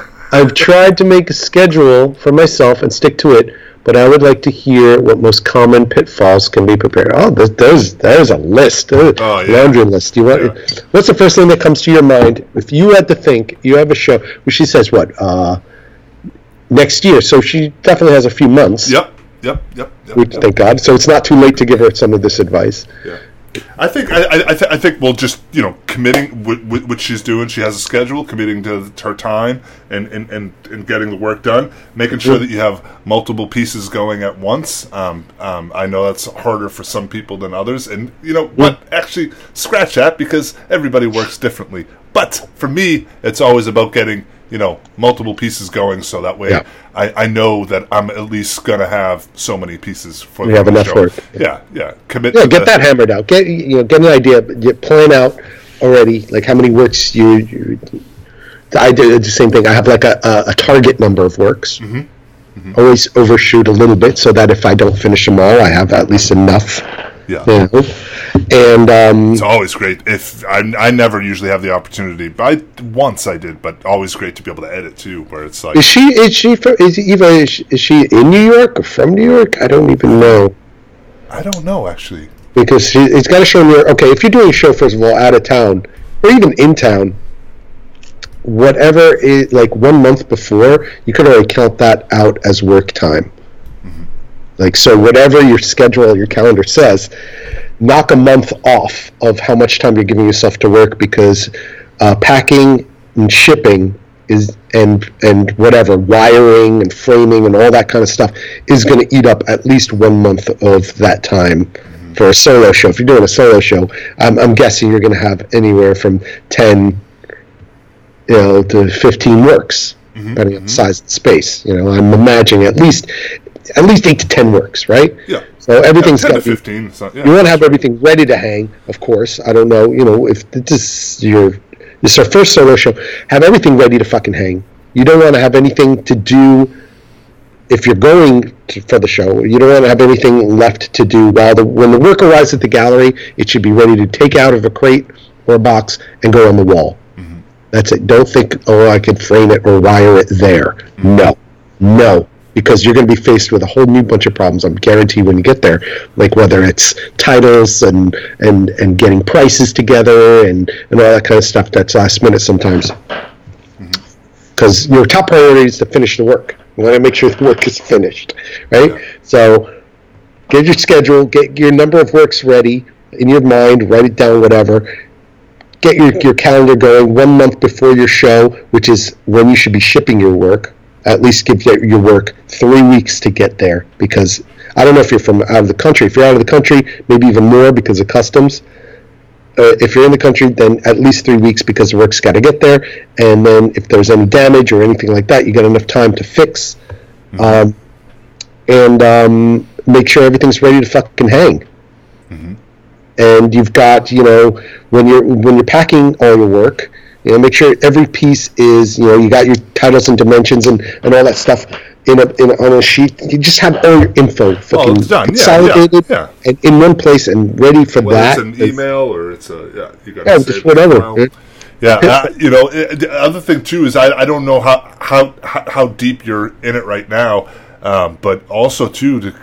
<laughs> I've tried to make a schedule for myself and stick to it, but I would like to hear what most common pitfalls can be prepared. Oh, there's there's, there's a list, a Oh, yeah. laundry list. You want? What's the first thing that comes to your mind if you had to think? You have a show. Well, she says what? Uh, next year, so she definitely has a few months. Yep. Yep. Yep. yep, We yep. thank God. So it's not too late to give her some of this advice. Yeah. I think I, I, th- I think we'll just you know committing what she's doing. She has a schedule, committing to her time and and, and, and getting the work done, making sure that you have multiple pieces going at once. Um, um, I know that's harder for some people than others, and you know what? Actually, scratch that because everybody works differently. But for me, it's always about getting you know multiple pieces going, so that way Yeah. I, I know that I'm at least gonna have so many pieces for We the have enough show. work. Yeah, yeah. Commit. Yeah, get the- that hammered out. Get you know, get an idea. You plan out already, like how many works you. you I did the same thing. I have like a, a, a target number of works. Mm-hmm. Always overshoot a little bit so that if I don't finish them all, I have at least enough. Yeah. You know? And um, It's always great. If I, I never usually have the opportunity, but I, once I did, but always great to be able to edit too. Where it's like, is she is she from, is Eva is she, is she in New York or from New York? I don't even know I don't know actually. because she, it's got to show York. Okay, if you're doing a show first of all out of town or even in town, whatever is like one month before, you could already count that out as work time. Like so, whatever your schedule, your calendar says, knock a month off of how much time you're giving yourself to work because uh, packing and shipping is and and whatever wiring and framing and all that kind of stuff is going to eat up at least one month of that time for a solo show. If you're doing a solo show, I'm, I'm guessing you're going to have anywhere from ten, you know, to fifteen works, depending on the size of the space. You know, I'm imagining at least at least eight to ten works, right? Yeah. So everything's ten got to be fifteen. So, yeah. you want to have everything ready to hang, of course. I don't know, you know, if this is your this is our first solo show, have everything ready to fucking hang. You don't want to have anything to do if you're going to, for the show. You don't want to have anything left to do while the when the work arrives at the gallery. It should be ready to take out of a crate or a box and go on the wall. Mm-hmm. That's it. Don't think, oh, I could frame it or wire it there. Mm-hmm. No, no, because you're going to be faced with a whole new bunch of problems. I'm guarantee when you get there, like whether it's titles and and and getting prices together and and all that kind of stuff. That's last minute sometimes. Mm-hmm. Because your top priority is to finish the work. You want to make sure the work is finished, right? So get your schedule, get your number of works ready in your mind, write it down, whatever get your, your calendar going one month before your show, which is when you should be shipping your work. At least give your, your work three weeks to get there because I don't know if you're from out of the country. If you're out of the country, maybe even more because of customs. Uh, if you're in the country, then at least three weeks because the work's got to get there. And then if there's any damage or anything like that, you got enough time to fix. Um, and um, make sure everything's ready to fucking hang and you've got you know when you're when you're packing all your work you know make sure every piece is you know you got your titles and dimensions and, and all that stuff in a, in a, on a sheet you just have all your info fucking it's done. Yeah, consolidated yeah, and in one place and ready for Whether that it's an email or it's a yeah, you got Yeah, just whatever. Yeah, uh, you know, it, the other thing too is I, I don't know how, how how how deep you're in it right now, um, but also too to,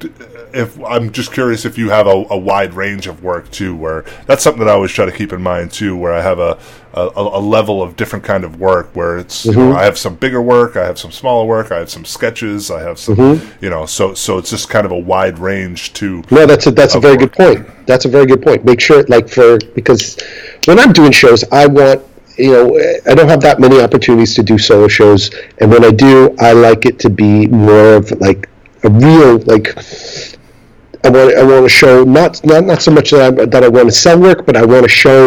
to- if I'm just curious if you have a, a wide range of work too, where that's something that I always try to keep in mind too, where I have a a, a level of different kind of work where it's you know, mm-hmm. I have some bigger work, I have some smaller work, I have some sketches, I have some mm-hmm. you know, so so it's just kind of a wide range too. No, that's a that's a very work. good point. That's a very good point. Make sure, like for because when I'm doing shows, I want you know I don't have that many opportunities to do solo shows, and when I do, I like it to be more of like a real like. I want I want to show not not not so much that I that I want to sell work, but I want to show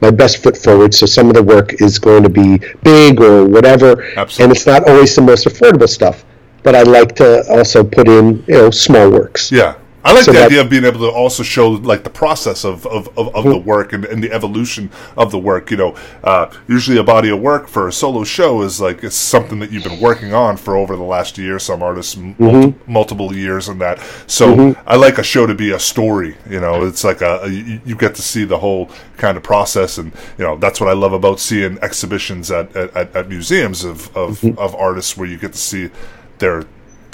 my best foot forward. So some of the work is going to be big or whatever, and it's not always the most affordable stuff. But I like to also put in you know small works. Yeah, I like So the that- idea of being able to also show like the process of, of, of, of the work and, and the evolution of the work. You know, uh, usually a body of work for a solo show is like it's something that you've been working on for over the last year. Some artists m- mm-hmm. multi- multiple years and that. So mm-hmm. I like a show to be a story. You know, it's like a, a you, get to see the whole kind of process, and you know that's what I love about seeing exhibitions at at, at, at museums of of, mm-hmm. of artists where you get to see their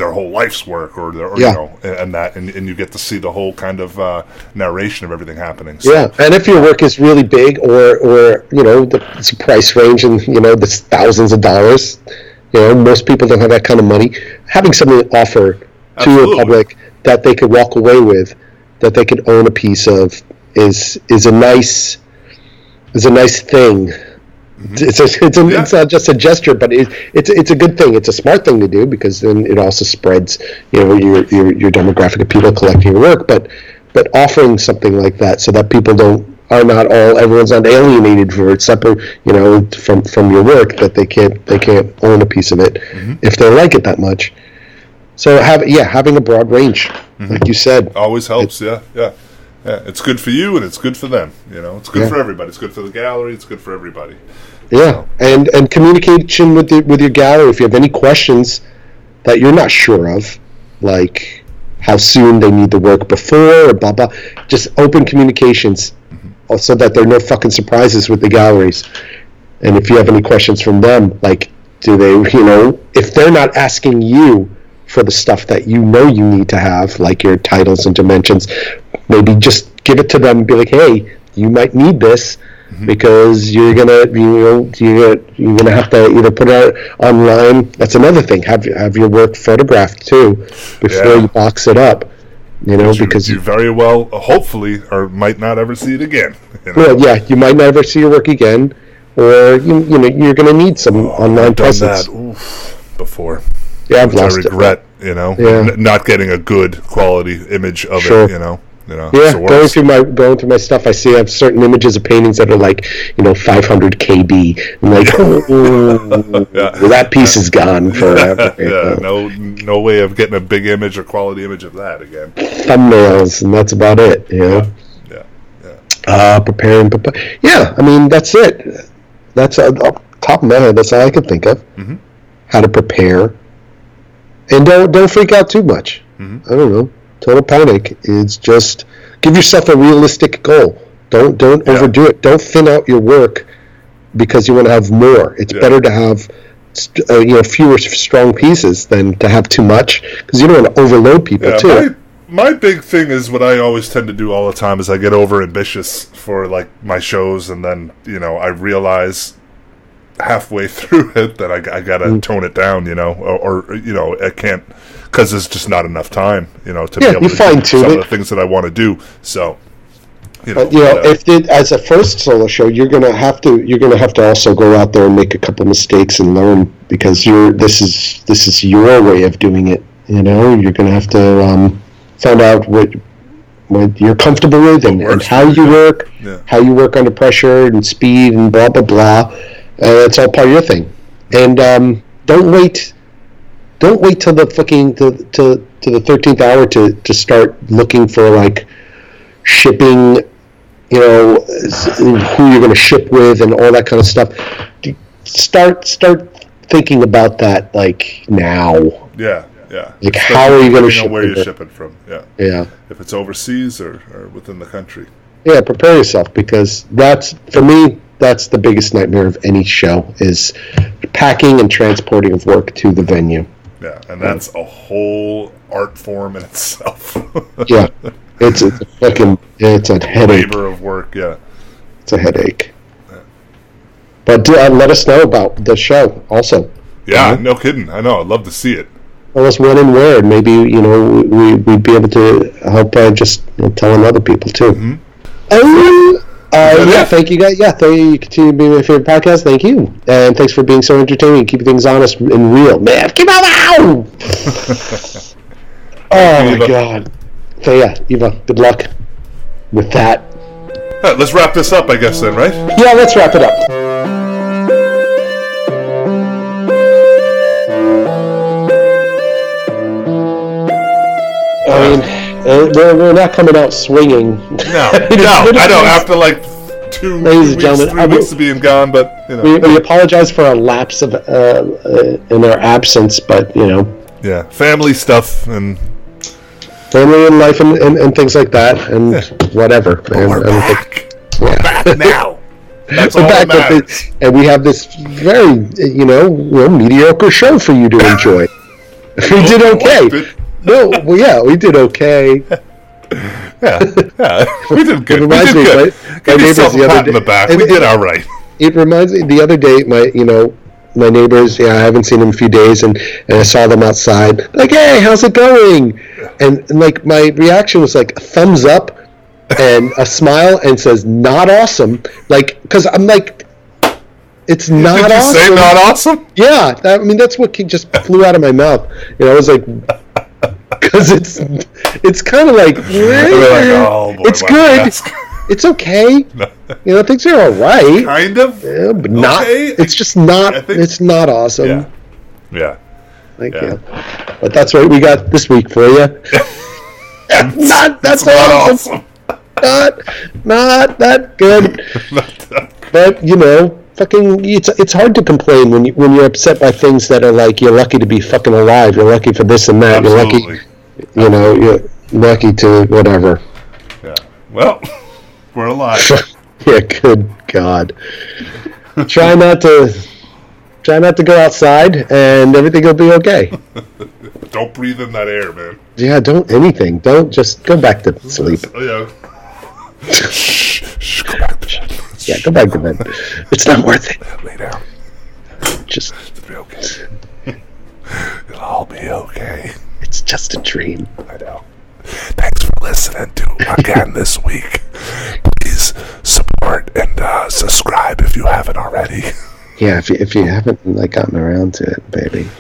their whole life's work or, their, or Yeah. you know and, that and, and you get to see the whole kind of uh, narration of everything happening so, Yeah, and if your work is really big, or or you know, the, it's a price range, and you know, that's thousands of dollars. You know, most people don't have that kind of money. Having something to offer to Absolutely. the public that they could walk away with, that they could own a piece of, is is a nice is a nice thing. It's a, it's, a, Yeah. it's not just a gesture, but it, it's it's a good thing. It's a smart thing to do because then it also spreads, you know, your your, your demographic of people collecting your work. But but offering something like that so that people don't are not all everyone's not alienated for it separate you know from from your work that they can't they can't own a piece of it mm-hmm. if they like it that much. So have yeah having a broad range, mm-hmm. like you said. always helps yeah yeah yeah it's good for you and it's good for them you know it's good Yeah. for everybody it's good for the gallery it's good for everybody Yeah, and and communication with the, with your gallery. If you have any questions that you're not sure of, like how soon they need the work before, or blah blah, just open communications, uh, so that there are no fucking surprises with the galleries. And if you have any questions from them, like do they, you know, if they're not asking you for the stuff that you know you need to have, like your titles and dimensions, maybe just give it to them and be like, hey, you might need this because you're gonna you know you're gonna, you're gonna have to either put it out online. That's another thing. Have have your work photographed too before Yeah. you box it up. You know, you, because you very well hopefully or might not ever see it again you know? well, yeah, you might never see your work again, or you, you know you're gonna need some oh, online I've done presence. that oof, before Yeah, I've which I lost it. regret you know Yeah. n- not getting a good quality image of Sure. it you know you know Yeah, going through my going through my stuff, I see I have certain images of paintings that are like you know 500 KB. I'm like, oh, <laughs> Yeah. that piece is gone forever. you <laughs> yeah, know. no, no way of getting a big image or quality image of that again. thumbnails, and that's about it. You know, Yeah, yeah. uh, preparing. Prepa- yeah, I mean that's it. That's uh, top of my head. That's all I can think of. Mhm. How to prepare, and don't don't freak out too much. Mhm. I don't know. Total panic is just give yourself a realistic goal. Don't don't Yeah. overdo it. Don't thin out your work because you want to have more. It's Yeah. better to have uh, you know fewer strong pieces than to have too much because you don't want to overload people Yeah, too. my, my big thing is what I always tend to do all the time is I get over ambitious for like my shows, and then you know I realize halfway <laughs> through it that I, I gotta Mm. tone it down, you know, or, or you know I can't because there's just not enough time, you know, to Yeah, be able you to do some it. of the things that I want to do. So, you know, But you know, uh, if it, as a first solo show, you're gonna have to you're gonna have to also go out there and make a couple mistakes and learn because you're this is this is your way of doing it. You know, you're gonna have to um, find out what what you're comfortable with and, and how you, work, Yeah. how you work under pressure and speed and blah blah blah. Uh, it's all part of your thing. And um, don't wait. Don't wait till the fucking to, to, to the thirteenth hour to, to start looking for like shipping you know who you're going to ship with and all that kind of stuff start start thinking about that like now yeah, yeah. like how are you going to ship where you're shipping from? Yeah, yeah if it's overseas or, or within the country. Yeah prepare yourself because that's for me that's the biggest nightmare of any show is packing and transporting of work to the venue Yeah, and that's a whole art form in itself. yeah <laughs> it's, it's a fucking it's a headache labor of work. Yeah. it's a headache but uh, let us know about the show also Yeah, Mhm. no kidding. I know. I'd love to see it. tell us when and where, maybe you know we we'd be able to help uh, just you know, telling other people too. Mhm. Oh, uh, yeah, thank you guys. Yeah, thank you. You continue to be my favorite podcast. Thank you, and thanks for being so entertaining, keeping things honest and real. Man, keep on out. <laughs> oh my Eva. god. So yeah, Eva, good luck with that. All right, let's wrap this up, I guess, then, right? Yeah, let's wrap it up. I mean, Uh, <laughs> we're, we're not coming out swinging. No, <laughs> no, I know. After like two, Ladies and weeks, gentlemen, three I will- weeks of being gone, but you know, We, we apologize for our lapse of uh, uh, in our absence, but you know, yeah, family stuff and family and life and, and, and things like that, and whatever. And, we're I don't think- back. We're back <laughs> now. That's we're all that back with matters. and we have this very, you know, well, mediocre show for you to enjoy. we did okay. No, well, yeah, we did okay. <laughs> Yeah, yeah, we did good. We reminds did me, good. right? My neighbors the other pat in the day- back. We it- did all right. It reminds me the other day, my you know, my neighbors. Yeah, I haven't seen them in a few days, and, and I saw them outside. Like, hey, how's it going? And, and like my reaction was like a thumbs up and a smile, and says not awesome. Like, because I'm like, it's not Did you awesome. say not awesome? Yeah, I mean that's what just flew out of my mouth. You know, I was like, <laughs> because it's it's kind of like, <laughs> like, oh, boy, it's good, that's- it's okay. <laughs> You know, things are all right. Kind of. Yeah, but not. Okay. It's just not. Think- it's not awesome. Yeah. Yeah. Thank Yeah. you. But that's what we got this week for you. not that's not awesome. awesome. Not not that good. but you know, fucking, it's it's hard to complain when you when you're upset by things that are like you're lucky to be fucking alive. You're lucky for this and that. You're lucky. You know, you're lucky to whatever. Yeah. Well, <laughs> we're alive. <laughs> yeah. Good God. try not to. Try not to go outside, and everything will be okay. <laughs> Don't breathe in that air, man. Yeah, don't anything. Don't just go back to sleep. Oh, yeah. shh, shh, go back to bed. Yeah, go back to bed. It's not worth it. Lay down. Just It'll be okay. It'll all be okay. It's just a dream. I know. Thanks for listening to <laughs> again this week. Please support and uh, subscribe if you haven't already. <laughs> Yeah, if you, if you haven't like gotten around to it, baby.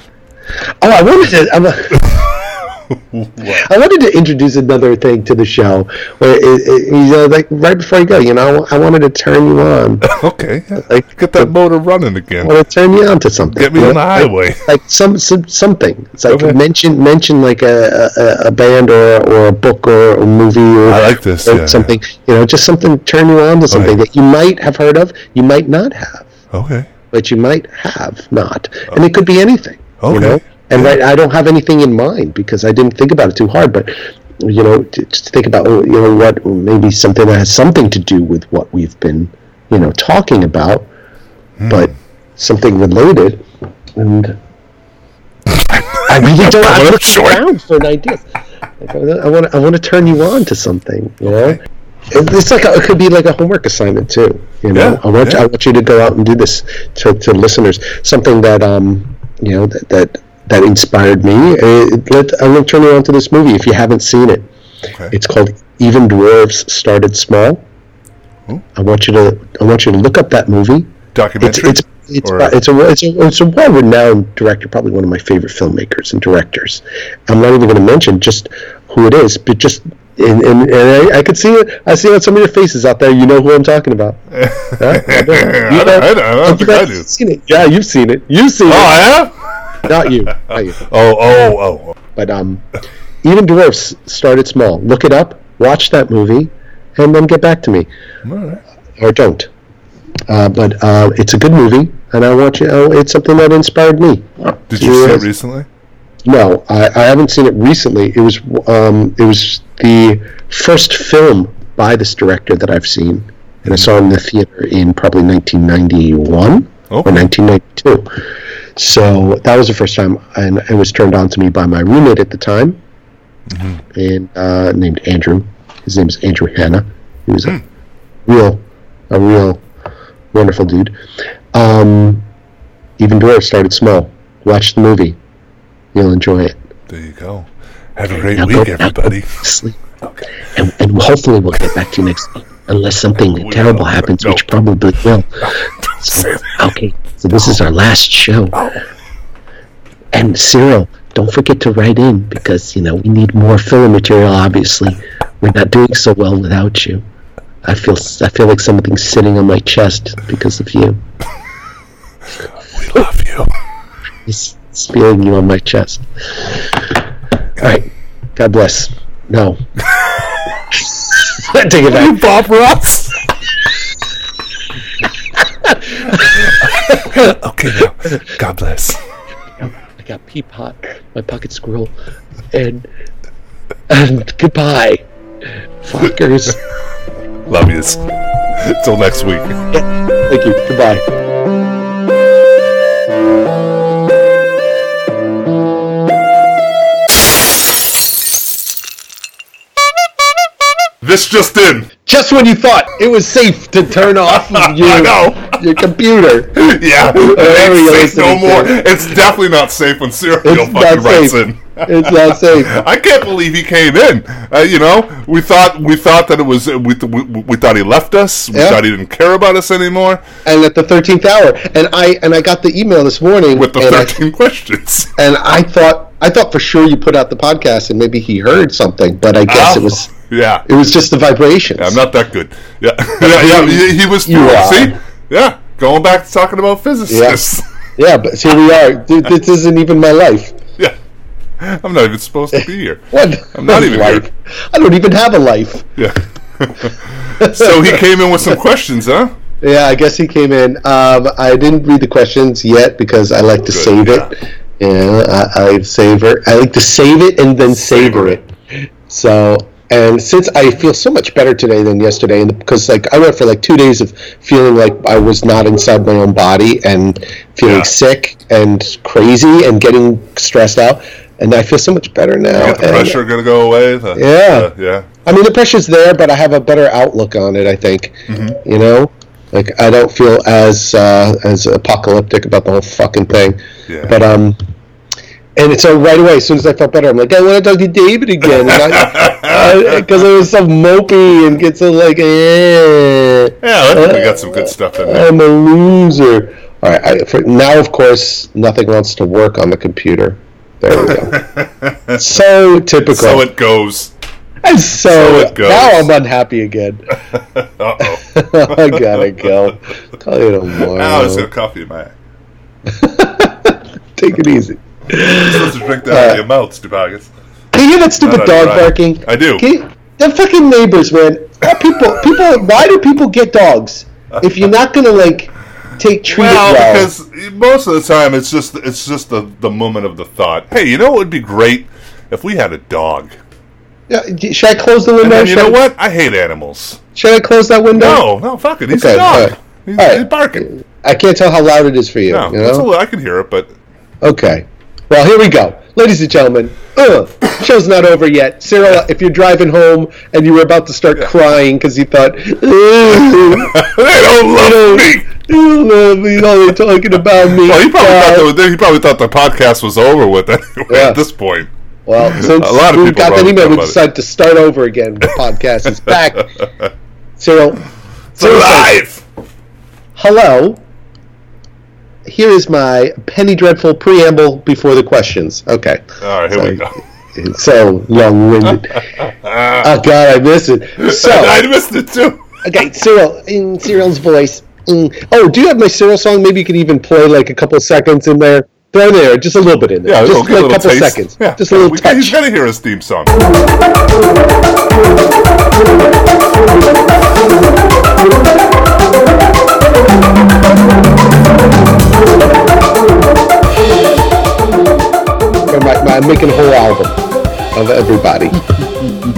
Oh, I wanted to. I'm <laughs> I wanted to introduce another thing to the show. Where it, it, you know, like right before you go, you know, I wanted to turn you on. <laughs> okay. Like get that motor running again. I want to turn you on to something. Get me you on know? the highway. like some, some something. It's like Okay. mention mention like a, a, a band or or a book or a movie or, I like this, or yeah, something. You know, just something turn you on to something Okay. that you might have heard of, you might not have, Okay. but you might have not, and it could be anything. Okay. You know? And right, I don't have anything in mind because I didn't think about it too hard, but. You know, to, to think about oh, you know what maybe something that has something to do with what we've been, you know, talking about, Hmm. but something related, and <laughs> I really don't. I'm looking around for an idea. Like, I want to. I want to turn you on to something. You know, Okay. It- it's like a, it could be like a homework assignment too. You know, Yeah, I want yeah. I want you to go out and do this to, to listeners. Something that um you know that that, that inspired me. Uh, let I'm going to turn you on to this movie if you haven't seen it. Okay. It's called Even Dwarves Started Small. Oh. I want you to I want you to look up that movie. It's Documentary. it's it's, Or- it's a it's a it's a well-renowned director, probably one of my favorite filmmakers and directors. I'm not even going to mention just who it is, but just and, and, and I, I could see it. I see it on some of your faces out there. You know who I'm talking about. <laughs> Huh? I don't- I don't- I don't think I do. Seen it? Yeah, you've seen it. You've seen Oh, it. I have. Not you. <laughs> Not you. Oh, oh, oh. But um, even dwarfs started small. Look it up. Watch that movie, and then get back to me, All right. or don't. Uh, but uh, it's a good movie, and I want you. Oh, it's something that inspired me. Did you see it recently? No, I, I haven't seen it recently. It was um, it was the first film by this director that I've seen, and I saw it in the theater in probably 1991 or 1992. So that was the first time, and it was turned on to me by my roommate at the time, and uh, named Andrew. His name is Andrew Hanna. He was a real, a real wonderful dude. Um, even Dwarf started small. Watch the movie. You'll enjoy it. There you go. Have a great Now week, go- everybody. Sleep. Okay. And, and hopefully we'll get back to you next week. Unless something We terrible happens, No. which probably will. <laughs> Don't say that. Okay, so this is our last show. And Cyril, don't forget to write in because, you know, we need more filler material, obviously. We're not doing so well without you. I feel I feel like something's sitting on my chest because of you. We love you. It's, it's feeling you on my chest. All right. God bless. No. <laughs> Take it back. You Bob Ross. <laughs> okay, now, God bless. I got Peapot, my pocket squirrel, and and goodbye, fuckers. Love yous. Till next week. Thank you. Goodbye. This just in. Just when you thought it was safe to turn <laughs> off your, your computer. <laughs> Yeah, go, it's safe no more. It's definitely not safe when Cyril It's fucking not writes safe. in. It's not safe. <laughs> I can't believe he came in. Uh, you know, we thought we thought that it was we, we, we thought he left us. We Yeah. thought he didn't care about us anymore And at the thirteenth hour, and I and I got the email this morning with the and I- thirteen questions. and I thought I thought for sure you put out the podcast and maybe he heard something, but I guess it Oh, was yeah. it was just the vibrations. I'm not that good. Yeah, <laughs> <laughs> yeah, yeah. He, was. You are. See, yeah. Going back to talking about physicists. yeah, but here we are. <laughs> Th- This isn't even my life. Yeah. I'm not even supposed to be here. What? I'm not even life? here. I don't even have a life. Yeah. so he came in with some questions, huh? Yeah, I guess he came in. Um, I didn't read the questions yet because I like to save yeah. it. Yeah, I, I savor. I like to save it and then savor it. So, and since I feel so much better today than yesterday, and because like I went for like two days of feeling like I was not inside my own body and feeling Yeah. sick and crazy and getting stressed out, and I feel so much better now. The and- pressure going to go away. The- Yeah. uh, yeah. I mean, the pressure's there, but I have a better outlook on it. I think, Mm-hmm. you know, like I don't feel as uh, as apocalyptic about the whole fucking thing. Yeah. But um, and so right away, as soon as I felt better, I'm like, I want to talk to David again, <laughs> because I, was so mopey and get so like, eh, Yeah, I think we got some good stuff in there. I'm a loser. All right, I, for, now of course nothing wants to work on the computer. There we go. <laughs> so typical. So it goes. And So so, it goes. now I'm unhappy again. <laughs> Uh oh. I gotta go. Call you tomorrow. Now there's a coffee in my eye. Take it easy. You're supposed to drink that out of your mouth, Stubagus. Can you hear that stupid dog right. barking? I do. Can you, the fucking neighbors, man. People, people. Why do people get dogs if you're not gonna like take treat Well, well? because most of the time it's just it's just the the moment of the thought. Hey, you know what would be great if we had a dog. Yeah, should I close the window? then, you should, know I, what? I hate animals. should I close that window? No, no, fuck it. He's Okay, a dog. He's, he's barking. I can't tell how loud it is for you. No, you a know? I can hear it, but Okay. Well, here we go. Ladies and gentlemen, uh, show's not over yet. Cyril, if you're driving home and you were about to start crying because you thought, "Ugh, <laughs> they don't love me. you love me, all they're talking about me. Well, he probably, God." thought the, he probably thought the podcast was over with <laughs> anyway Yeah. at this point. Well, <laughs> since A lot of we got that email, we it. decided to start over again. The podcast is back. Cyril, Cyril alive. hello. Here is my penny dreadful preamble before the questions. Okay. All right, here we go. It's so long-winded. <laughs> oh God, I miss it. So, <laughs> I missed it too. okay, Cyril in Cyril's voice. Mm. Oh, do you have my Cyril song? Maybe you could even play like a couple seconds in there. Throw there, just a little bit in there, Yeah, just like a couple taste. seconds, Yeah, just a little we, touch. He's got to hear his theme song. I'm, I'm making a whole album of everybody.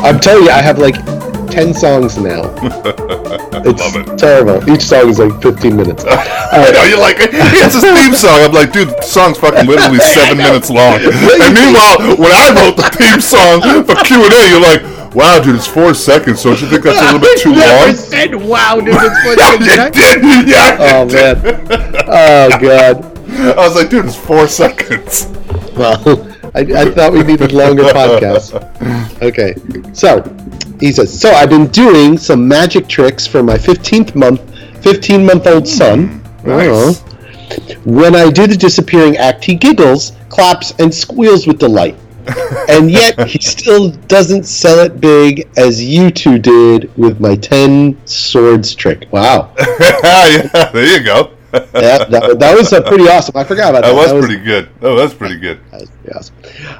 I'm telling you, I have like ten songs now. <laughs> It's Love it. terrible. Each song is like 15 minutes. <laughs> I know you like. It's his theme song. I'm like, dude, the song's fucking literally <laughs> seven minutes long. And meanwhile, when I wrote the theme song for Q and A, you're like, wow, dude, it's four seconds. Don't you think that's a little bit too Never long? said wow, dude. It's what Yeah, you did. Yeah. Oh you did. man. Oh god. I was like, dude, it's four seconds. Well, I, I thought we needed longer podcasts. Okay, so he says, so I've been doing some magic tricks for my 15th month, 15 month old son. Nice. Oh. When I do the disappearing act, he giggles, claps, and squeals with delight. <laughs> and yet he still doesn't sell it big as you two did with my 10 swords trick. Wow. <laughs> yeah, there you go. That, that, that was uh, pretty awesome. I forgot about that. That was pretty good. Oh, that's pretty good. That was pretty awesome.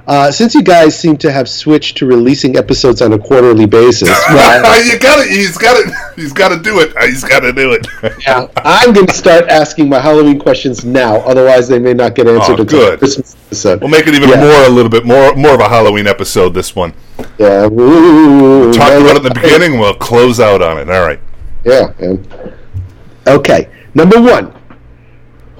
Uh, since you guys seem to have switched to releasing episodes on a quarterly basis, <laughs> well, <laughs> you got to He's got to. He's got to do it. He's got to do it. <laughs> yeah, I'm going to start asking my Halloween questions now. Otherwise, they may not get answered Oh, until good. Christmas episode. We'll make it even Yeah. more, a little bit more, more of a Halloween episode. This one. Yeah. Ooh, Talk no, about it in the beginning. We'll close out on it. All right. Yeah. man. Okay. Number one.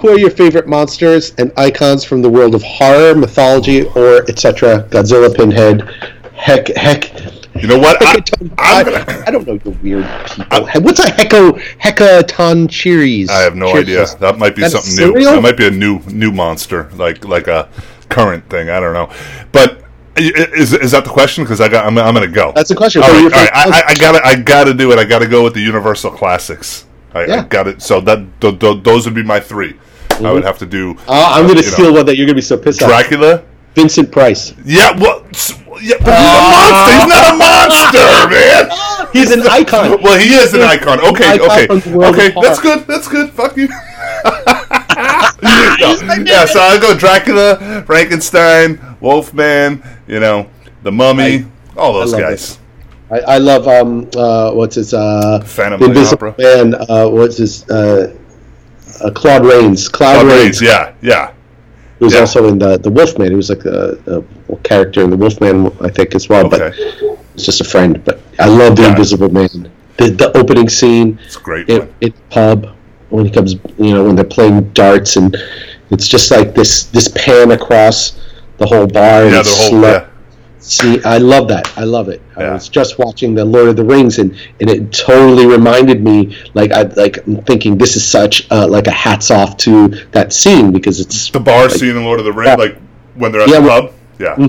Who are your favorite monsters and icons from the world of horror, mythology, or etc.? Godzilla, Pinhead, heck, heck. You know what? I, gonna- I don't know you weird people. What's a Hecko Hecatoncheires? I have no idea. That might be That's something new. That might be a new new monster, like like a current thing. I don't know. But i- i- is is that the question? Because I got I'm, I'm gonna go. That's the question. All right, all right. I, I, I gotta I gotta do it. I gotta go with the Universal classics. I, I Yeah. got it. So that th- th- those would be my 3 I would have to do Uh, I'm going to know, steal one that you're going to be so pissed off. Dracula. Vincent Price. Yeah, well, yeah, but he's a monster. He's not a monster, <laughs> man. He's an icon. <laughs> Well, he is an icon. Okay, okay, from the world okay. That's good. That's good. Fuck you. <laughs> No, yeah, so I'll go Dracula, Frankenstein, Wolfman. You know, the Mummy. I- all those I guys. I, I love um uh what's his uh Phantom the of the Invisible Opera. Man uh what's his uh, uh Claude Rains Claude, Rains Rains, yeah, yeah. He was yeah. also in the the Wolfman he was like a, a character in the Wolfman I think as well but it's just a friend but I love the Yeah. Invisible Man the the opening scene It's a great in the pub when he comes you know when they're playing darts and it's just like this this pan across the whole bar and Yeah, the whole yeah. See, I love that. I love it. I was just watching the Lord of the Rings, and, and it totally reminded me, like I like I'm thinking this is such uh, like a hats off to that scene because it's The bar like, scene in Lord of the Rings, Yeah. like when they're at Yeah, the pub. Yeah,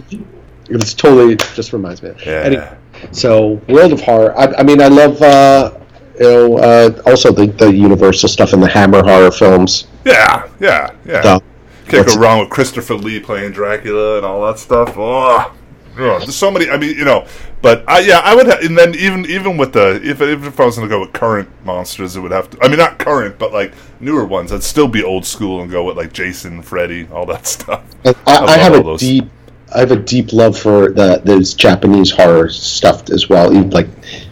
It's totally it just reminds me. Of yeah. Anyway, so World of Horror. I, I mean, I love uh, you know uh, also the the Universal stuff and the Hammer horror films. Yeah, yeah, yeah. So, Can't go wrong with Christopher Lee playing Dracula and all that stuff. Oh, oh, there's so many. I mean, you know, but I, yeah, I would. Ha- and then even even with the if if I was going to go with current monsters, it would have to. I mean, not current, but like newer ones. I'd still be old school and go with like Jason, Freddy, all that <laughs> stuff. And I, I, have a those. deep, I have a deep love for the those Japanese horror stuff as well. Even like,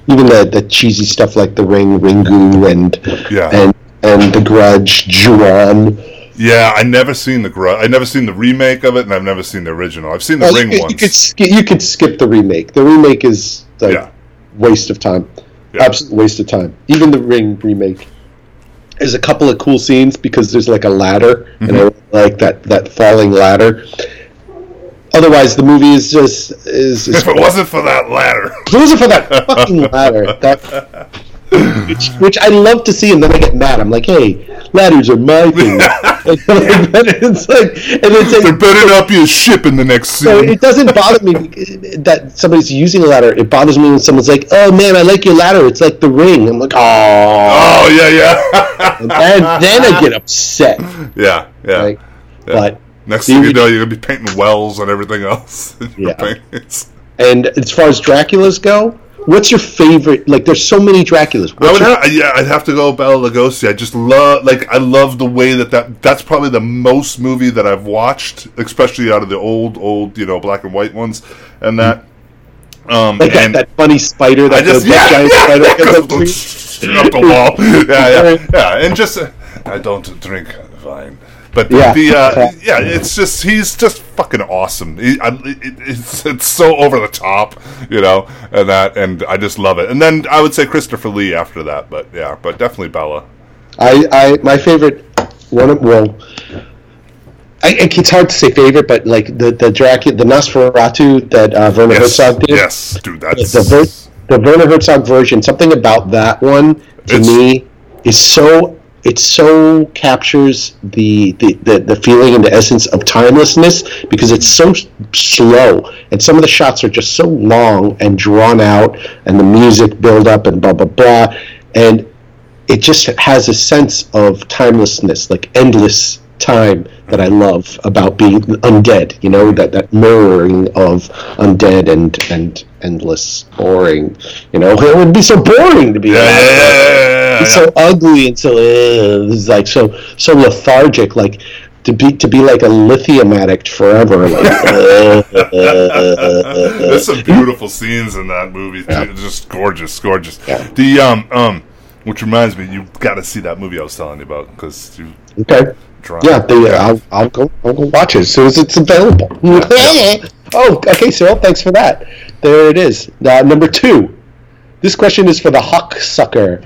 even the, the cheesy stuff like The Ring, Ringu, and Yeah. and and The Grudge, Ju-on. Yeah, I never seen the Grudge. I never seen the remake of it, and I've never seen the original. I've seen the Well, Ringu, could- ones. you could sk- you could skip the remake. The remake is like Yeah. waste of time, Yeah. absolute waste of time. Even the Ring remake. There's a couple of cool scenes because there's like a ladder, and I Mm-hmm. like that that falling ladder. Otherwise, the movie is just is, is if it wasn't for that ladder, If it wasn't for that <laughs> fucking ladder, that which, <coughs> which I love to see, and then I get mad. I'm like, hey, ladders are my thing. <laughs> and <laughs> it's like, and it's there like, better not be a ship in the next scene. so it doesn't bother me that somebody's using a ladder. It bothers me when someone's like, oh man, I like your ladder. It's like the ring. I'm like, oh, oh yeah, yeah, and then, then I get upset. yeah, yeah. Like, Yeah. but Next thing you know, you're gonna be painting wells and everything else. in your Yeah. paintings. and as far as Draculas go, what's your favorite? Like, there's so many Draculas. I would your- ha- yeah, I'd have to go Bela Lugosi. I just love, like, I love the way that, that that's probably the most movie that I've watched, especially out of the old, old, you know, black and white ones, and that. Um, like that, and that funny spider that I just yeah, giant yeah, spider yeah, goes up goes the straight up the wall. <laughs> Yeah, yeah, yeah, and just uh, I don't drink wine, but Yeah. the uh, <laughs> yeah, it's just he's just fucking awesome. He, I, it, it's it's so over the top, you know, and that, and I just love it. And then I would say Christopher Lee after that, but yeah, but definitely Bela. I, I my favorite one of well, I, it's hard to say favorite, but like the the Dracula, the Nosferatu that uh, Werner Yes, Herzog did. yes, dude, that's the ver- the Werner Herzog version. Something about that one to me is so it so captures the, the, the, the feeling and the essence of timelessness because it's so slow. And some of the shots are just so long and drawn out and the music build up and blah blah blah. And it just has a sense of timelessness like endless time that I love about being undead you know that that mirroring of undead and and endless, boring. You know, it would be so boring to be. Yeah, yeah, yeah, yeah, yeah, so ugly and so uh, like so so lethargic. Like to be to be like a lithium addict forever. Like, uh, <laughs> There's some beautiful scenes in that movie. too. Just gorgeous, gorgeous. Yeah. The um um, which reminds me, you got to see that movie I was telling you about because you okay. drunk. Yeah, the, I'll, I'll go. I'll go watch it as soon as it's available. <laughs> oh, okay, Cyril. Thanks for that. There it is. Uh, number two. This question is for the Huck Sucker.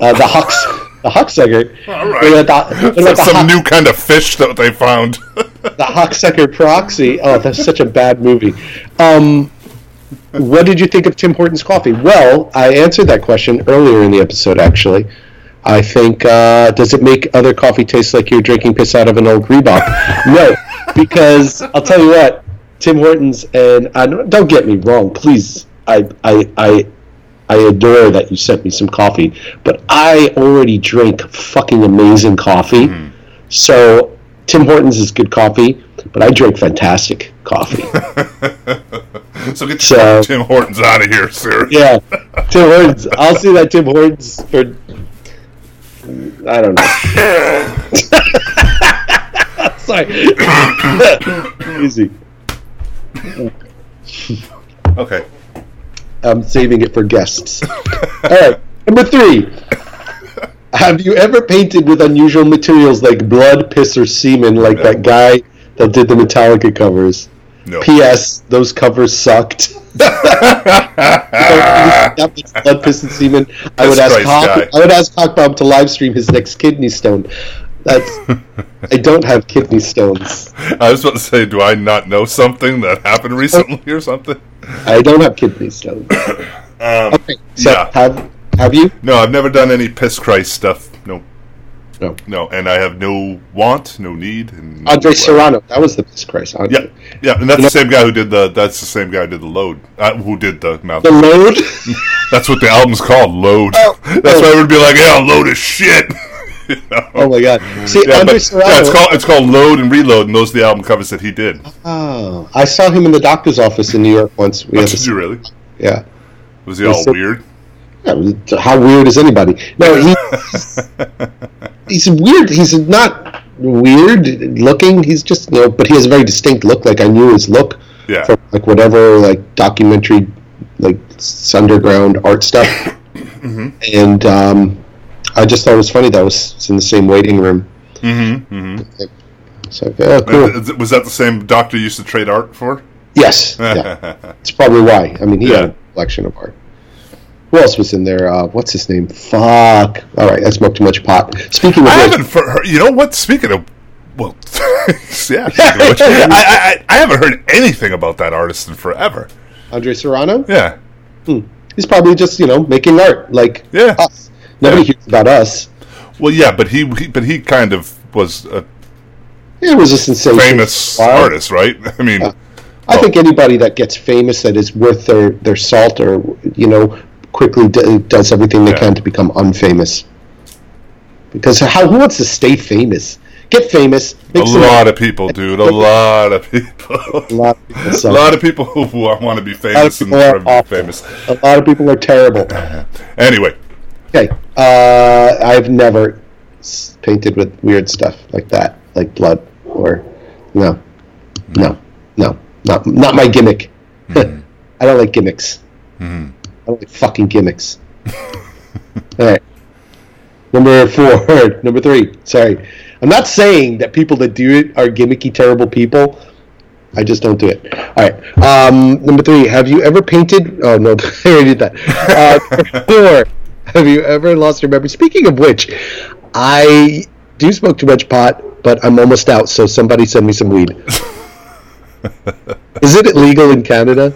Uh, the Hucks. <laughs> The Huck Sucker. All right. They're the- they're like That's some Huck- new kind of fish that they found. the Hudsucker Proxy. Oh, that's such a bad movie. Um, what did you think of Tim Hortons coffee? Well, I answered that question earlier in the episode. Actually, I think uh, does it make other coffee taste like you're drinking piss out of an old Reebok? no, because I'll tell you what, Tim Hortons and I don't, don't get me wrong, please. I I I. I adore that you sent me some coffee, but I already drink fucking amazing coffee. Hmm. So Tim Hortons is good coffee, but I drink fantastic coffee. <laughs> so get So- Tim Hortons out of here, sir. yeah, <laughs> Tim Hortons. I'll see that Tim Hortons for. I don't know. <laughs> Sorry. <coughs> Easy. <laughs> Okay. I'm saving it for guests. <laughs> All right, number three. Have you ever painted with unusual materials like blood, piss, or semen, like that guy that did the Metallica covers? No. P.S. Those covers sucked. <laughs> blood, piss, and semen. I would ask Cock. I would ask Cockbomb to live stream his next kidney stone. That's <laughs> I don't have kidney stones. I was about to say, do I not know something that happened recently or something? I don't have kidney stones. <coughs> Um, Okay, so Yeah. have have you? no, I've never done any piss Christ stuff. No, No. no, and I have no want, no need. And no- Andre Serrano. That was the piss Christ. Yeah, yeah, and that's the same guy who did the. That's the same guy who did the load. Uh, who did the mouth? The load. <laughs> That's what the album's called, Load. Oh. <laughs> That's why I would be like, yeah, Load is shit. You know? Oh my god! See, yeah, but, Serrano. yeah, it's called it's called Load and Reload, and those are the album covers that he did. Oh, I saw him in the doctor's office in New York once. We had Did you really? yeah. Was he all Yes, sir. weird? yeah. How weird is anybody? No, he, <laughs> he's weird. He's not weird looking. He's just you know, but he has a very distinct look. Like I knew his look Yeah. from like whatever like documentary, like underground art stuff. <coughs> Mm-hmm. And um, I just thought it was funny that was in the same waiting room. Mm-hmm. mm-hmm. So oh, cool. Was that the same doctor you used to trade art for? Yes, <laughs> yeah. It's probably why. I mean, he had a collection of art. Who else was in there? Uh, what's his name? Fuck. All right, I smoked too much pot. Speaking of I which, haven't for, you know what? Speaking of, well, <laughs> yeah, <laughs> of which, I, I, I haven't heard anything about that artist in forever. Andre Serrano, Yeah, he's probably just you know making art like Yeah. us. Nobody Yeah. hears about us. well, yeah, but he, he but he kind of was a It was a sensation. famous artist, right? <laughs> I mean, I think anybody that gets famous that is worth their, their salt or you know quickly d- does everything they Yeah. can to become unfamous. Because how who wants to stay famous? Get famous. a lot of people, dude. A lot of people. a lot of people <laughs> A lot of people who <laughs> want to be famous and be famous. A lot of people are terrible. Anyway, Okay, uh, I've never s- painted with weird stuff like that, like blood or no, no, no, not not my gimmick. Mm-hmm. <laughs> I don't like gimmicks. I don't like fucking gimmicks. <laughs> All right, number four, <laughs> number three. Sorry, I'm not saying that people that do it are gimmicky, terrible people. I just don't do it. All right. Um, number three. Have you ever painted? Oh no, I already did that. Uh, four. Have you ever lost your memory? Speaking of which, I do smoke too much pot, but I'm almost out. So somebody send me some weed. Is it illegal in Canada?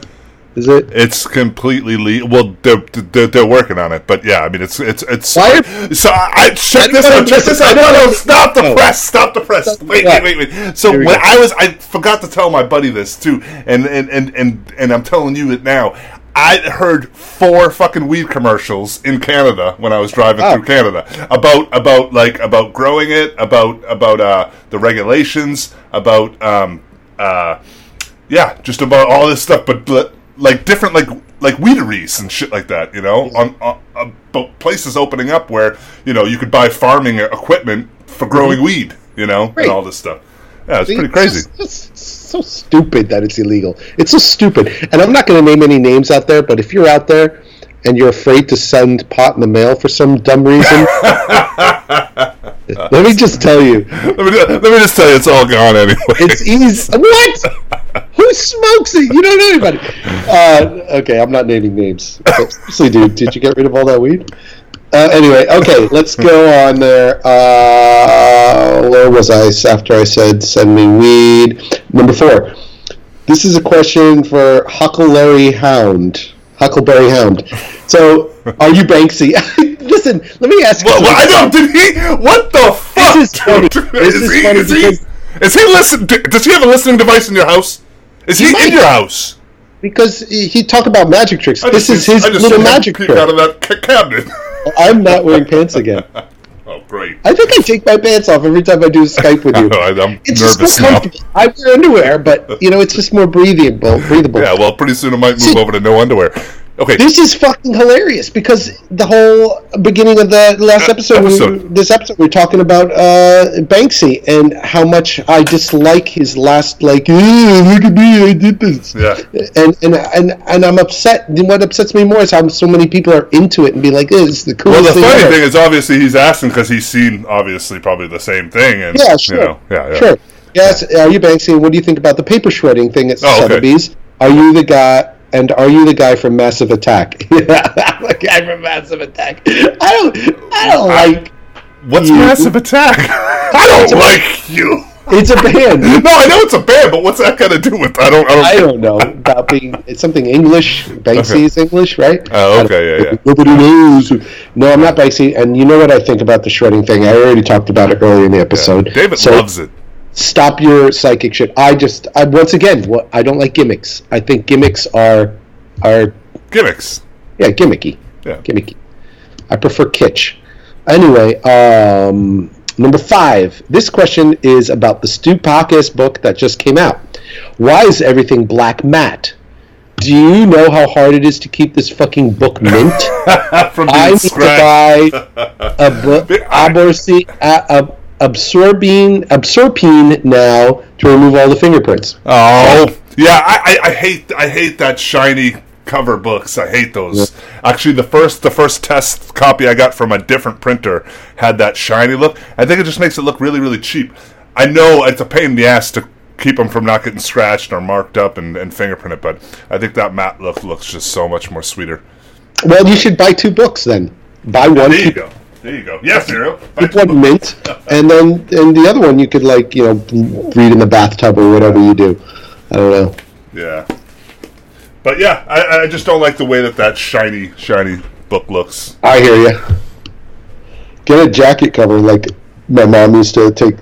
Is it? it's completely legal. well. They're, they're they're working on it, but yeah, I mean, it's it's it's. Why are- so I, I check this out. Check this out. No, no, oh. stop the press. Stop the press. Wait, wait, wait, wait. So when go. I was, I forgot to tell my buddy this too, and and and and, and I'm telling you it now. I heard four fucking weed commercials in Canada when I was driving Oh. through Canada about about like about growing it, about about uh, the regulations, about um, uh, yeah, just about all this stuff, but li- like different, like like weederys and shit like that. You know, on, on, on bo- places opening up where you know you could buy farming equipment for growing weed. You know, Mm-hmm. And all this stuff. Yeah, it's pretty It's crazy. just- It's so stupid that it's illegal. It's so stupid. And I'm not going to name any names out there, but if you're out there and you're afraid to send pot in the mail for some dumb reason, <laughs> let me just tell you, let, me, let me just tell you, it's all gone anyway. it's easy. What? Who smokes it? You don't know anybody. Uh, okay, I'm not naming names. But seriously, dude, did you get rid of all that weed? Uh, anyway, okay, <laughs> let's go on there. Uh, where was I after I said send me weed? Number four. This is a question for Huckleberry Hound. Huckleberry Hound. So, are you Banksy? <laughs> Listen, let me ask you. Well, well, I don't. Did he? What the fuck? <laughs> is funny. This is he, funny is he? Is he listen? Does he have a listening device in your house? Is he, He in your house? Because he he talk about magic tricks. I This just is his I just little magic trick. out of that cabinet. I'm not wearing pants again. <laughs> oh, great. I think I take my pants off every time I do Skype with you. <laughs> I, am It's nervous just more now. comfortable. I wear underwear, but you know, it's just more breathable. Breathable. <laughs> Yeah, well, pretty soon I might move See- over to no underwear. Okay, This is fucking hilarious because the whole beginning of the last Uh, episode, we- this episode, we're talking about uh, Banksy and how much I dislike his last, like, "Eh, look at me, I did this. Yeah. And, and and and I'm upset. And What upsets me more is how so many people are into it and be like, "This is the coolest well, the thing funny ever." thing is, obviously, he's asking because he's seen, obviously, probably the same thing, and Yeah, sure. you know, yeah, yeah. Sure. Yes. Are you Banksy? What do you think about the paper shredding thing at Oh, okay. Are you the guy? And are you the guy from Massive Attack? yeah, <laughs> I'm the guy from Massive Attack. I don't. I don't like. What's You- Massive Attack? <laughs> I don't like you. It's a band. <laughs> No, I know it's a band, but what's that got to do with? I don't. I don't. I don't know about being. It's something English. Banksy is English, right? Oh, okay, yeah, yeah. Nobody knows. No, I'm not Banksy. And you know what I think about the shredding thing? I already talked about it earlier in the episode. David So- loves it. Stop your psychic shit. I just, I, once again, what I don't like gimmicks. I think gimmicks are, are Gimmicks. yeah, gimmicky, Yeah. gimmicky. I prefer kitsch. Anyway, um, number five. This question is about the Stu Pacus book that just came out. Why is everything black matte? Do you know how hard it is to keep this fucking book mint? <laughs> From I need to buy a <laughs> book, I- aborsi, a, a, absorbine, now to remove all the fingerprints. Oh. oh, yeah. I, I, I hate. I hate that shiny cover books. I hate those. Actually, the first the first test copy I got from a different printer had that shiny look. I think it just makes it look really, really cheap. I know it's a pain in the ass to keep them from not getting scratched or marked up and, and fingerprinted, but I think that matte look looks just so much more sweeter. Well, you should buy two books then. Buy one, There you keep, go. There you go. Yes, Zero. keep one mint, and then and the other one you could like you know read in the bathtub or whatever you do. I don't know. Yeah. But yeah, I, I just don't like the way that that shiny, shiny book looks. I hear you. Get a jacket cover like my mom used to take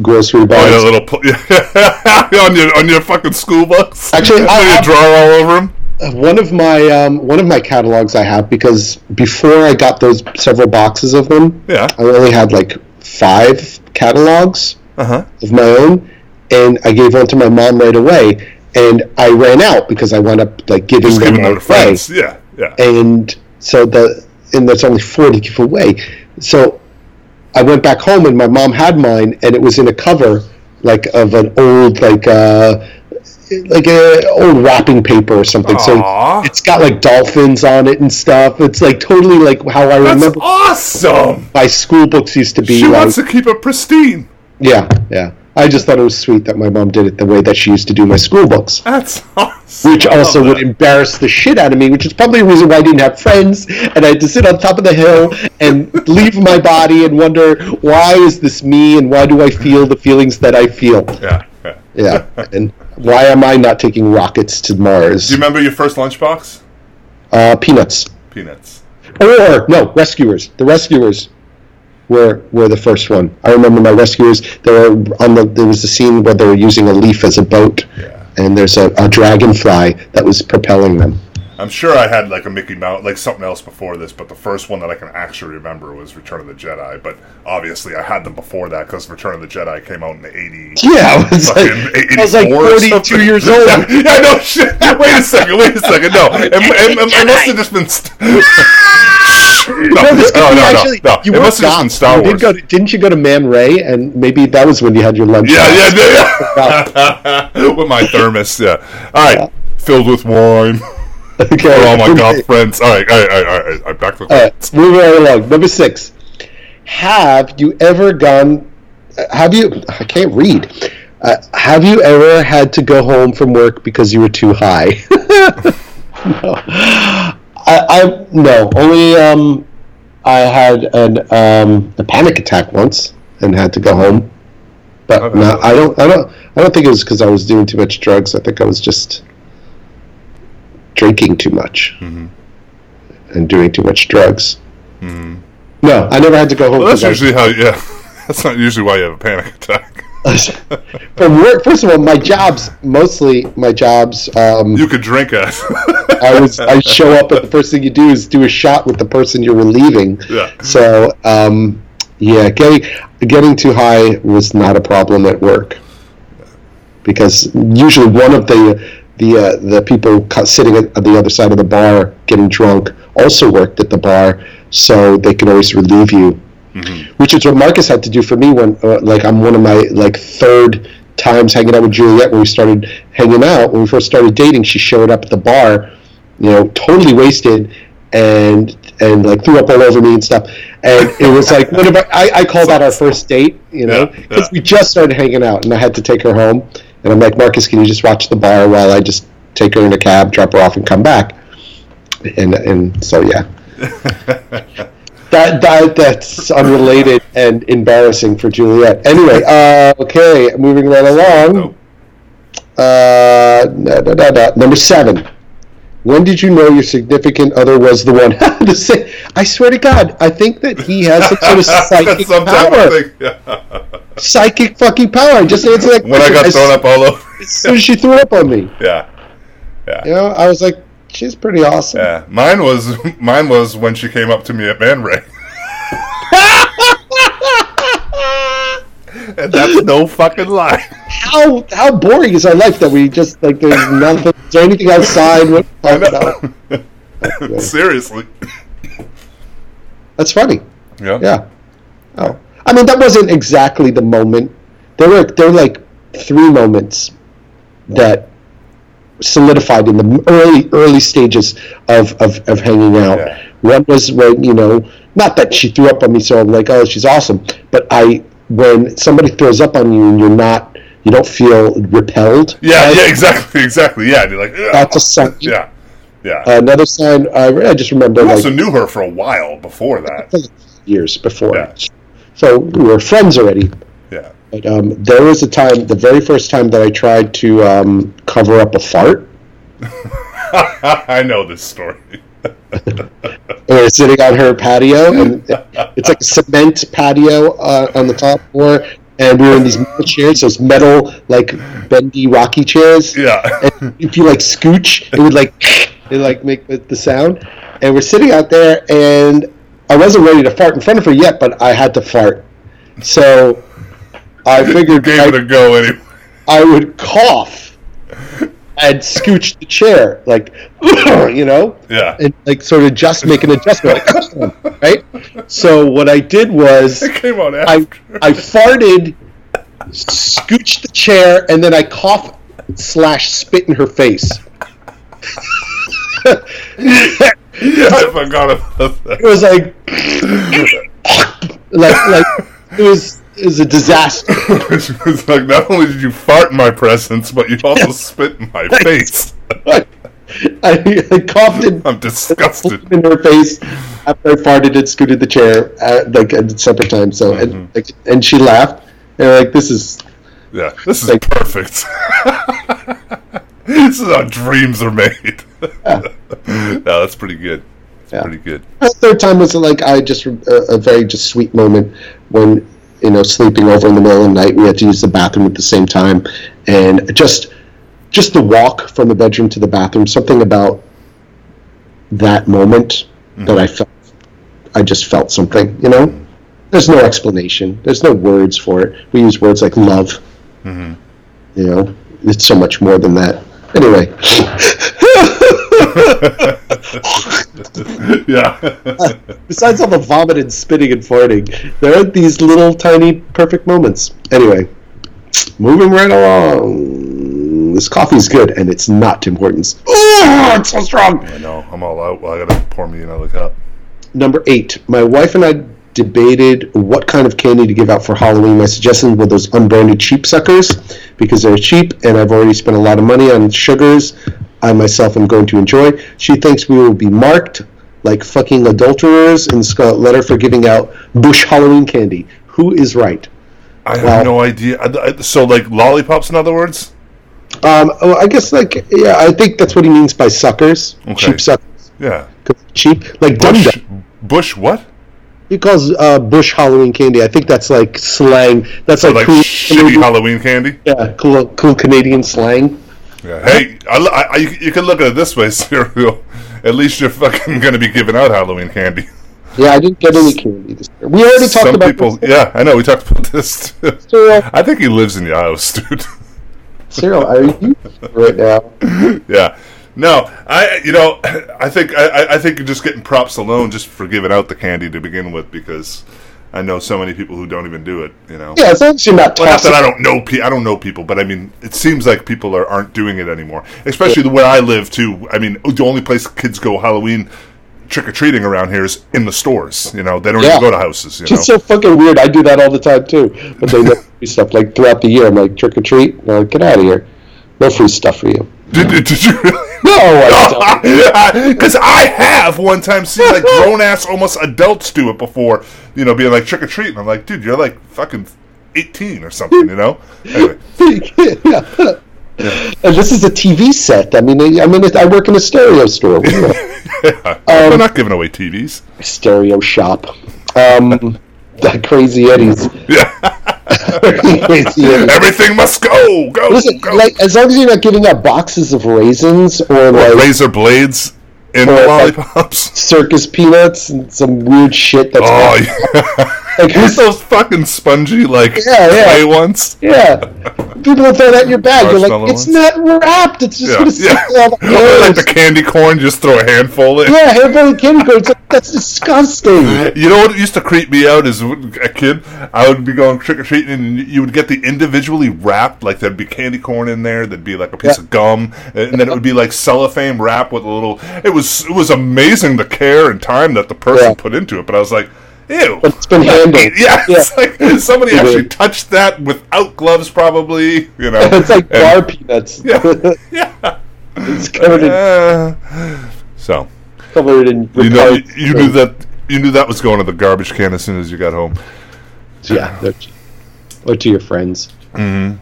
grocery Oh, bags. little pl- <laughs> on your on your fucking school books. Actually, <laughs> I have- draw all over them. One of my um, one of my catalogs I have because before I got those several boxes of them, Yeah. I only had like five catalogs Uh huh. of my own, and I gave one to my mom right away, and I ran out because I wound up like giving Just them giving to away, friends. Yeah, yeah. and so the and there's only four to give away, so I went back home and my mom had mine, and it was in a cover like of an old like uh like a old wrapping paper or something. Aw. So it's got like dolphins on it and stuff. It's like totally like how I remember. That's remember awesome. my school books used to be. She like, wants to keep it pristine. yeah, yeah. I just thought it was sweet that my mom did it the way that she used to do my school books. That's awesome. Which also would embarrass the shit out of me, which is probably a reason why I didn't have friends, and I had to sit on top of the hill and leave my body and wonder why is this me and why do I feel the feelings that I feel? Yeah. Yeah. <laughs> And why am I not taking rockets to Mars? Do you remember your first lunchbox? Uh, peanuts. Peanuts. Or no, rescuers. The rescuers were were the first one. I remember my rescuers. They were on the. There was a scene where they were using a leaf as a boat, Yeah. and there's a, a dragonfly that was propelling them. I'm sure I had like a Mickey Mouse, like something else before this, but the first one that I can actually remember was Return of the Jedi. But obviously, I had them before that because Return of the Jedi came out in the '80s. <laughs> Yeah, I was like, I was like 84 or 42 years old. Yeah, <laughs> yeah, no shit. <laughs> Wait a second. Wait a second. No, it, it, it must have just been. St- no, No, this could no, be no, actually. no, no. You It must have goth. Star Wars. Did go to, didn't you go to Man Ray? And maybe that was when you had your lunch. Yeah, yeah, yeah, yeah. With my thermos, yeah. All right, filled with wine Okay. all my goth friends. All right, all right, all right, all right. right back to the All right, moving right along. Number six. Have you ever gone? uh, Have you? I can't read. Uh, have you ever had to go home from work because you were too high? <laughs> no. I, I no. Only um, I had an um, a panic attack once and had to go home. But no, I don't. I don't. I don't think it was because I was doing too much drugs. I think I was just drinking too much Mm-hmm. and doing too much drugs. No, I never had to go home. Well, that's I usually how. Yeah, <laughs> that's not usually why you have a panic attack. <laughs> from work. First of all, my jobs mostly my jobs. Um, You could drink it. <laughs> I was I show up and the first thing you do is do a shot with the person you're relieving. Yeah. So um, yeah, getting getting too high was not a problem at work because usually one of the the uh, the people sitting at the other side of the bar getting drunk also worked at the bar, so they can always relieve you. Which is what Marcus had to do for me when, uh, like, I'm one of my like third times hanging out with Juliet when we started hanging out. When we first started dating, she showed up at the bar, you know, totally wasted, and and like threw up all over me and stuff. And it was like one of our, I, I call that our first date, you know, Yeah, because yeah. we just started hanging out, and I had to take her home. And I'm like, Marcus, can you just watch the bar while I just take her in a cab, drop her off, and come back? And and so yeah. <laughs> That, that that's unrelated and embarrassing for Juliet. Anyway, uh, okay, moving right along. Uh, da, da, da. Number seven. When did you know your significant other was the one? <laughs> To say- I swear to God, I think that he has some sort of <laughs> psychic power. Psychic fucking power. I just answered that <laughs> When I got question thrown as, up all over. as soon as she threw up on me. Yeah. Yeah. You know, I was like, she's pretty awesome. Yeah, mine was mine was when she came up to me at Man Ray, and <laughs> that's no fucking lie. How how boring is our life that we just like there's nothing, is there anything outside? What <laughs> I talk know. about? <laughs> Seriously. That's funny. Yeah. Yeah. Oh, I mean that wasn't exactly the moment. There were there were like three moments that solidified in the early early stages of of, of hanging out. Yeah. One was when you know, not that she threw up on me, so I'm like, oh, she's awesome. But I, when somebody throws up on you and you're not, you don't feel repelled. Yeah. Yeah. <laughs> Exactly. Exactly. Yeah. You're like. "Ugh." That's a sign. Yeah. Yeah. Another sign. I, I just remember I like also knew her for a while before that. <laughs> years before. Yeah. So we were friends already. Yeah. But um, there was a time, the very first time that I tried to um, cover up a fart. <laughs> I know this story. We were sitting on her patio, and it's like a cement patio uh, on the top floor, and we were in these metal chairs, those metal like bendy rocky chairs. Yeah. And if you like scooch, it would like it like make the, the sound. And we're sitting out there, and I wasn't ready to fart in front of her yet, but I had to fart. So I figured I- a go anyway. I would cough and scooch the chair, like, <clears throat> you know, Yeah. and like sort of just make an adjustment, like, <laughs> right? So what I did was It came out I after. I farted, scooched the chair, and then I cough slash spit in her face. yeah, I forgot about that. It was like, <laughs> like, like it was was a disaster. <laughs> it's like not only did you fart in my presence, but you also spit in my <laughs> face. I, I coughed in I'm disgusted. in her face after I farted and scooted the chair at, like at separate times. So and mm-hmm. like, and she laughed. And like this is Yeah, this is Like- perfect. <laughs> this is how dreams are made. yeah, that's pretty good. That's Yeah. pretty good. the third time was like I just a, a very just sweet moment when you know sleeping over in the middle of the night we had to use the bathroom at the same time and just just the walk from the bedroom to the bathroom something about that moment mm-hmm. that I felt. I just felt something. You know, there's no explanation. There's no words for it. We use words like love. Mm-hmm. You know, it's so much more than that. Anyway, <laughs> yeah. besides all the vomit and spitting and farting, there are these little tiny perfect moments. Anyway, moving right along. This coffee's good, and it's not Tim Hortons. Oh, it's so strong. I know. I'm all out. Well, I gotta pour me another cup. Number eight. My wife and I debated what kind of candy to give out for Halloween. My suggestion were those unbranded cheap suckers because they're cheap, and I've already spent a lot of money on sugars. I myself am going to enjoy. She thinks we will be marked like fucking adulterers in Scarlet Letter for giving out Bush Halloween candy. Who is right? I have Well- no idea. So, like lollipops, in other words. Um, oh, I guess like yeah, I think that's what he means by suckers. Okay. Cheap suckers. Yeah. Cheap, like Bush. Bush. What? He calls uh, Bush Halloween candy. I think that's like slang. That's So, like, like cool, shitty Canadian, Halloween candy. yeah, cool, cool Canadian slang. Yeah. Hey, I, I, you can look at it this way, <laughs> Cyril. At least you're fucking gonna be giving out Halloween candy. Yeah, I didn't get any candy this year. We already talked Some about people, this. yeah, I know. We talked about this. Too. Cyril, I think he lives in your house, <laughs> dude. Cyril, are you right now? <laughs> yeah. No, I you know I think I- I think you're just getting props alone just for giving out the candy to begin with because I know so many people who don't even do it. You know. Yeah, as long as you're not Well, not that I don't know. Pe- I don't know people, but I mean, it seems like people are, aren't doing it anymore. Especially where I live too. I mean, oh, the only place kids go Halloween trick or treating around here is in the stores. You know, they don't Yeah. even go to houses. You It's know. so fucking weird. I do that all the time too. But they do stuff like throughout the year. I'm like trick or treat. Like, get out of here. No free stuff for you. did, did, did you really? No, I. <laughs> Because I have one time seen like grown ass almost adults do it before, you know, being like trick or treat, and I'm like, dude, you're like fucking eighteen or something, you know. Anyway, yeah. <laughs> And this is a TV set. I mean, I mean, I work in a stereo store. <laughs> You know? we're not giving away TVs. stereo shop. Um, <laughs> the Crazy Eddie's. <laughs> Crazy <laughs> everything must go, go, Listen, go. like as long as you're not giving out boxes of raisins or like razor blades in Or the like- lollipops. circus peanuts and some weird shit that's Oh, yeah. Like Who's those fucking spongy like Yeah, yeah. clay ones? yeah. People will throw that in your bag. You're like, it's ones? not wrapped. It's just Yeah, gonna yeah. there all the Or <laughs> like hairs." the candy corn, just throw a handful in. Yeah, handful of candy corn. It's like, that's disgusting. You know what used to creep me out as a kid? I would be going trick or treating, and you would get the individually wrapped, like there'd be candy corn in there, there'd be like a piece Yeah. of gum, and then it would be like cellophane wrap with a little. It was it was amazing the care and time that the person put into it. But I was like, ew. But it's been handled. Yeah, <laughs> Yeah. it's like somebody It actually touched that without gloves, probably. You know, <laughs> It's like And- bar peanuts. <laughs> Yeah, yeah. it's covered in, Uh, so covered in you know, you, you knew that you knew that was going to the garbage can as soon as you got home. Yeah, or to your friends. Mm-hmm.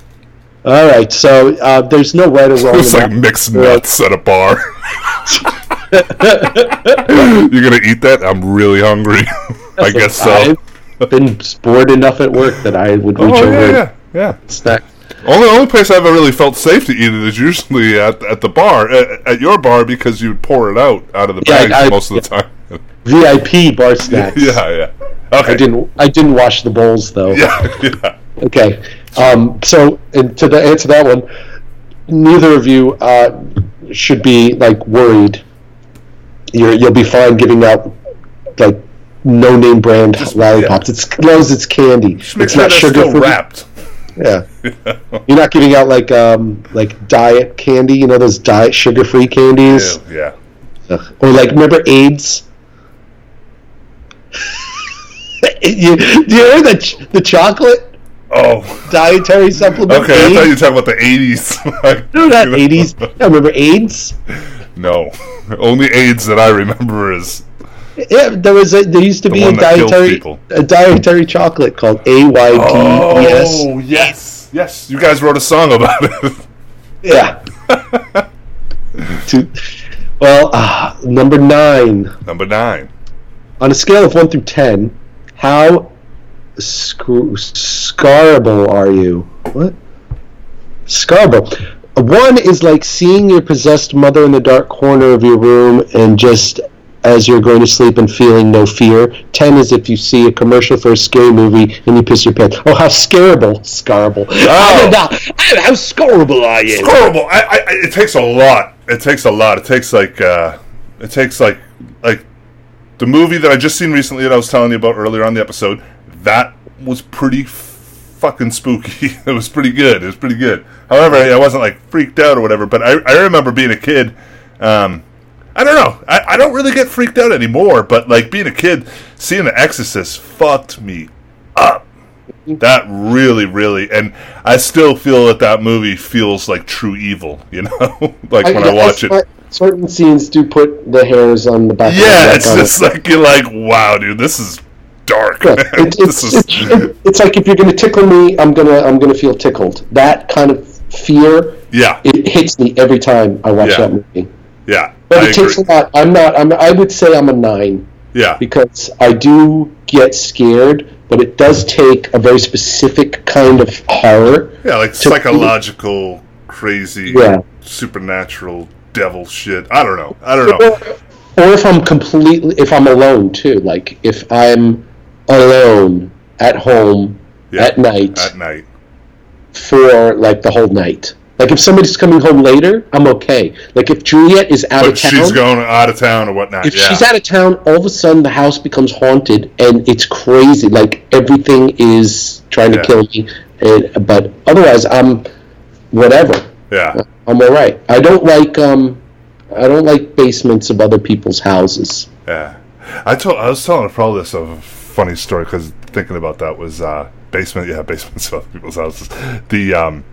right, so uh, there's no right or wrong. It's like mixed nuts at a bar. You're gonna eat that? I'm really hungry. I guess so. I've been bored enough at work that I would reach Oh over yeah, and yeah, yeah. snack. Only only place I've ever really felt safe to eat it is usually at at the bar, at, at your bar, because you'd pour it out out of the Yeah, bag I- most of the time. VIP bar <laughs> snacks. yeah, yeah. Okay. I didn't. I didn't wash the bowls though. Yeah, <laughs> yeah. Okay. Um, so, and to the answer that one, neither of you uh, should be like worried. You're, you'll be fine giving out like no name brand lollipops. It's as long as it's candy. Just it's sure not sugar still free. wrapped. <laughs> Yeah. <laughs> You're not giving out like um like diet candy. You know those diet sugar free candies. Ew, yeah. Or like remember AIDS. <laughs> you, do you remember the ch- the chocolate Oh. dietary supplement? Okay, I thought you were talking about the '80s. No, not eighties. Yeah, remember AIDS? No, only AIDS that I remember is Yeah, there was a there used to be a one that killed dietary a dietary chocolate called A Y D E S. Oh yes, yes. You guys wrote a song about it. Yeah. <laughs> Well, uh, number nine Number nine. on a scale of one through ten, how sc- scarable are you? What? Scarable. one is like seeing your possessed mother in the dark corner of your room and just as you're going to sleep and feeling no fear. Ten is if you see a commercial for a scary movie and you piss your pants. Oh, how scarable, scarable. Oh. how scarable are you? am. horrible. I, I, it takes a lot. It takes a lot. It takes like uh, it takes like like the movie that I just seen recently that I was telling you about earlier on the episode. That was pretty fucking spooky. <laughs> it was pretty good. It was pretty good. However, I wasn't like freaked out or whatever. But I, I remember being a kid. Um, I don't know. I, I don't really get freaked out anymore. But like being a kid, seeing The Exorcist fucked me up. That really, really, and I still feel that that movie feels like true evil. <laughs> You know, like when I, watch it. Certain scenes do put the hairs on the back. of Yeah, the it's on it. just like you're like, wow, dude, this is dark. Yeah, it, <laughs> this it's, is it's, it's like if you're going to tickle me, I'm gonna I'm gonna feel tickled. That kind of fear, yeah, it hits me every time I watch Yeah. that movie. yeah. But I it takes a lot. I'm not. I'm. I would say I'm a nine Yeah, because I do get scared, but it does take a very specific kind of horror. yeah, like psychological, crazy, Yeah. supernatural devil shit. I don't know. I don't know. Or, or if I'm completely, if I'm alone too, like if I'm alone at home Yeah, at night at night. for like the whole night. Like if somebody's coming home later, I'm okay. Like if Juliet is out But of town, But she's going out of town or whatnot. if yeah. she's out of town, all of a sudden the house becomes haunted and it's crazy. Like everything is trying to kill me. And, but otherwise, I'm whatever. yeah. I'm all right. I don't like um, I don't like basements of other people's houses. Yeah, I told I was telling a pro this a funny story because thinking about that was uh, basement. Yeah, <laughs> basements of other people's houses. The um,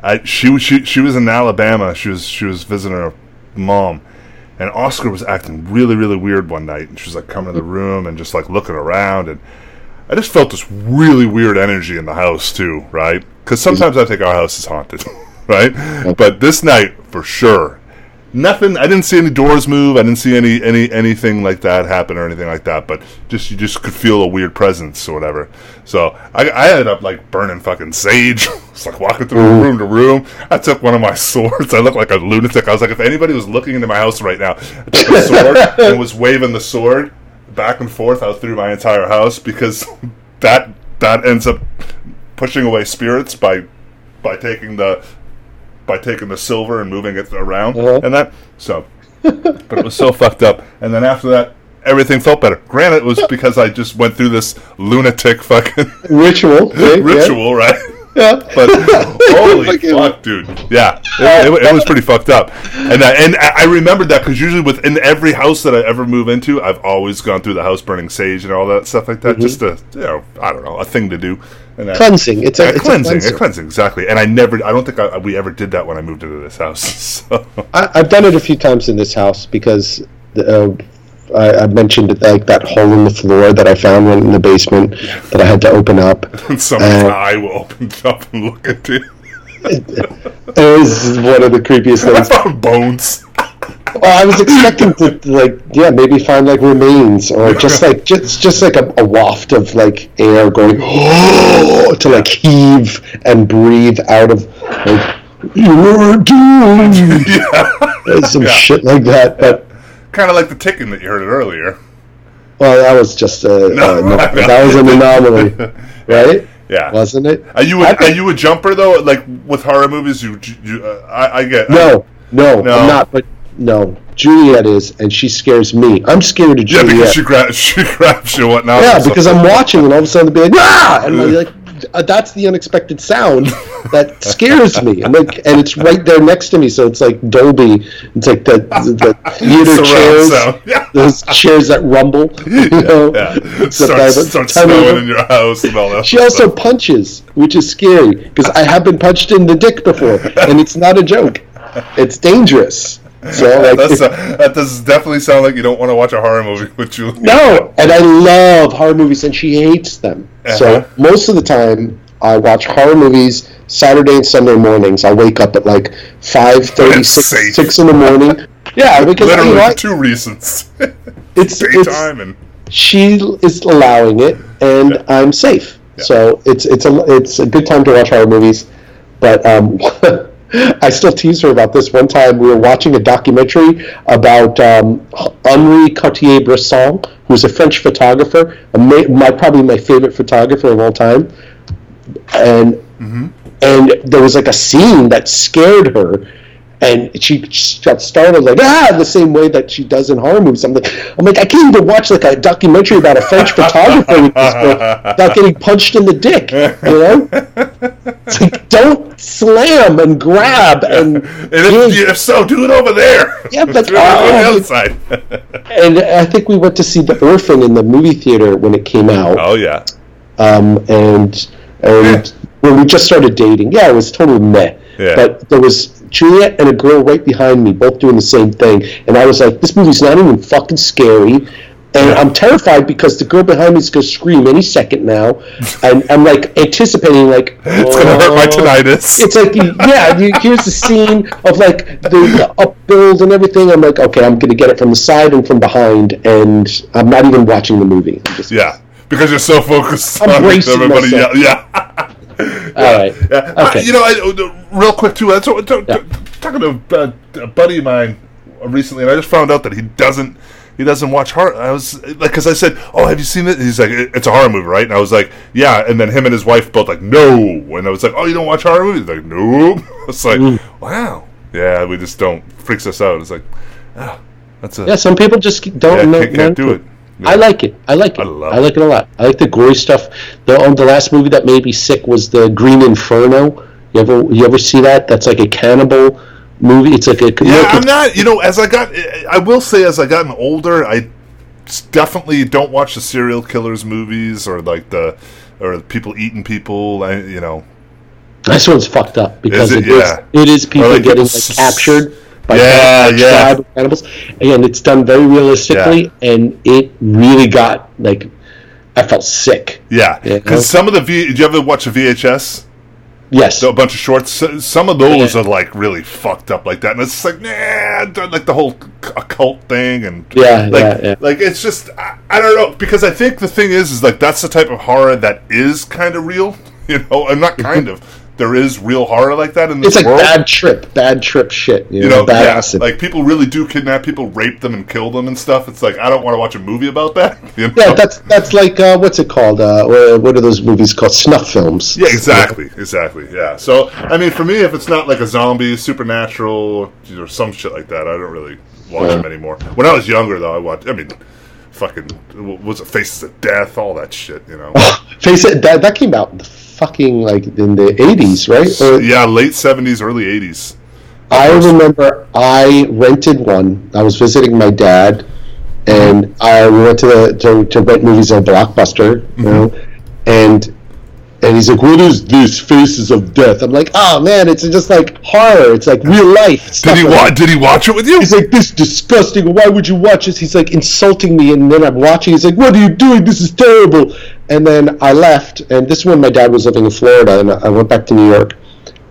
I she was she she was in Alabama. She was she was visiting her mom, and Oscar was acting really really weird one night, and she was like coming to the room and just like looking around, and I just felt this really weird energy in the house too, right? Because sometimes I think our house is haunted, <laughs> right? But this night for sure nothing i didn't see any doors move i didn't see any any anything like that happen or anything like that but just you just could feel a weird presence or whatever. So i, I ended up like burning fucking sage. <laughs> It's like walking through room to room. I took one of my <laughs> swords i looked like a lunatic. I was like if anybody was looking into my house right now i took a sword <laughs> and was waving the sword back and forth out through my entire house because that that ends up pushing away spirits by by taking the by taking the silver and moving it around Uh-huh. and that. So, <laughs> but it was so fucked up. And then after that, everything felt better. Granted, it was <laughs> because I just went through this lunatic fucking <laughs> Ritual, right? Yeah. ritual, right? Yeah. But holy fuck, dude! Yeah, it, it, it was pretty fucked up. And I, and I I remembered that because usually within every house that I ever move into, I've always gone through the house burning sage and all that stuff like that, Mm-hmm. just to you know, I don't know, a thing to do. And that, Cleansing. It's a, it's cleansing, a cleanser. a cleansing, exactly. And I never, I don't think I, we ever did that when I moved into this house. <laughs> So, I, I've done it a few times in this house because uh, I, I mentioned it, like that hole in the floor that I found in the basement that I had to open up. <laughs> and somebody's Uh, eye will open up and look at you. It <laughs> was one of the creepiest I things. found bones. Well, I was expecting to like, yeah, maybe find like remains or <laughs> just like just just like a, a waft of like air going <gasps> to like heave and breathe out of like you're doomed. <laughs> yeah, Some Yeah. shit like that, but. kind of like the ticking that you heard earlier. Well, that was just a <laughs> No, uh, no, that was an anomaly, right? Yeah. Wasn't it? Are you a, I are you a jumper though? Like with horror movies, you, you uh, I, I get No, no, No. I'm not. But no, Juliet is, and she scares me. I'm scared of Yeah, Juliet. because she grabs <laughs> she grabs you and whatnot. yeah, because I'm watching, and all of a sudden they'll be like, ah, and I'm like, uh, that's the unexpected sound that <laughs> scares me. And like, and it's right there next to me, so it's like Dolby. It's like the the <laughs> theater Surround chairs. sound. Yeah. Those chairs that rumble, you know. Yeah, the- starts, starts snowing in your house and all that. She also stuff. punches, which is scary because I have been punched in the dick before, and it's not a joke. It's dangerous. So <laughs> like, That's a, <laughs> that does definitely sound like you don't want to watch a horror movie <laughs> with you. no, and I love horror movies, and she hates them. So Uh-huh. most of the time, I watch horror movies Saturday and Sunday mornings. I wake up at like five thirty, six, six in the morning. Yeah, because Literally for two reasons: it's, it's daytime and she is allowing it, and Yeah. I'm safe. Yeah. So it's it's a it's a good time to watch horror movies. But um, <laughs> I still tease her about this. One time we were watching a documentary about um, Henri Cartier-Bresson, who's a French photographer, a ma- my probably my favorite photographer of all time, and and there was like a scene that scared her. And she got startled, like ah, the same way that she does in horror movies. I'm like, I'm like, I can't even watch like a documentary about a French photographer with this girl without getting punched in the dick. You know, it's like don't slam and grab and And if, if so, do it over there. Yeah, but- <laughs> do it on the oh, outside. and I think we went to see The Orphan in the movie theater when it came out, oh yeah. um, and and when we just started dating, yeah, it was totally meh. Yeah. But there was Juliet and a girl right behind me, both doing the same thing, and I was like, this movie's not even fucking scary. And I'm terrified because the girl behind me is going to scream any second now, <laughs> and I'm like anticipating, like It's gonna hurt my "Oh." tinnitus. It's like, yeah, you, here's the scene of like the, the up build and everything. I'm like, okay, I'm going to get it from the side and from behind, and I'm not even watching the movie. Just, yeah, because you're so focused I'm on everybody. myself. Yeah, yeah. <laughs> all right. Yeah. Okay. I- you know, I, uh, real quick too. That's what, t- t- Yeah. talking to uh, a buddy of mine recently, and I just found out that he doesn't. He doesn't watch horror. I was like, because I said, "Oh, have you seen it?" He's like, "It's a horror movie, right?" And I was like, "Yeah." And then him and his wife both like, "No." And I was like, "Oh, you don't watch horror movies?" Like, "Nope." <laughs> It's like, Mm. "Wow, yeah, we just don't freaks us out." It's like, ah, that's a Yeah, some people just don't yeah, know. can't, can't do it. I like it. I like it. I I, love it. like it a lot. I like the gory stuff. The um, the last movie that made me sick was the Green Inferno. You ever you ever see that? That's like a cannibal movie. It's like a Yeah, I'm not. You know, as I got, I will say, as I gotten older, I definitely don't watch the serial killers movies or like the or people eating people. I, you know, This one's fucked up because Is it it? is Yeah. it is people like getting people like s- captured by Yeah, by yeah. tribe of cannibals, and it's done very realistically, and it really got like I felt sick. yeah, Yeah. because some of the V. Did you ever watch a VHS? Yes, A bunch of shorts. Some of those Yeah. are like really fucked up like that, and it's like nah, like the whole occult thing, and Yeah, like yeah, yeah. like it's just I, I don't know because I think the thing is is like that's the type of horror that is kind of real, <laughs> you know, and not kind mm-hmm. of. There is real horror like that in this it's like world. bad trip, bad trip shit. You, you know, know, bad yeah, acid. like people really do kidnap people, rape them, and kill them and stuff. It's like I don't want to watch a movie about that. <laughs> You know? yeah, that's that's like uh, what's it called? Uh, what are those movies called? Snuff films. yeah, exactly, exactly. Yeah. So I mean, for me, if it's not like a zombie, supernatural, or some shit like that, I don't really watch Yeah. them anymore. When I was younger, though, I watched. I mean, fucking was it Faces of Death, all that shit. You know. Face it, that that came out in the fucking like in the eighties, right? Or- yeah, late seventies, early eighties. I remember I rented one. I was visiting my dad, and I went to the to, to rent movies at Blockbuster, you mm-hmm. know, and and he's like, "What is this? Faces of Death?" I'm like, "Oh man, it's just like horror. It's like real life." Did he like wa- that." Did he watch it with you? He's like, "This is disgusting. Why would you watch this?" He's like insulting me, and then I'm watching. He's like, "What are you doing? This is terrible." And then I left, and this is when my dad was living in Florida, and I went back to New York.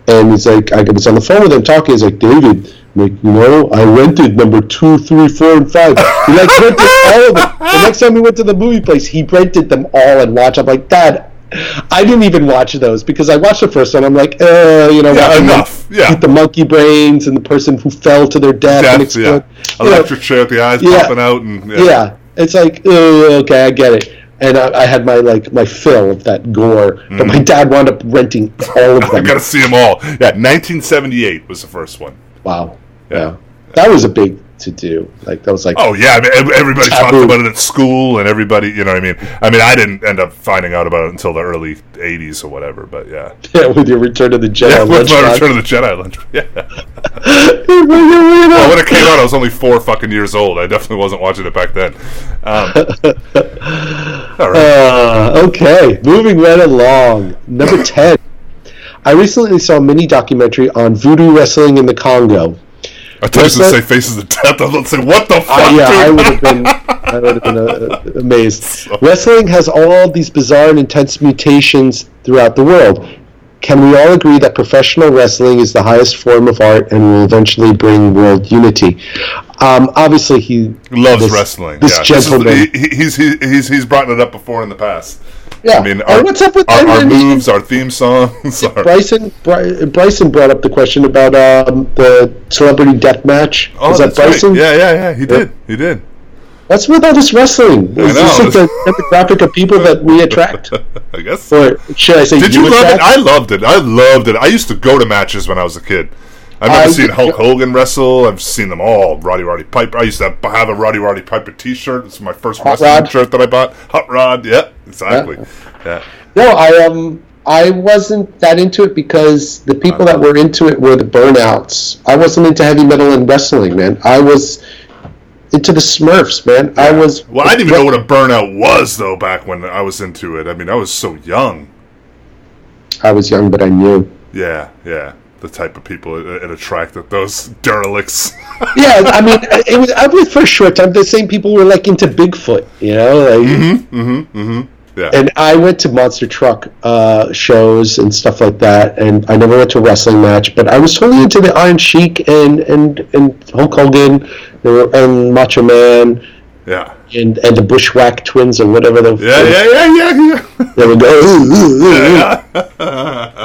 And he's like, I was on the phone with him talking. He's like, David, I'm like, you know, I rented number two, three, four, and five. He like rented all of them. The next time we went to the movie place, he rented them all and watched. I'm like, Dad, I didn't even watch those because I watched the first one. I'm like, uh, you know, Yeah, enough. Yeah. the monkey brains and the person who fell to their death and Death, yeah. You know, Electric chair with the eyes Yeah. popping out, and yeah. it's like, uh, okay, I get it. And I, I had my like my fill of that gore, but my mm. dad wound up renting all of them. <laughs> I gotta see them all. Yeah, 1978 was the first one. Wow. Yeah. Yeah. That was a big to do. Like that was like Oh yeah, I mean, ev- everybody talked about it at school, and everybody, you know what I mean. I mean, I didn't end up finding out about it until the early '80s or whatever. But yeah, <laughs> yeah, with your Return of the Jedi. yeah <laughs> with my. Return of the Jedi lunch. Yeah, <laughs> "Oh, well, when it came out, I was only four fucking years old. I definitely wasn't watching it back then. Um, all right. Uh, okay, moving right along. Number 10. I recently saw a mini documentary on voodoo wrestling in the Congo. I thought you were to say Faces of Death. I was going to say, what the fuck, Uh, yeah, I would have been, I would have been uh, amazed. Wrestling has all these bizarre and intense mutations throughout the world. Can we all agree that professional wrestling is the highest form of art and will eventually bring world unity? Um, obviously, he Loves this- wrestling. This yeah. This is- gentleman, he, he's, he, he's he's brought it up before in the past. Yeah. I mean, our, what's up with our, our moves, our theme songs, our, Bryson Bry- Bryson brought up the question about um, the celebrity death match. Oh, Is that that's right. Bryson? Yeah, yeah, yeah. He did. He did. What's with all this wrestling? I Is this like the demographic of people that we attract? <laughs> I guess. Or should I say Did you love it? I loved it. I loved it. I used to go to matches when I was a kid. I've never I seen Hulk Hogan wrestle. I've seen them all. Roddy Roddy Piper. I used to have a Roddy Roddy Piper T-shirt. It's my first Hot wrestling Rod. shirt that I bought. Hot Rod. Yeah, exactly. Yeah. No, I um I wasn't that into it because the people that were into it were the burnouts. I wasn't into heavy metal and wrestling, man. I was into the Smurfs, man. I was Well, I didn't even know what a burnout was though back when I was into it. I mean, I was so young. I was young, but I knew. Yeah, yeah. The type of people it, it attracted those derelicts. <laughs> Yeah, I mean, it was. I was for a short time. The same people were like into Bigfoot, you know. Like, mm-hmm, mm-hmm, mm-hmm. yeah. And I went to monster truck uh, shows and stuff like that, and I never went to a wrestling match. But I was totally into the Iron Sheik and and and Hulk Hogan and Macho Man yeah. and and the Bushwhack Twins or whatever the Yeah, yeah, yeah, yeah, yeah. They would go.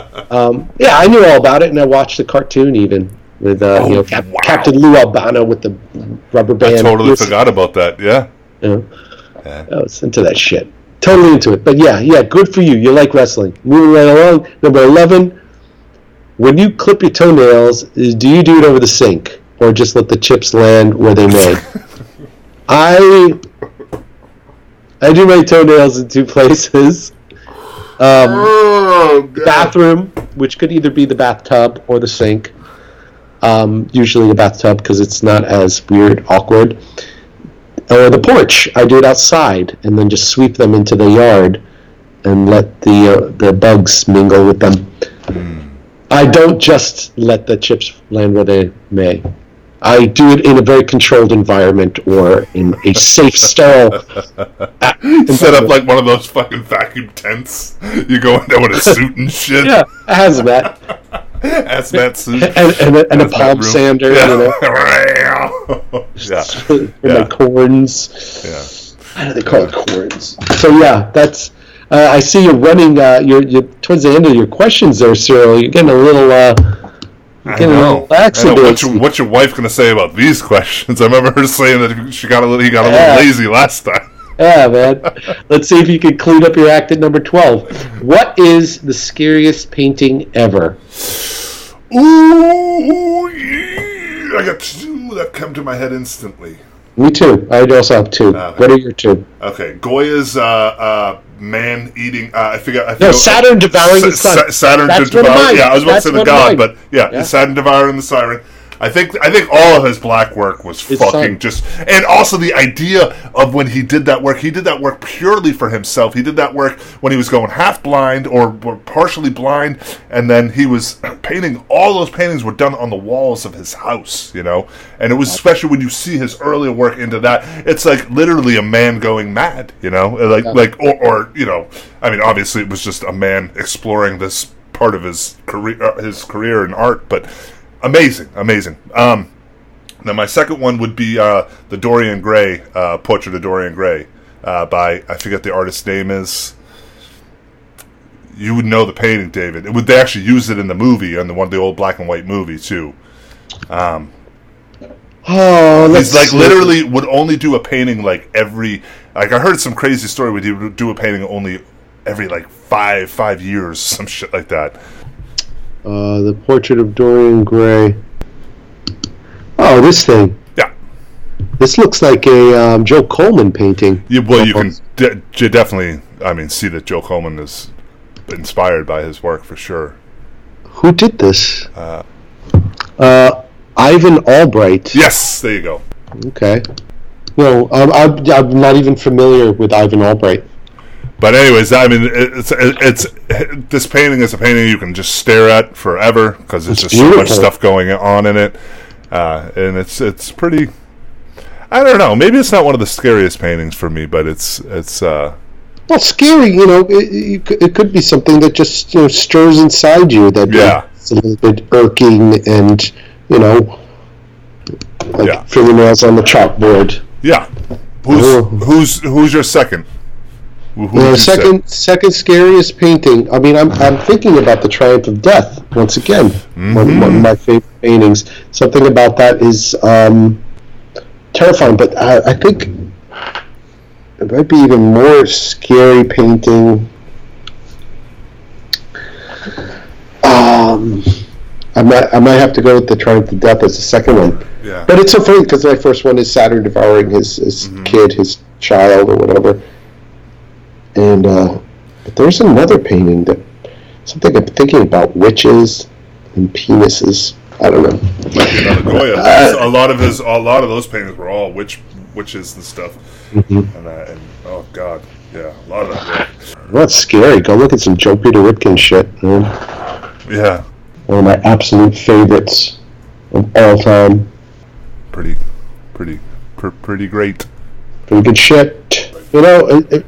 <laughs> <laughs> Yeah. Um, yeah, I knew all about it, and I watched the cartoon even with uh, you know Cap- wow. Captain Lou Albano with the rubber band. I totally forgot about that. Yeah. Know, Yeah. I was into that shit. Totally into it. But yeah, yeah, good for you. You like wrestling. Moving right along. Number 11. When you clip your toenails, do you do it over the sink or just let the chips land where they may? <laughs> I I do my toenails in two places. Um, Oh, bathroom, which could either be the bathtub or the sink. Um, usually the bathtub because it's not as weird, awkward. Or the porch. I do it outside and then just sweep them into the yard and let the uh, the bugs mingle with them. I don't just let the chips land where they may. I do it in a very controlled environment or in a safe, sterile. Set up like one of those fucking vacuum tents. You go in there with a suit and shit. yeah, hazmat <laughs> Hazmat suit. and, and a, and a palm room. sander. Yeah. You know. <laughs> yeah. <laughs> Yeah. my corns. Yeah. How do they call it corns? So yeah, that's. Uh, I see you're running. Uh, you're, you're towards the end of your questions there, Cyril. You're getting a little. Uh, I know. little I know. What's, your, what's your wife gonna say about these <laughs> questions? I remember her saying that she got a little, he got a Yeah. little lazy last time. Yeah, man. <laughs> Let's see if you can clean up your act at number twelve. What is the scariest painting ever? Ooh, yeah. I got two that come to my head instantly. Me too. I also have two. Okay. What are your two? Okay, Goya's uh, uh, man eating. Uh, I forget. I No, forget- Saturn devouring the son. Sa- Saturn That's to one of devour. mine. Yeah, I was about That's to say the god, but yeah, Yeah. Saturn devouring the siren. I think I think all of his black work was It's fucking fun. just, and also the idea of when he did that work, he did that work purely for himself. He did that work when he was going half blind or, or partially blind, and then he was <clears throat> painting. All those paintings were done on the walls of his house, you know. And it was especially when you see his earlier work into that, it's like literally a man going mad, you know, like like or, or you know, I mean, obviously it was just a man exploring this part of his career, uh, his career in art, but amazing, amazing. Um, now my second one would be uh, the Dorian Gray uh, portrait of Dorian Gray uh, by I forget the artist's name is. You would know the painting, David. It would they actually use it in the movie and the one the old black and white movie too. Oh, He's like see. literally would only do a painting like every like I heard some crazy story where he would do a painting only every like five five years <laughs> some shit like that. Uh, the portrait of Dorian Gray. Oh, this thing. Yeah, This looks like a um, Joe Coleman painting. yeah well you can de- you definitely I mean see that Joe Coleman is inspired by his work for sure. Who did this? Uh, uh, Ivan Albright. Yes, there you go. Okay. No, I'm, I'm not even familiar with Ivan Albright. But anyways, I mean, it's it's this painting is a painting you can just stare at forever because there's It's just so much stuff going on in it, uh, and it's it's pretty. I don't know. Maybe it's not one of the scariest paintings for me, but it's it's. Uh, Well, scary, you know, it, it, could- it could be something that just you know, stirs inside you that Yeah. it's a little bit irking and, you know, like Yeah. fingernails on the chalkboard. yeah. Who's Oh. who's who's your second? The you say? second second scariest painting. I mean, I'm I'm thinking about the Triumph of Death once again. One, one Mm-hmm. of my favorite paintings. Something about that is um, terrifying, but I, I think it might be even more scary painting. Um, I might I might have to go with the Triumph of Death as the second one. Yeah. But it's so funny because my first one is Saturn devouring his, his Mm-hmm. kid, his child, or whatever. And uh, but there's another painting that something I'm thinking about witches and penises. I don't know. Goya. <laughs> a lot of his, a lot of those paintings were all witch, witches and stuff. Mm-hmm. And, uh, and oh god, yeah, a lot of that. That's scary. Go look at some Joe Peter Ripken shit. Man. Yeah, yeah, One of my absolute favorites of all time. pretty, pretty, pr- pretty great. Pretty good shit. You know, it, it,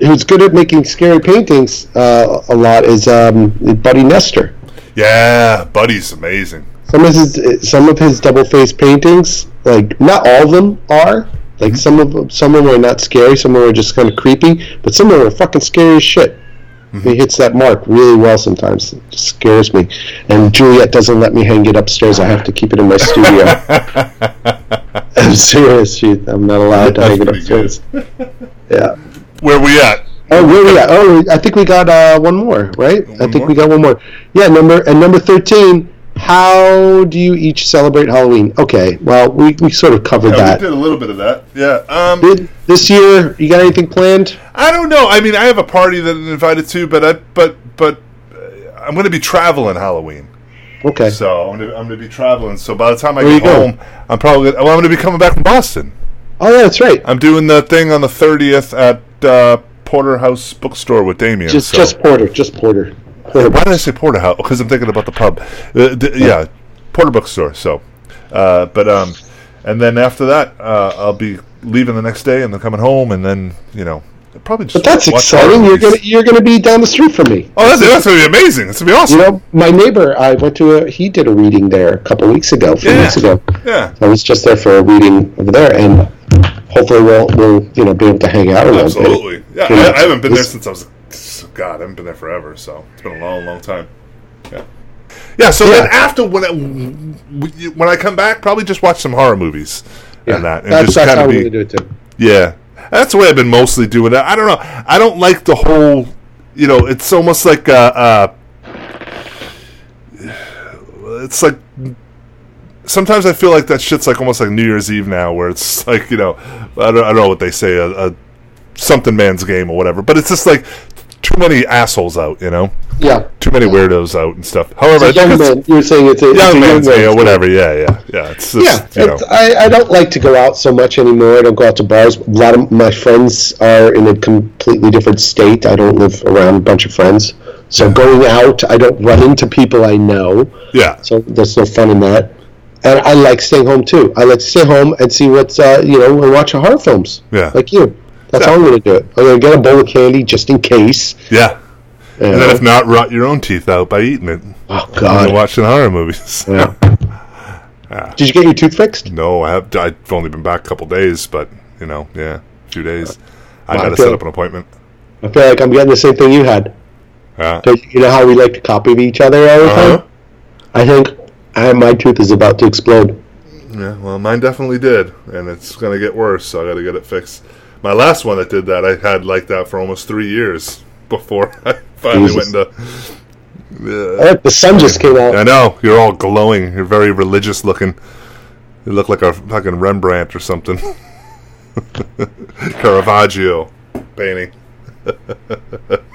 who's good at making scary paintings uh, a lot is um, Buddy Nestor. Yeah, Buddy's amazing. some of his some of his double face paintings, like not all of them are. Like some of them, some of them are not scary. Some of them are just kind of creepy. But some of them are fucking scary as shit. He hits that mark really well sometimes. It just scares me. And Juliet doesn't let me hang it upstairs. I have to keep it in my <laughs> studio. <laughs> I'm serious. She, I'm not allowed to That's hang it upstairs. Yeah. Where we at? Oh, where we at? Oh, I think we got uh, one more, right? I think more? we got one more. Yeah, number and number thirteen. How do you each celebrate Halloween? Okay, well, we, we sort of covered Yeah, that. we did a little bit of that. Yeah. Um, Did- This year, you got anything planned? I don't know. I mean, I have a party that I'm invited to, but I, but but uh, I'm going to be traveling Halloween. Okay. So I'm I'm gonna be traveling. So by the time I Where get you going? home, I'm probably gonna, well, I'm gonna be coming back from Boston. Oh, yeah, that's right. I'm doing the thing on the 30th at uh, Porterhouse Bookstore with Damien. Just so- just Porter. Just Porter. Porter. why did I say Porterhouse? Because I'm thinking about the pub. Uh, d- yeah, Porter Bookstore. So, uh, but um, and then after that, uh, I'll be leaving the next day and then coming home, and then you know probably just. But that's exciting. You're gonna you're gonna be down the street from me. Oh, that's, that's gonna be amazing. It's gonna be awesome. You know, my neighbor. I went to a. He did a reading there a couple weeks ago. A few Yeah. weeks ago. yeah, I was just there for a reading over there, and hopefully we'll we'll you know be able to hang out a little bit. absolutely. Yeah, Yeah. I, I haven't been there since I was. God, I haven't been there forever. So it's been a long, long time. Yeah. Yeah. So then after when I, when I come back, probably just watch some horror movies Yeah, and that, and that's, just kind how of be. do it too. Yeah, that's the way I've been mostly doing it. I don't know. I don't like the whole. You know, it's almost like uh, uh <sighs> it's like sometimes I feel like that shit's like almost like New Year's Eve now, where it's <laughs> like you know, I don't, I don't know what they say, a, a something man's game or whatever. But it's just like too many assholes out, you know, Yeah. too many weirdos out and stuff. However, It's young man. you're saying it's a, it's a young young man's man's whatever. Yeah, yeah, yeah. It's just, Yeah, you know, it's- I, I don't like to go out so much anymore. I don't go out to bars. A lot of my friends are in a completely different state. I don't live around a bunch of friends. So going out, I don't run into people I know. yeah. So there's no fun in that. And I like staying home too. I like to stay home and see what's uh, you know and watch horror films. Yeah. like you. That's how I'm going to do it. I'm going to get a bowl of candy just in case. Yeah. you And then if not, rot your own teeth out by eating it. oh God. watching horror movies. <laughs> Yeah. Did you get your tooth fixed? no, I have. I've only been back a couple days, but you know, yeah, a few days. I Well, got to set up an appointment. I feel like I'm getting the same thing you had. Yeah. You know how we like to copy each other all the Uh-huh. time. I think I, my tooth is about to explode. Yeah. Well, mine definitely did, and it's gonna get worse. So I got to get it fixed. My last one that did that, I had like that for almost three years <laughs> before I finally Jesus. went into. Look, the sun just came out. I know you're all glowing. You're very religious looking. You look like a fucking Rembrandt or something. <laughs> Caravaggio painting. <laughs>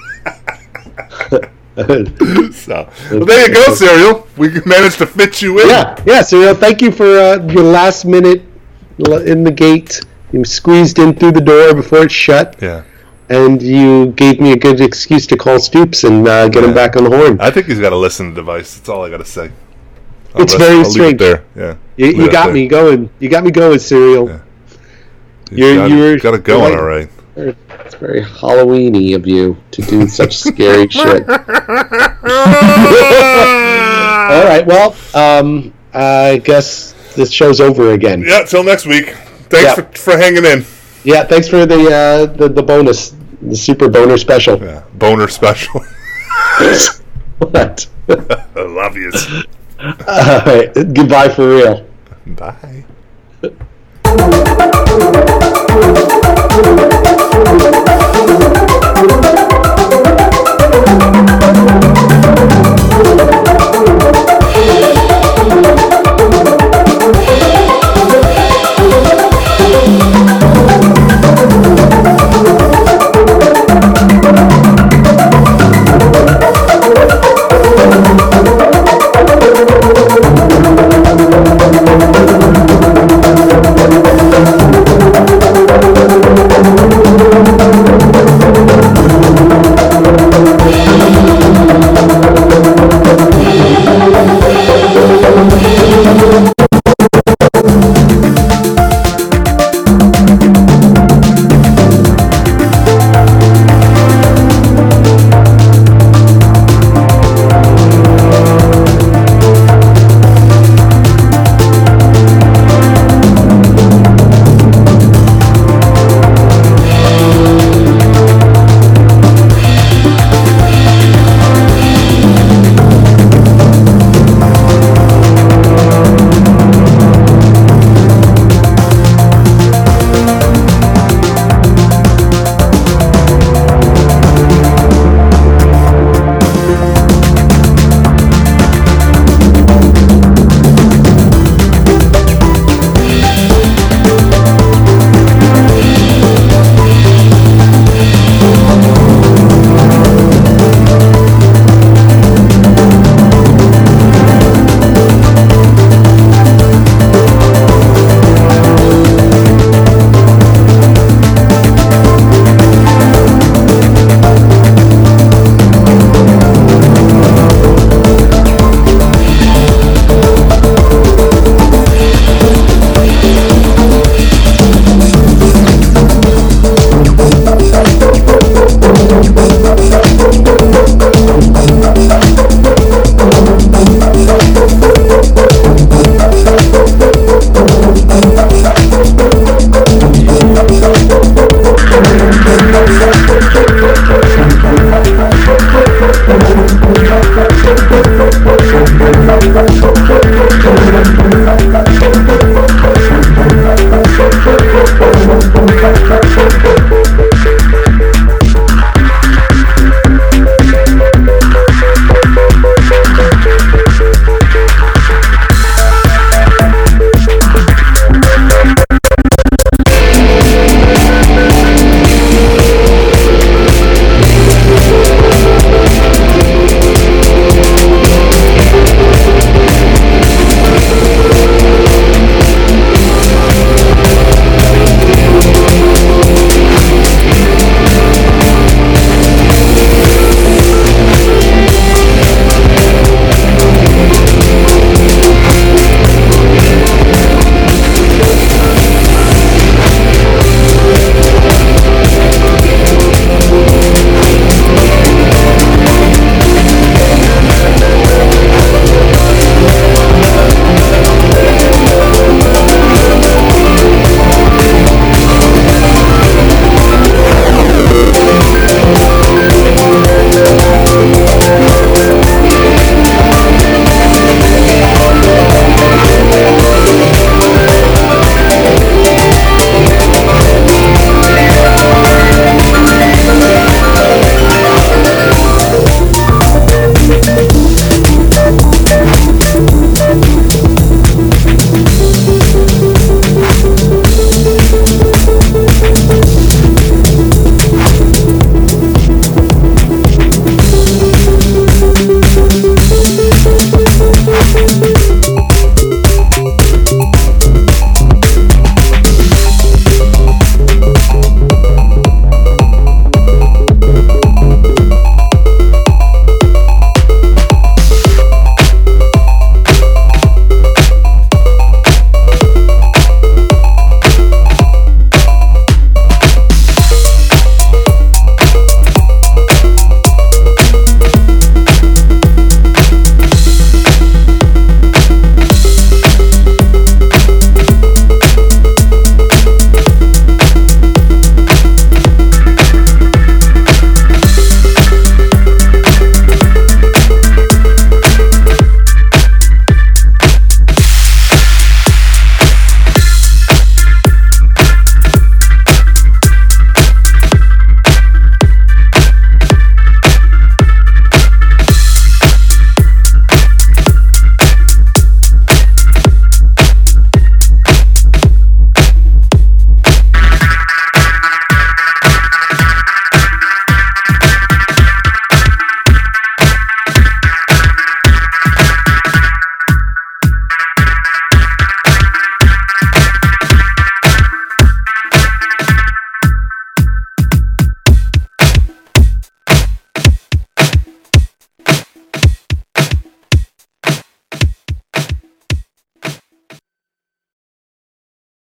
<laughs> So well, there you go, Cyril. We managed to fit you in. yeah, yeah. Know, thank you for uh, your last minute in the gate. You squeezed in through the door before it shut, Yeah. and you gave me a good excuse to call Stoops and uh, get him back on the horn. I think he's got a listening device. That's all I got to say. I'll It's rest- very I'll leave it there. Yeah. You, you got there. me going. You got me going, Cyril. Yeah. You're- got, you're- got it going all right. It's very Halloweeny of you to do such scary <laughs> shit. <laughs> All right. Well, um, I guess this show's over again. Yeah. Till next week. Thanks Yeah. for, for hanging in. Yeah. Thanks for the uh, the, the bonus The Super Boner Special. Yeah. Boner special. <laughs> What? I love you. All right. Goodbye for real. Bye.「なんだって」